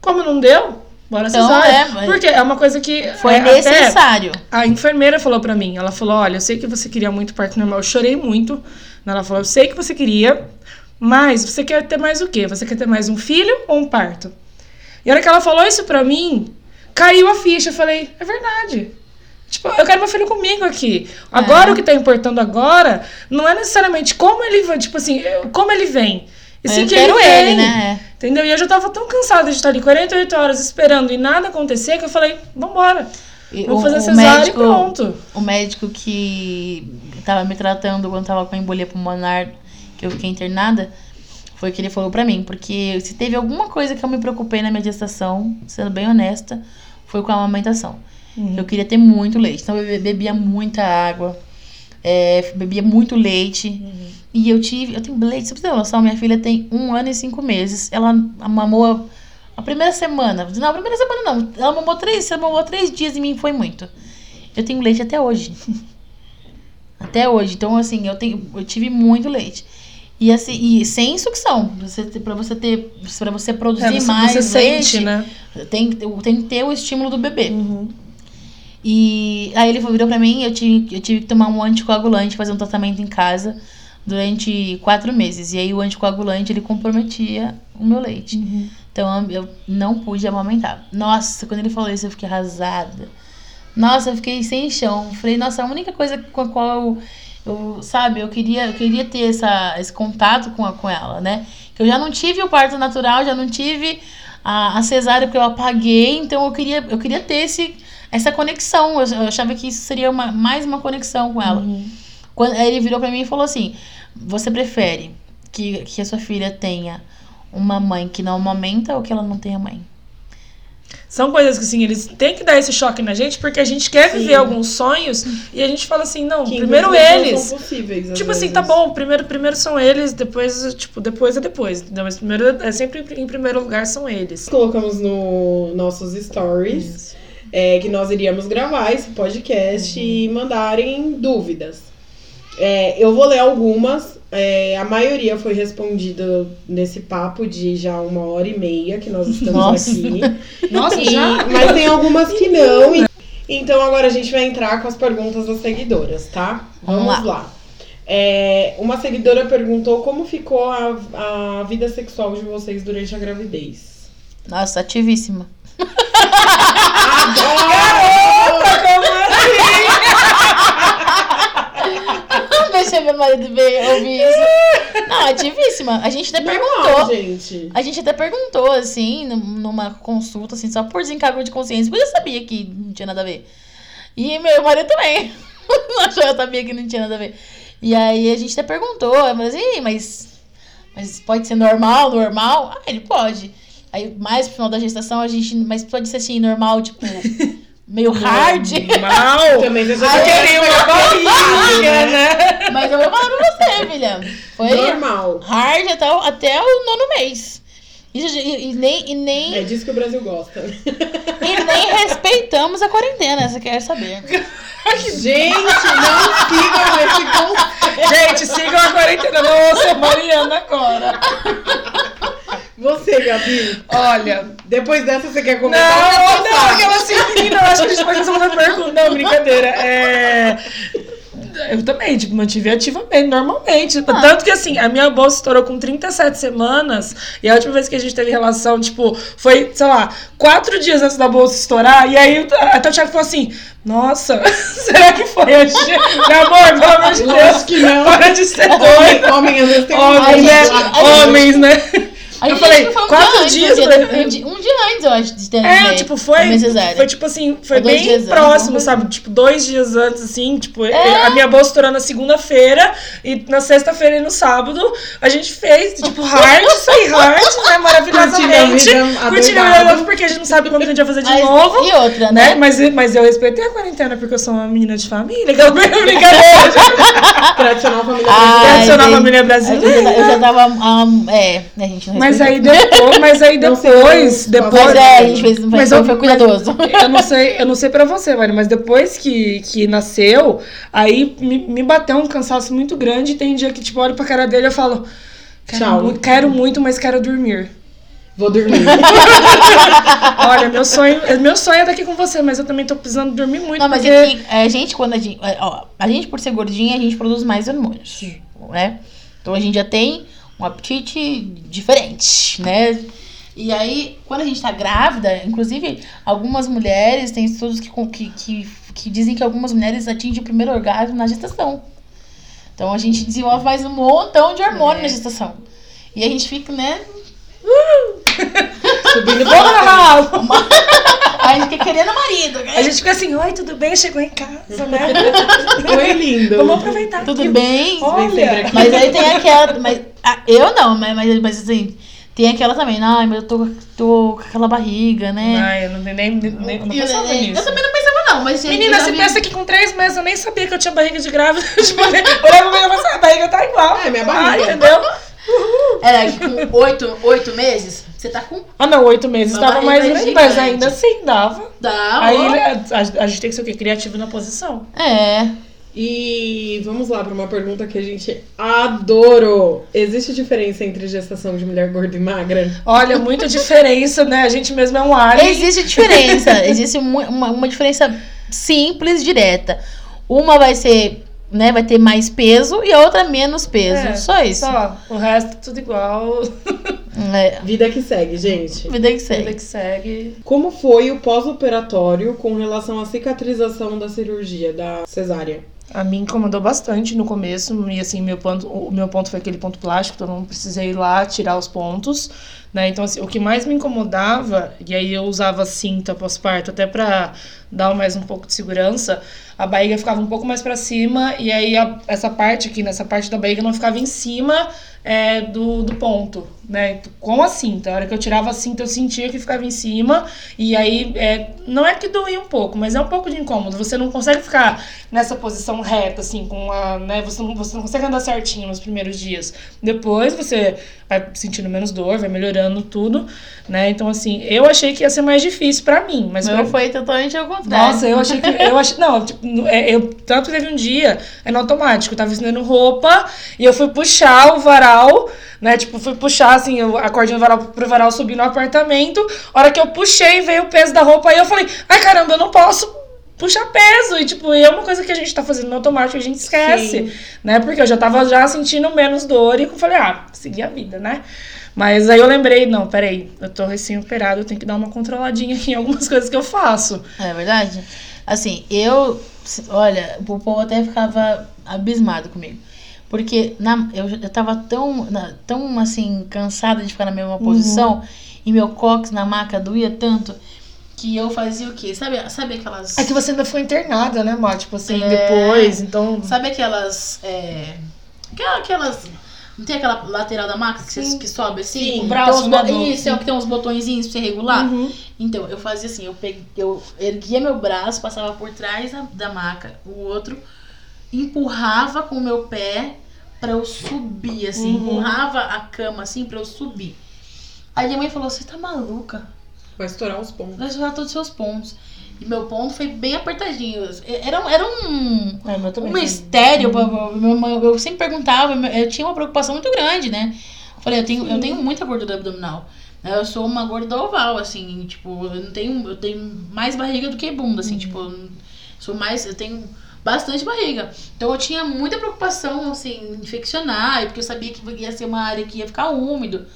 Como não deu, bora Então, cesárea. é, Porque é uma coisa que... Foi é, necessário. a enfermeira falou pra mim, ela falou, olha, eu sei que você queria muito parto normal, eu chorei muito. Ela falou, eu sei que você queria, mas você quer ter mais o quê? Você quer ter mais um filho ou um parto? E a hora que ela falou isso pra mim, caiu a ficha. Eu falei, é verdade. Tipo, eu quero meu filho comigo aqui. Agora É. o que tá importando agora não é necessariamente como ele vai, tipo assim, eu- como ele vem. E eu quero ele ele, né? Entendeu? E eu já tava tão cansada de estar ali 48 horas esperando e nada acontecer que eu falei, vambora. E Vou o- fazer cesárea médico- e pronto. O médico que tava me tratando quando tava com embolia pulmonar, que eu fiquei internada, foi o que ele falou pra mim. Porque se teve alguma coisa que eu me preocupei na minha gestação, sendo bem honesta, foi com a amamentação. Uhum. Eu queria ter muito leite. Então eu be- bebia muita água, é, bebia muito leite. Uhum. E eu tive. Eu tenho leite, você precisa ter noção, minha filha tem um ano e cinco meses. Ela mamou a primeira semana. Não, a primeira semana não. Ela mamou três, ela mamou três dias em mim foi muito. Eu tenho leite até hoje. [laughs] até hoje. Então, assim, eu tenho. Eu tive muito leite. E assim, e sem sucção. Você, pra você ter. Pra você produzir É, você, mais você leite, sente, né? tem, tem que ter o estímulo do bebê. Uhum. E aí ele virou pra mim, eu tive, eu tive que tomar um anticoagulante, fazer um tratamento em casa durante quatro meses. E aí o anticoagulante, ele comprometia o meu leite. Uhum. Então eu não pude amamentar. Nossa, quando ele falou isso, eu fiquei arrasada. Nossa, eu fiquei sem chão. Falei, nossa, a única coisa com a qual eu, eu, sabe, eu queria, eu queria ter essa, esse contato com, a, com ela, né? Que eu já não tive o parto natural, já não tive a, a cesárea porque eu apaguei, então eu queria, eu queria ter esse, essa conexão. Eu, eu achava que isso seria uma, mais uma conexão com ela. Uhum. Quando, aí ele virou pra mim e falou assim: Você prefere que, que a sua filha tenha uma mãe que não amamenta ou que ela não tenha mãe? São coisas que, assim, eles têm que dar esse choque na gente, porque a gente quer Sim. viver alguns sonhos e a gente fala assim, não, Que primeiro eles. são possíveis, Tipo assim, vezes. tá bom, primeiro, primeiro são eles, depois, tipo, depois é depois. Entendeu? Mas primeiro é sempre em primeiro lugar são eles. Colocamos no nossos stories é, que nós iríamos gravar esse podcast e mandarem dúvidas. É, eu vou ler algumas. é, a maioria foi respondida nesse papo de já uma hora e meia que nós estamos Nossa. aqui. [laughs] Nossa, E- já? Mas tem algumas que não. e- então agora a gente vai entrar com as perguntas das seguidoras, tá? Vamos Vamos lá. É, uma seguidora perguntou como ficou a, a vida sexual de vocês durante a gravidez. Nossa, ativíssima. Deixa [laughs] meu marido ver, ouvir isso. Não, ativíssima. A gente até Normal, perguntou. gente. A gente até perguntou, assim, num- numa consulta, assim, só por desencargo de consciência, porque eu sabia que não tinha nada a ver. E meu marido também. [laughs] Eu sabia que não tinha nada a ver. E aí a gente até perguntou, mas assim, mas, mas pode ser normal, normal? Ah, ele pode. Aí mais pro final da gestação a gente. Mas pode ser assim, normal, tipo, [laughs] meio hard. Mal! Também você Ai, queria uma barriga, né? Mas eu vou falar pra você, filha. Foi Normal. hard até, o- até o nono mês. E, e- e nem, e, nem, É disso que o Brasil gosta. e nem respeitamos a quarentena, você quer saber. Gente, não sigam esse conselho. Gente, sigam a quarentena. Nossa, Mariana agora. Você, Gabi, Olha. depois dessa você quer Não, comentar? não, aquela assim, eu acho que a gente pode fazer uma pergunta. Não, brincadeira. É. Eu também, tipo, mantive ativamente, normalmente. Tanto que, assim, a minha bolsa estourou com 37 semanas. E a última vez que a gente teve relação, tipo, foi, sei lá, quatro dias antes da bolsa estourar. E aí até o Thiago falou assim: Nossa, [laughs] será que foi hoje? Meu amor, pelo amor de Deus. Que não. Para de ser Homem, doido. homem, às vezes tem um Homens, né? Homens, né? A Eu falei, foi quatro antes, dias Um dia, pra- de- um dia- um um dia antes, eu acho, de ter É, né, tipo, foi, cesárea. foi tipo assim, foi bem dias antes, próximo, alguma sabe? Tipo, dois dias antes, assim, tipo, É. a minha bolsa estourou na segunda-feira e na sexta-feira e no sábado a gente fez, tipo, hard, sair hard, né? Maravilhosamente. Curtindo a vida, porque a gente não sabe quando a gente vai fazer de Mas- novo. E outra, Né? né? Mas, mas eu respeitei a quarentena porque eu sou uma menina de família, que eu [laughs] brincadeira. Tradicional família brasileira. Tradicional família Eu brasileira. já, eu já tava. um, é, a gente não Mas aí depois, mas aí depois, depois, Mas é, a gente fez, Mas eu- foi cuidadoso. [laughs] Eu não sei, eu não sei pra você, Mari, mas depois que, que nasceu, aí me, me bateu um cansaço muito grande. E tem dia que, tipo, olho pra cara dele e eu falo. Tchau. quero muito, mas quero dormir. Vou dormir. [laughs] Olha, meu sonho, meu sonho é estar aqui com você, mas eu também tô precisando dormir muito. Não, mas porque... é que a gente, quando a gente. é, Ó, a gente, por ser gordinha, a gente produz mais hormônios. Né? Então a gente já tem um apetite diferente, né? E aí, quando a gente tá grávida, inclusive, algumas mulheres, tem estudos que, que, que, que dizem que algumas mulheres atingem o primeiro orgasmo na gestação. Então a gente desenvolve mais um montão de hormônio É. na gestação. E a gente fica, né? [laughs] Subindo Vamos pra lá! A gente fica querendo marido. né? A gente fica assim, oi, tudo bem? Chegou em casa, né? [laughs] Foi lindo. Vamos aproveitar. Tudo aqui. bem? Olha! Mas aí tem aquela. Mas, ah, eu não, mas, mas, mas assim, tem aquela também. Ai, mas eu tô, tô com aquela barriga, né? Ai, eu não, nem, nem, nem eu não pensava eu, nisso. eu também não pensava, não, mas gente, Menina, você vi- pensa que com três meses eu nem sabia que eu tinha barriga de grávida. tipo, olhava pra mim e falava assim, a barriga tá igual. É, minha Ah, barriga. entendeu? Era que com oito, oito meses, você tá com. Ah, não, oito meses Uma tava mais grande, mas ainda assim dava. Dá, Aí né, a, a gente tem que ser o quê? Criativo na posição. É. E vamos lá para uma pergunta que a gente adorou. Existe diferença entre gestação de mulher gorda e magra? Olha, muita diferença, né? A gente mesmo é um alien. Existe diferença. Existe uma, uma diferença simples, direta. Uma vai ser, né, vai ter mais peso e a outra menos peso. É, só isso. Só, o resto tudo igual. [laughs] É, Vida que segue, gente. vida que Vida segue. que segue. Como foi o pós-operatório com relação à cicatrização da cirurgia da cesárea? A mim incomodou bastante no começo, e assim, meu ponto, o meu ponto foi aquele ponto plástico, então eu não precisei ir lá tirar os pontos, né? Então, assim, o que mais me incomodava, e aí eu usava cinta pós-parto até pra dar mais um pouco de segurança, a barriga ficava um pouco mais pra cima, e aí a- essa parte aqui, nessa parte da barriga, não ficava em cima é, do, do ponto, né? Com a cinta. A hora que eu tirava a cinta, eu sentia que ficava em cima, e aí é, não é que doía um pouco, mas é um pouco de incômodo. Você não consegue ficar nessa posição reta, assim, com a. Né, você, não, você não consegue andar certinho nos primeiros dias. Depois você vai sentindo menos dor, vai melhorando tudo, né? Então, assim, eu achei que ia ser mais difícil pra mim, mas Meu pra- foi totalmente ao contrário. nossa, eu achei que. Eu achei, não, tipo, é, eu, tanto teve um dia, é no automático, eu tava estendendo roupa e eu fui puxar o varal, né? Tipo, fui puxar assim, a cordinha do varal pro varal subir no apartamento. A hora que eu puxei, veio o peso da roupa, aí eu falei, ai caramba, eu não posso puxar peso. E, tipo, é uma coisa que a gente tá fazendo no automático, a gente esquece, Sim. né? Porque eu já tava já sentindo menos dor e eu falei, ah, seguir a vida, né? Mas aí eu lembrei, não, peraí, eu tô recém-operado, eu tenho que dar uma controladinha em algumas coisas que eu faço. É verdade? Assim, eu. Olha, o povo até ficava abismado comigo. Porque na, eu, eu tava tão, na- tão assim, cansada de ficar na mesma posição e meu cox na maca doía tanto que eu fazia o quê? Sabe, sabe aquelas. É que você ainda ficou internada, né, Má? Tipo assim, É. depois, então. Sabe aquelas. É, aquela- aquelas. Não tem aquela lateral da maca que, Sim. que sobe assim? Sim, Tem braço, né, bo- do- Isso, é o que tem uns botõezinhos pra você regular. Uhum. Então, eu fazia assim, eu, peguei, eu erguia meu braço, passava por trás da, da maca, o outro empurrava com o meu pé pra eu subir, assim, Uhum. empurrava a cama assim pra eu subir. Aí minha mãe falou: Você tá maluca? Vai estourar os pontos. Vai estourar todos os seus pontos. E meu ponto foi bem apertadinho. Era, era um, É, um mistério. mãe- Eu sempre perguntava, eu tinha uma preocupação muito grande, né? Eu falei, eu tenho, eu tenho muita gordura abdominal. né? Eu sou uma gorda oval, assim, tipo, eu não tenho. Eu tenho mais barriga do que bunda, assim, tipo, eu não- sou mais. Eu tenho bastante barriga. Então eu tinha muita preocupação, assim, infeccionar, porque eu sabia que ia ser uma área que ia ficar úmido.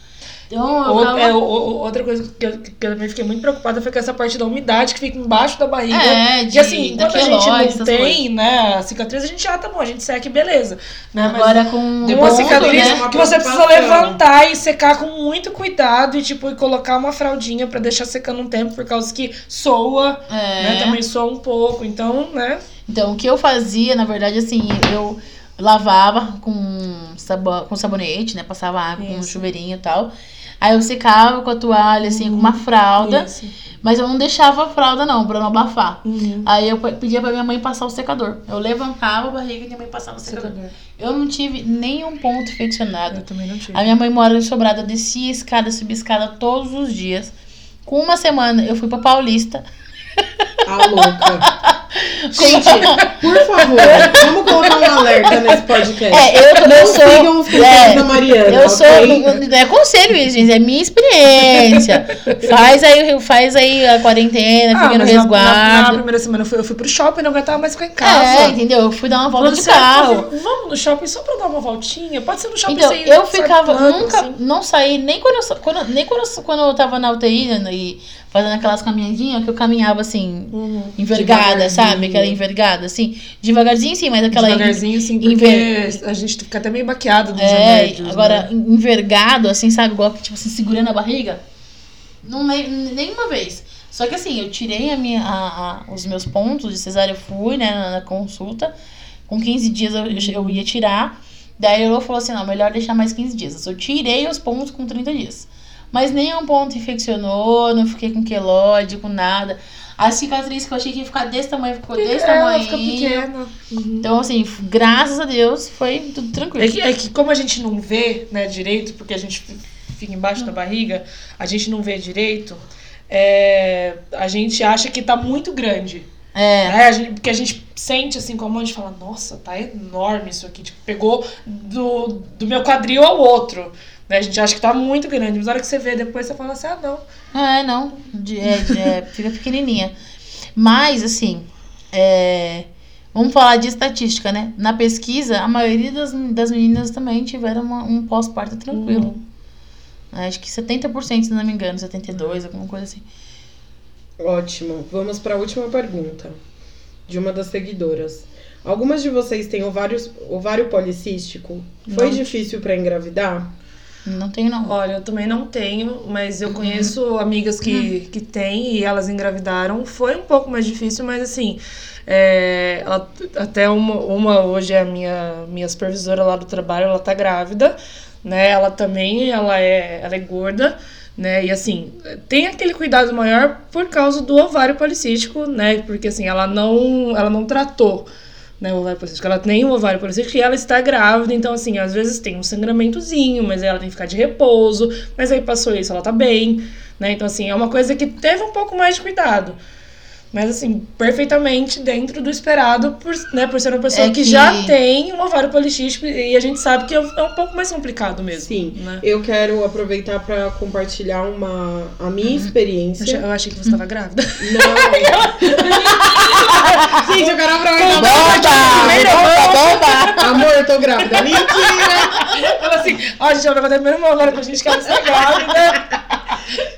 Então, eu Ou- ficava- é, o- outra coisa que eu, que eu também fiquei muito preocupada foi com essa parte da umidade que fica embaixo da barriga. É, de, E assim, enquanto da a gente não tem, coisas. né, a cicatriz, a gente já tá bom, a gente seca e beleza. Né? Mas Agora com com com uma ponto, cicatriz né? que você precisa levantar e secar com muito cuidado e, tipo, e colocar uma fraldinha pra deixar secando um tempo, por causa que soa, né? É. Também soa um pouco. Então, né? Então, o que eu fazia, na verdade, assim, eu lavava com, sabo com sabonete, né? Passava água com um Isso. chuveirinho e tal. Aí eu secava com a toalha, assim, com uma fralda. Isso. Mas eu não deixava a fralda, não, pra não abafar. Uhum. Aí eu pe- pedia pra minha mãe passar o secador. Eu levantava a barriga e minha mãe passava o secador. Eu não tive nenhum ponto infeccionado. Eu também não tive. A minha mãe mora em Sobrado, eu descia escada, subia escada todos os dias. Com uma semana, eu fui pra Paulista. A louca. Gente, por favor, vamos colocar um alerta nesse podcast. É, eu, sou. sigam os é, da Mariana. Eu sou. Não é conselho isso, gente. É minha experiência. Faz aí, faz aí a quarentena, fica no Ah, mas na- Na, resguardo. primeira semana eu fui, eu fui pro shopping, não aguentava mais ficar em casa. É, entendeu? Eu fui dar uma volta Falando de sério, carro. vamos- Vamos no shopping só pra dar uma voltinha? Pode ser no shopping Então, sem eu ficava, nunca, assim. não saí, nem quando eu, quando, nem quando eu, quando eu tava na UTI né, e fazendo aquelas caminhadinhas, que eu caminhava assim, Uhum. envergada, sabe? Aquela envergada, assim, devagarzinho sim, mas aquela... Devagarzinho, assim, porque inver- a gente fica até meio baqueado dos É, remédios. agora, né? envergado, assim, sabe? Igual que, tipo assim, segurando a barriga. Não, nem- nenhuma vez. Só que assim, eu tirei a minha, a- a- os meus pontos de cesárea, eu fui, né, na, na consulta. Com 15 dias eu, eu ia tirar. Daí ele falou assim, não, melhor deixar mais 15 dias. Eu tirei os pontos com 30 dias. Mas nenhum ponto infeccionou, não fiquei com queloide, com nada. A cicatriz que eu achei que ia ficar desse tamanho, ficou desse É, ela tamanho. fica pequena. Uhum. Então, assim, graças a Deus, foi tudo tranquilo. É que, é que como a gente não vê, né, direito, porque a gente fica embaixo da barriga, a gente não vê direito, é, a gente acha que tá muito grande. É. né? A gente, porque a gente sente assim com a mão, a gente fala, nossa, tá enorme isso aqui. Tipo, pegou do, do meu quadril ao outro. A gente acha que tá muito grande, mas na hora que você vê depois, você fala assim, ah, não. É, não. De- é, de- é, fica pequenininha. Mas, assim, é, vamos falar de estatística, né? Na pesquisa, a maioria das, das meninas também tiveram uma- um pós-parto tranquilo. Acho que 70%, se não me engano, 72%, alguma coisa assim. Ótimo. Vamos para a última pergunta de uma das seguidoras. Algumas de vocês têm ovários, ovário policístico? Foi Não. difícil para engravidar? Não tenho, não. Olha, eu também não tenho, mas eu conheço amigas que, que têm e elas engravidaram. Foi um pouco mais difícil, mas assim, é, ela- até uma, uma hoje é a minha, minha supervisora lá do trabalho, ela tá grávida, né? Ela também, ela é, ela é gorda, né? E assim, tem aquele cuidado maior por causa do ovário policístico, né? Porque assim, ela não, ela não tratou né, o ovário policístico. Ela tem um ovário policístico e ela está grávida, então assim, às vezes tem um sangramentozinho, mas ela tem que ficar de repouso, mas aí passou isso, ela tá bem, né? Então assim, é uma coisa que teve um pouco mais de cuidado. Mas assim, perfeitamente dentro do esperado por, né, por ser uma pessoa É que... que- já tem um ovário policístico e a gente sabe que é um é pouco mais complicado mesmo. Sim. Né? Eu quero aproveitar para compartilhar uma a minha Eu, experiência. eu achei que você estava grávida. [laughs] Não. [laughs] Gente, eu quero aproveitar Bomba! Bomba! Amor, eu tô grávida. Mentira! Assim, ó, gente, eu vou contar primeiro agora pra gente que ela está grávida.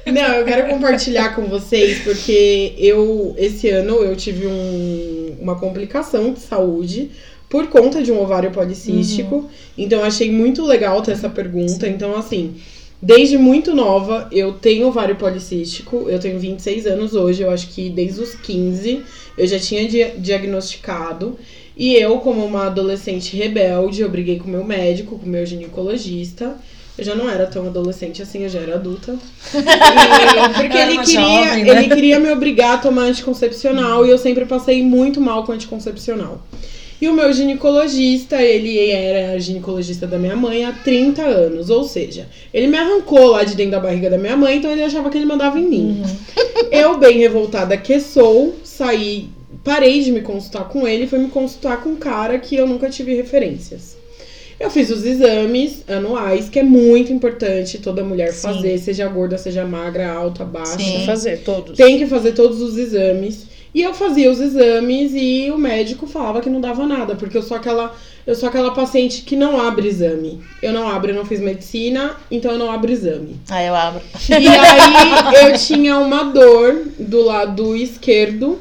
Não, eu quero compartilhar com vocês porque eu esse ano eu tive um- uma complicação de saúde por conta de um ovário policístico. Então eu achei muito legal ter essa pergunta. Então assim, desde muito nova eu tenho ovário policístico. Eu tenho 26 anos hoje, eu acho que desde os 15 eu já tinha dia- diagnosticado. E eu, como uma adolescente rebelde, eu briguei com o meu médico, com o meu ginecologista. Eu já não era tão adolescente assim, eu já era adulta. E- [laughs] porque Era ele queria, jovem, né? ele queria me obrigar a tomar anticoncepcional e eu sempre passei muito mal com anticoncepcional. E o meu ginecologista, ele era ginecologista da minha mãe há 30 anos. Ou seja, ele me arrancou lá de dentro da barriga da minha mãe, então ele achava que ele mandava em mim. Eu, bem revoltada que sou, saí, parei de me consultar com ele e fui me consultar com um cara que eu nunca tive referências. Eu fiz os exames anuais, que é muito importante toda mulher Sim. fazer, seja gorda, seja magra, alta, baixa. Sim. Fazer todos. Tem que fazer todos os exames. E eu fazia os exames e o médico falava que não dava nada, porque eu sou aquela, eu sou aquela paciente que não abre exame. Eu não abro, eu não fiz medicina, então eu não abro exame. Ah, eu abro. E aí eu tinha uma dor do lado esquerdo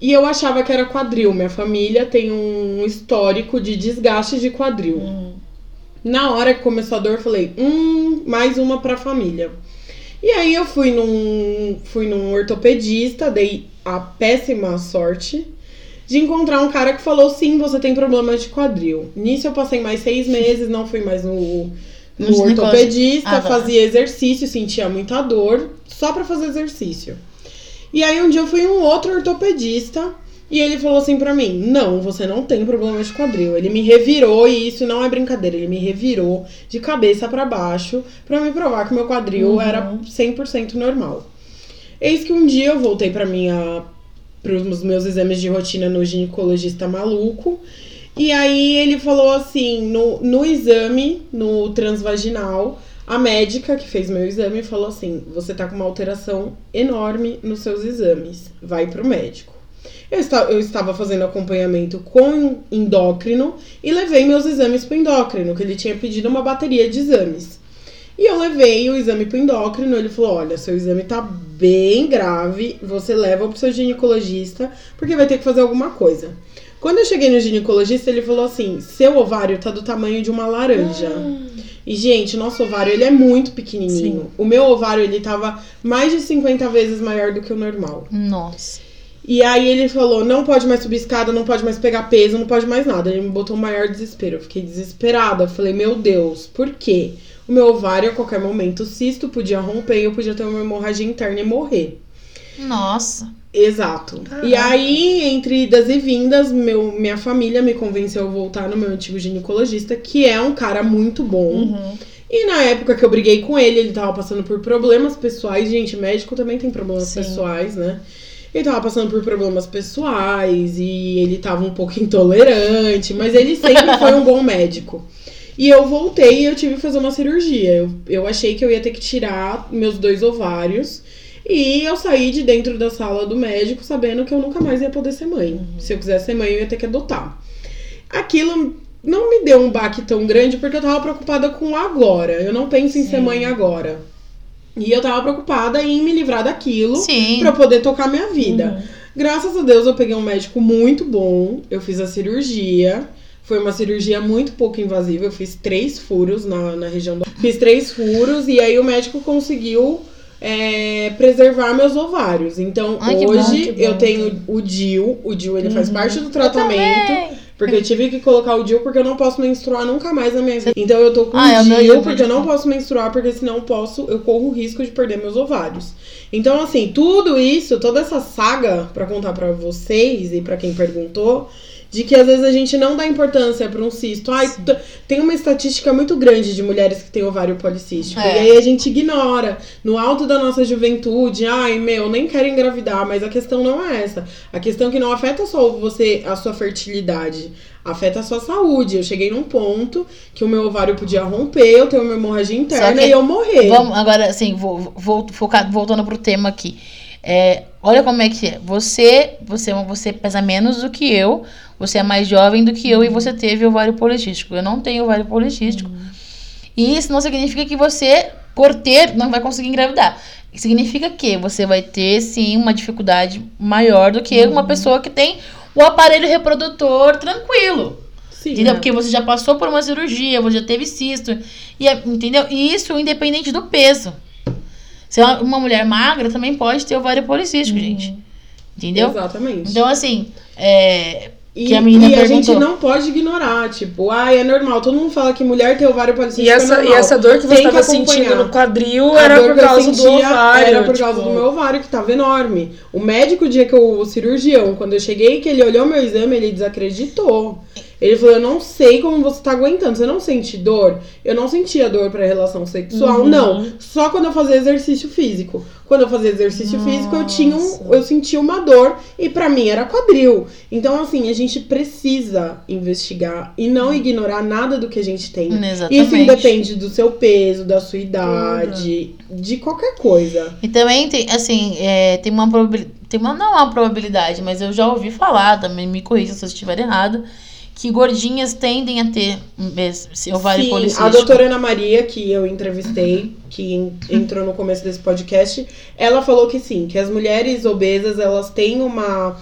e eu achava que era quadril. Minha família tem um histórico de desgaste de quadril. Na hora que começou a dor, eu falei, hum, mais uma pra família. E aí eu fui num, fui num ortopedista, dei a péssima sorte de encontrar um cara que falou, sim, você tem problema de quadril. Nisso eu passei mais seis [laughs] meses, não fui mais no, No ortopedista, Ah, tá. fazia exercício, sentia muita dor, só pra fazer exercício. E aí um dia eu fui um outro ortopedista e ele falou assim pra mim: "Não, você não tem problema de quadril". Ele me revirou e isso não é brincadeira, ele me revirou de cabeça pra baixo pra me provar que meu quadril era 100% normal. Eis que um dia eu voltei pra minha pros meus exames de rotina no ginecologista maluco. E aí ele falou assim, no, no exame, no transvaginal, a médica que fez meu exame falou assim: você tá com uma alteração enorme nos seus exames. Vai pro médico. Eu, eu estava fazendo acompanhamento com endócrino e levei meus exames pro endócrino, que ele tinha pedido uma bateria de exames. E eu levei o exame pro endócrino, ele falou: olha, seu exame tá bem grave, você leva pro seu ginecologista, porque vai ter que fazer alguma coisa. Quando eu cheguei no ginecologista, ele falou assim: seu ovário tá do tamanho de uma laranja. E, gente, nosso ovário, ele é muito pequenininho. O meu ovário, ele tava mais de 50 vezes maior do que o normal. Nossa. E aí ele falou, não pode mais subir escada, não pode mais pegar peso, não pode mais nada. Ele me botou um maior desespero. Eu fiquei desesperada. Eu falei, meu Deus, por quê? O meu ovário, a qualquer momento, o cisto podia romper e eu podia ter uma hemorragia interna e morrer. Nossa. Exato. E aí, entre idas e vindas, meu, minha família me convenceu a voltar no meu antigo ginecologista, que é um cara muito bom. Uhum. E na época que eu briguei com ele, ele tava passando por problemas pessoais. Gente, médico também tem problemas Sim. pessoais, né? Ele tava passando por problemas pessoais e ele tava um pouco [laughs] intolerante, mas ele sempre foi um bom médico. E eu voltei e eu tive que fazer uma cirurgia. Eu, eu achei que eu ia ter que tirar meus dois ovários. E eu saí de dentro da sala do médico sabendo que eu nunca mais ia poder ser mãe. Se eu quisesse ser mãe, eu ia ter que adotar. Aquilo não me deu um baque tão grande porque eu tava preocupada com agora. Eu não penso em ser Sim. mãe agora. E eu tava preocupada em me livrar daquilo Sim. pra poder tocar minha vida. Uhum. Graças a Deus eu peguei um médico muito bom. Eu fiz a cirurgia. Foi uma cirurgia muito pouco invasiva. Eu fiz três furos na, na região do. Fiz três furos e aí o médico conseguiu é, preservar meus ovários. Então Ai, bom, hoje que bom. eu tenho o DIU. O DIU ele faz Uhum. parte do tratamento. Porque eu tive que colocar o DIU porque eu não posso menstruar nunca mais na minha vida. Então eu tô com Ah, é o DIU porque eu não posso menstruar, porque senão eu posso, eu corro o risco de perder meus ovários. Então, assim, tudo isso, toda essa saga pra contar pra vocês e pra quem perguntou, de que às vezes a gente não dá importância pra um cisto. Ai, tem uma estatística muito grande de mulheres que têm ovário policístico. É. E aí a gente ignora. No alto da nossa juventude, ai, meu, nem quero engravidar, mas a questão não é essa. A questão é que não afeta só você, a sua fertilidade, afeta a sua saúde. Eu cheguei num ponto que o meu ovário podia romper, eu ter uma hemorragia interna que- e eu morrer. Vamos, agora, assim, vou, vou focar, voltando pro tema aqui. É, olha como é que é. Você, você, você pesa menos do que eu, você é mais jovem do que eu e você teve ovário policístico. Eu não tenho ovário policístico. E isso não significa que você, por ter, não vai conseguir engravidar. Significa que você vai ter, sim, uma dificuldade maior do que uma pessoa que tem o aparelho reprodutor tranquilo. Sim. Entendeu? Porque você já passou por uma cirurgia, você já teve cisto. E, é- entendeu? E isso independente do peso. Se é uma, mulher magra também pode ter ovário policístico, gente. Entendeu? Exatamente. Então, assim, é, E, que a menina e a gente não pode ignorar, tipo, ai, é normal. Todo mundo fala que mulher ter ovário policístico E é essa, e normal. essa dor que você Tem estava sentindo no quadril A era por causa do ovário. Era por causa tipo, do meu ovário que tava enorme. O médico, o dia que eu, o cirurgião, quando eu cheguei, que ele olhou meu exame, ele desacreditou. Ele falou: Eu não sei como você tá aguentando. Você não sente dor? Eu não sentia dor pra relação sexual, Uhum. não. Só quando eu fazia exercício físico. Quando eu fazia exercício físico, eu tinha um, Nossa. eu sentia uma dor e pra mim era quadril. Então, assim, a gente precisa investigar e não ignorar nada do que a gente tem. Exatamente. Isso independe do seu peso, da sua idade, de qualquer coisa. E também tem, assim, é, tem uma probabilidade. tem uma, não há uma probabilidade, mas eu já ouvi falar, também me corrija se eu estiver errado, que gordinhas tendem a ter esse ovário Sim, policístico. a doutora Ana Maria, que eu entrevistei, que en- entrou no começo desse podcast, ela falou que sim, que as mulheres obesas, elas têm uma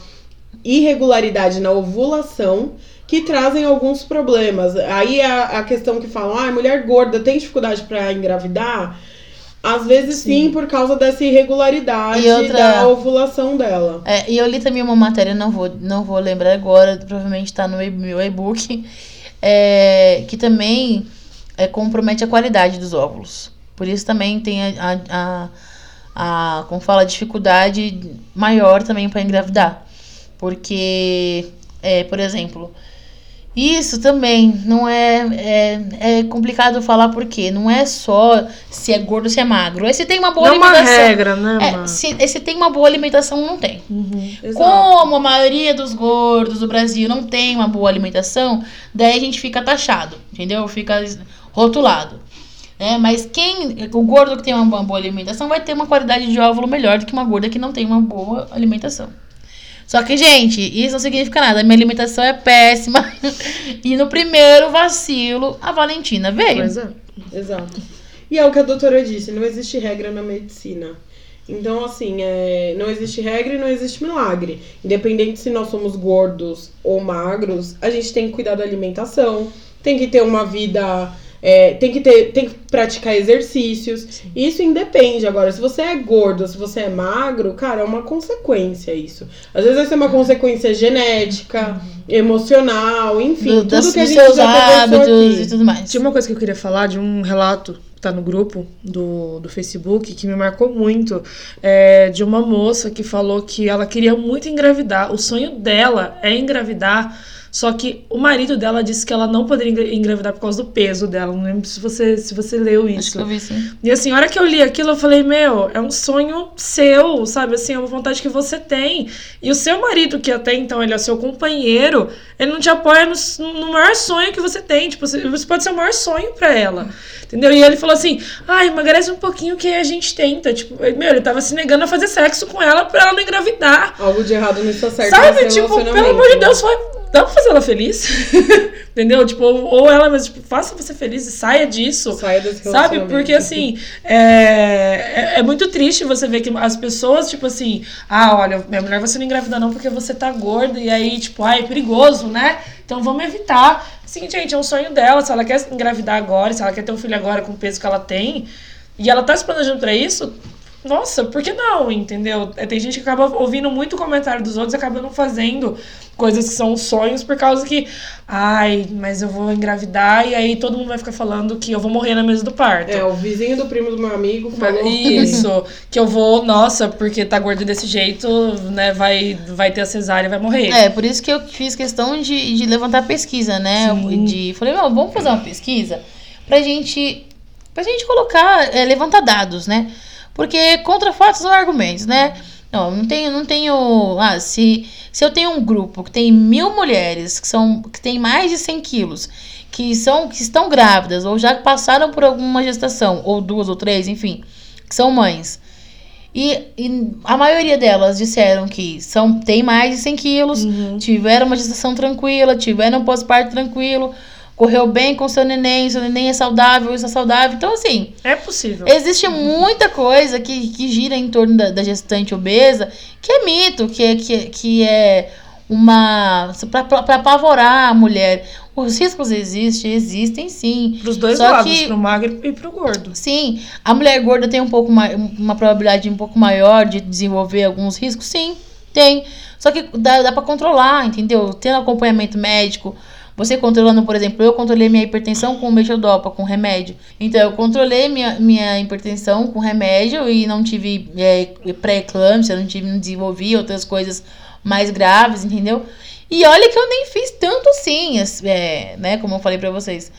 irregularidade na ovulação que trazem alguns problemas. Aí a, a questão que falam, ah, mulher gorda tem dificuldade para engravidar? Às vezes sim. por causa dessa irregularidade outra- da ovulação dela. É, e eu li também uma matéria, não vou, não vou lembrar agora, provavelmente está no meu e-book, é, que também é, compromete a qualidade dos óvulos. Por isso também tem a, a, a, a como fala, dificuldade maior também para engravidar. Porque, é, por exemplo, isso também não é, é, é complicado falar porque não é só se é gordo ou se é magro. É se tem uma boa Não é uma alimentação. regra, né, É, mano? se, se tem uma boa alimentação, não tem. Uhum. Como a maioria dos gordos do Brasil não tem uma boa alimentação, daí a gente fica taxado, entendeu? Fica rotulado. Né? Mas quem. O gordo que tem uma boa alimentação vai ter uma qualidade de óvulo melhor do que uma gorda que não tem uma boa alimentação. Só que, gente, isso não significa nada. Minha alimentação é péssima. [laughs] e no primeiro vacilo, a Valentina veio. Pois é. Exato. E é o que a doutora disse, não existe regra na medicina. Então, assim, é, não existe regra e não existe milagre. Independente se nós somos gordos ou magros, a gente tem que cuidar da alimentação, tem que ter uma vida. É, tem, que ter, tem que praticar exercícios. Isso independe. Agora, se você é gordo, se você é magro, cara, é uma consequência isso. Às vezes vai ser uma consequência genética, emocional, enfim, Do- tudo das- que a gente seus já hábitos aqui. e tudo mais. Tinha uma coisa que eu queria falar de um relato que tá no grupo do, do Facebook que me marcou muito. É, de uma moça que falou que ela queria muito engravidar. O sonho dela é engravidar. Só que o marido dela disse que ela não poderia engra- engravidar por causa do peso dela. Não lembro se você, se você leu Acho isso. que eu vi sim. E assim, a hora que eu li aquilo, eu falei, meu, é um sonho seu, sabe? Assim, é uma vontade que você tem. E o seu marido, que até então ele é o seu companheiro, ele não te apoia no, no maior sonho que você tem. Tipo, você você pode ser o maior sonho pra ela. Entendeu? E ele falou assim: ah, emagrece um pouquinho que a gente tenta. Tipo, meu, ele tava se negando a fazer sexo com ela pra ela não engravidar. Algo de errado não está certo. Sabe? Tipo, pelo amor de né? Deus, vai, dá pra fazer ela feliz? [laughs] Entendeu? Tipo, ou, ela mesmo, tipo, faça você feliz e saia disso. Saia desse Sabe? Porque assim, é, é, é muito triste você ver que as pessoas, tipo assim, ah, olha, minha mulher você não engravida não porque você tá gorda, e aí, tipo, ah, é perigoso, né? Então vamos evitar. Assim, gente, é um sonho dela. Se ela quer engravidar agora, se ela quer ter um filho agora com o peso que ela tem, e ela tá se planejando pra isso, nossa, por que não? Entendeu? É, Tem gente que acaba ouvindo muito comentário dos outros e acaba não fazendo coisas que são sonhos por causa que, ai, mas eu vou engravidar e aí todo mundo vai ficar falando que eu vou morrer na mesa do parto. É, o vizinho do primo do meu amigo falou que- Isso, [laughs] que eu vou, nossa, porque tá gordo desse jeito, né, vai, vai ter a cesárea e vai morrer. É, por isso que eu fiz questão de, de levantar pesquisa, né? Sim. De, falei, não, vamos fazer uma pesquisa pra gente, pra gente colocar, é, levantar dados, né? Porque contra fatos são argumentos, né? Não, não tenho, não tenho. Ah, se, se eu tenho um grupo que tem mil mulheres que são que tem mais de 100 quilos, que são que estão grávidas ou já passaram por alguma gestação, ou duas ou três, enfim, que são mães. E, e a maioria delas disseram que são, tem mais de 100 quilos, Uhum. tiveram uma gestação tranquila, tiveram um pós-parto tranquilo, correu bem com seu neném, seu neném é saudável, isso é saudável. Então, assim, É possível. existe muita coisa que, que gira em torno da, da gestante obesa que é mito, que é, que, é- que é uma. para apavorar a mulher. Os riscos existem, existem sim. Pros dois Só lados, pro magro e pro gordo. Sim, a mulher gorda tem um pouco mais, uma probabilidade um pouco maior de desenvolver alguns riscos? Sim, tem. Só que dá, dá para controlar, entendeu? Tendo acompanhamento médico, você controlando, por exemplo, eu controlei minha hipertensão com metodopa, com remédio. Então, eu controlei minha, minha hipertensão com remédio e não tive é, pré-eclâmpsia, não tive, não desenvolvi outras coisas mais graves, entendeu? E olha que eu nem fiz tanto assim, as- é, né? Como eu falei pra vocês.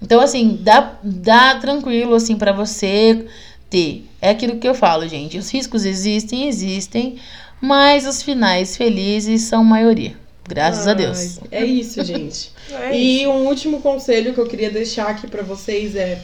Então, assim, dá, dá tranquilo, assim, pra você ter. É aquilo que eu falo, gente. Os riscos existem, existem, mas os finais felizes são maioria. Graças a Deus. Ai, É isso, gente. [laughs] É e um último conselho que eu queria deixar aqui pra vocês é: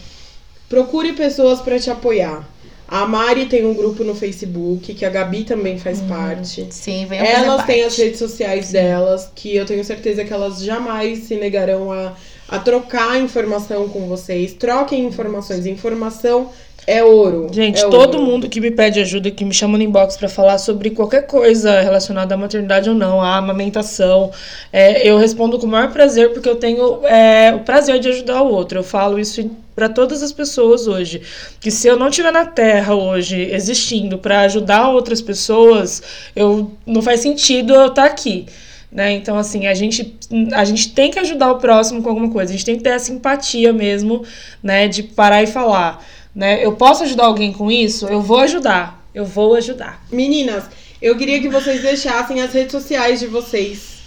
procure pessoas pra te apoiar. A Mari tem um grupo no Facebook, que a Gabi também faz parte. Sim, fazer Elas têm as redes sociais delas, que eu tenho certeza que elas jamais se negarão a, a trocar informação com vocês. Troquem informações. Informação é ouro. Gente, é todo ouro. mundo que me pede ajuda, que me chama no inbox pra falar sobre qualquer coisa relacionada à maternidade ou não, à amamentação, é, eu respondo com o maior prazer, porque eu tenho é, o prazer de ajudar o outro. Eu falo isso pra todas as pessoas hoje, que se eu não estiver na Terra hoje existindo pra ajudar outras pessoas, eu não faz sentido eu estar aqui. Né? Então, assim, a gente, a gente tem que ajudar o próximo com alguma coisa, a gente tem que ter essa empatia mesmo, né, de parar e falar né? Eu posso ajudar alguém com isso? Eu vou ajudar. Eu vou ajudar. Meninas, eu queria que vocês deixassem as redes sociais de vocês.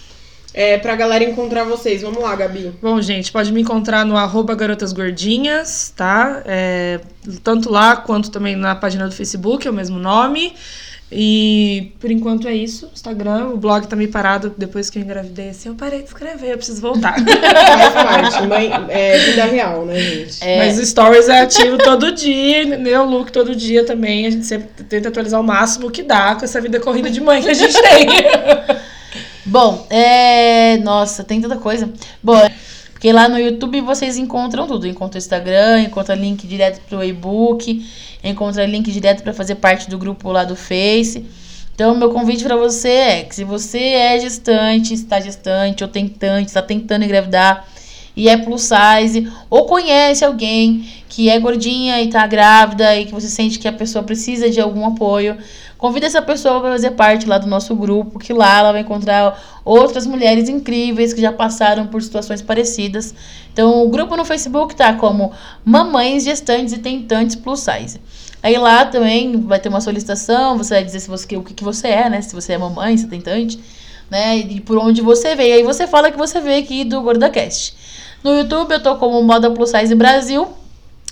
É, pra galera encontrar vocês. Vamos lá, Gabi. Bom, gente, pode me encontrar no arroba Garotas Gordinhas, tá? É, tanto lá quanto também na página do Facebook, é o mesmo nome. E por enquanto é isso. Instagram, o blog tá meio parado depois que eu engravidei. Assim, eu parei de escrever, eu preciso voltar. [laughs] Faz parte. Mãe, é vida real, né, gente? Mas o Stories é ativo todo dia, entendeu? O look todo dia também. A gente sempre tenta atualizar o máximo que dá com essa vida corrida de mãe que a gente tem. [laughs] Bom, é. Nossa, tem tanta coisa. Bom, é- porque lá no YouTube vocês encontram tudo. Encontra o Instagram, encontra link direto pro e-book, encontra link direto para fazer parte do grupo lá do Face. Então, meu convite para você é que se você é gestante, está gestante ou tentante, está tentando engravidar e é plus size, ou conhece alguém que é gordinha e tá grávida e que você sente que a pessoa precisa de algum apoio, convida essa pessoa para fazer parte lá do nosso grupo, que lá ela vai encontrar outras mulheres incríveis que já passaram por situações parecidas. Então, o grupo no Facebook tá como Mamães Gestantes e Tentantes Plus Size. Aí lá também vai ter uma solicitação, você vai dizer se você, o que, que você é, né? Se você é mamãe, se é tentante, né? E por onde você veio. Aí você fala que você veio aqui do GordaCast. No YouTube eu tô como Moda Plus Size Brasil.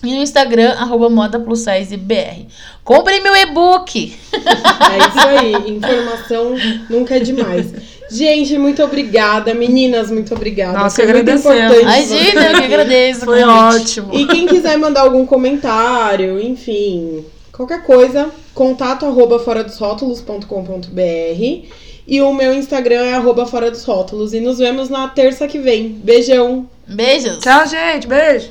E no Instagram, arroba Moda Plus Size BR. Compre meu e-book! É isso aí. Informação nunca é demais. Gente, muito obrigada. Meninas, muito obrigada. Nossa, Foi muito importante. Imagina, eu que agradeço. Foi ótimo. E quem quiser mandar algum comentário, enfim, qualquer coisa, contato arroba fora dos rótulos.com.br e o meu Instagram é arroba fora dos rótulos. E nos vemos na terça que vem. Beijão! Beijos! Tchau, gente. Beijo.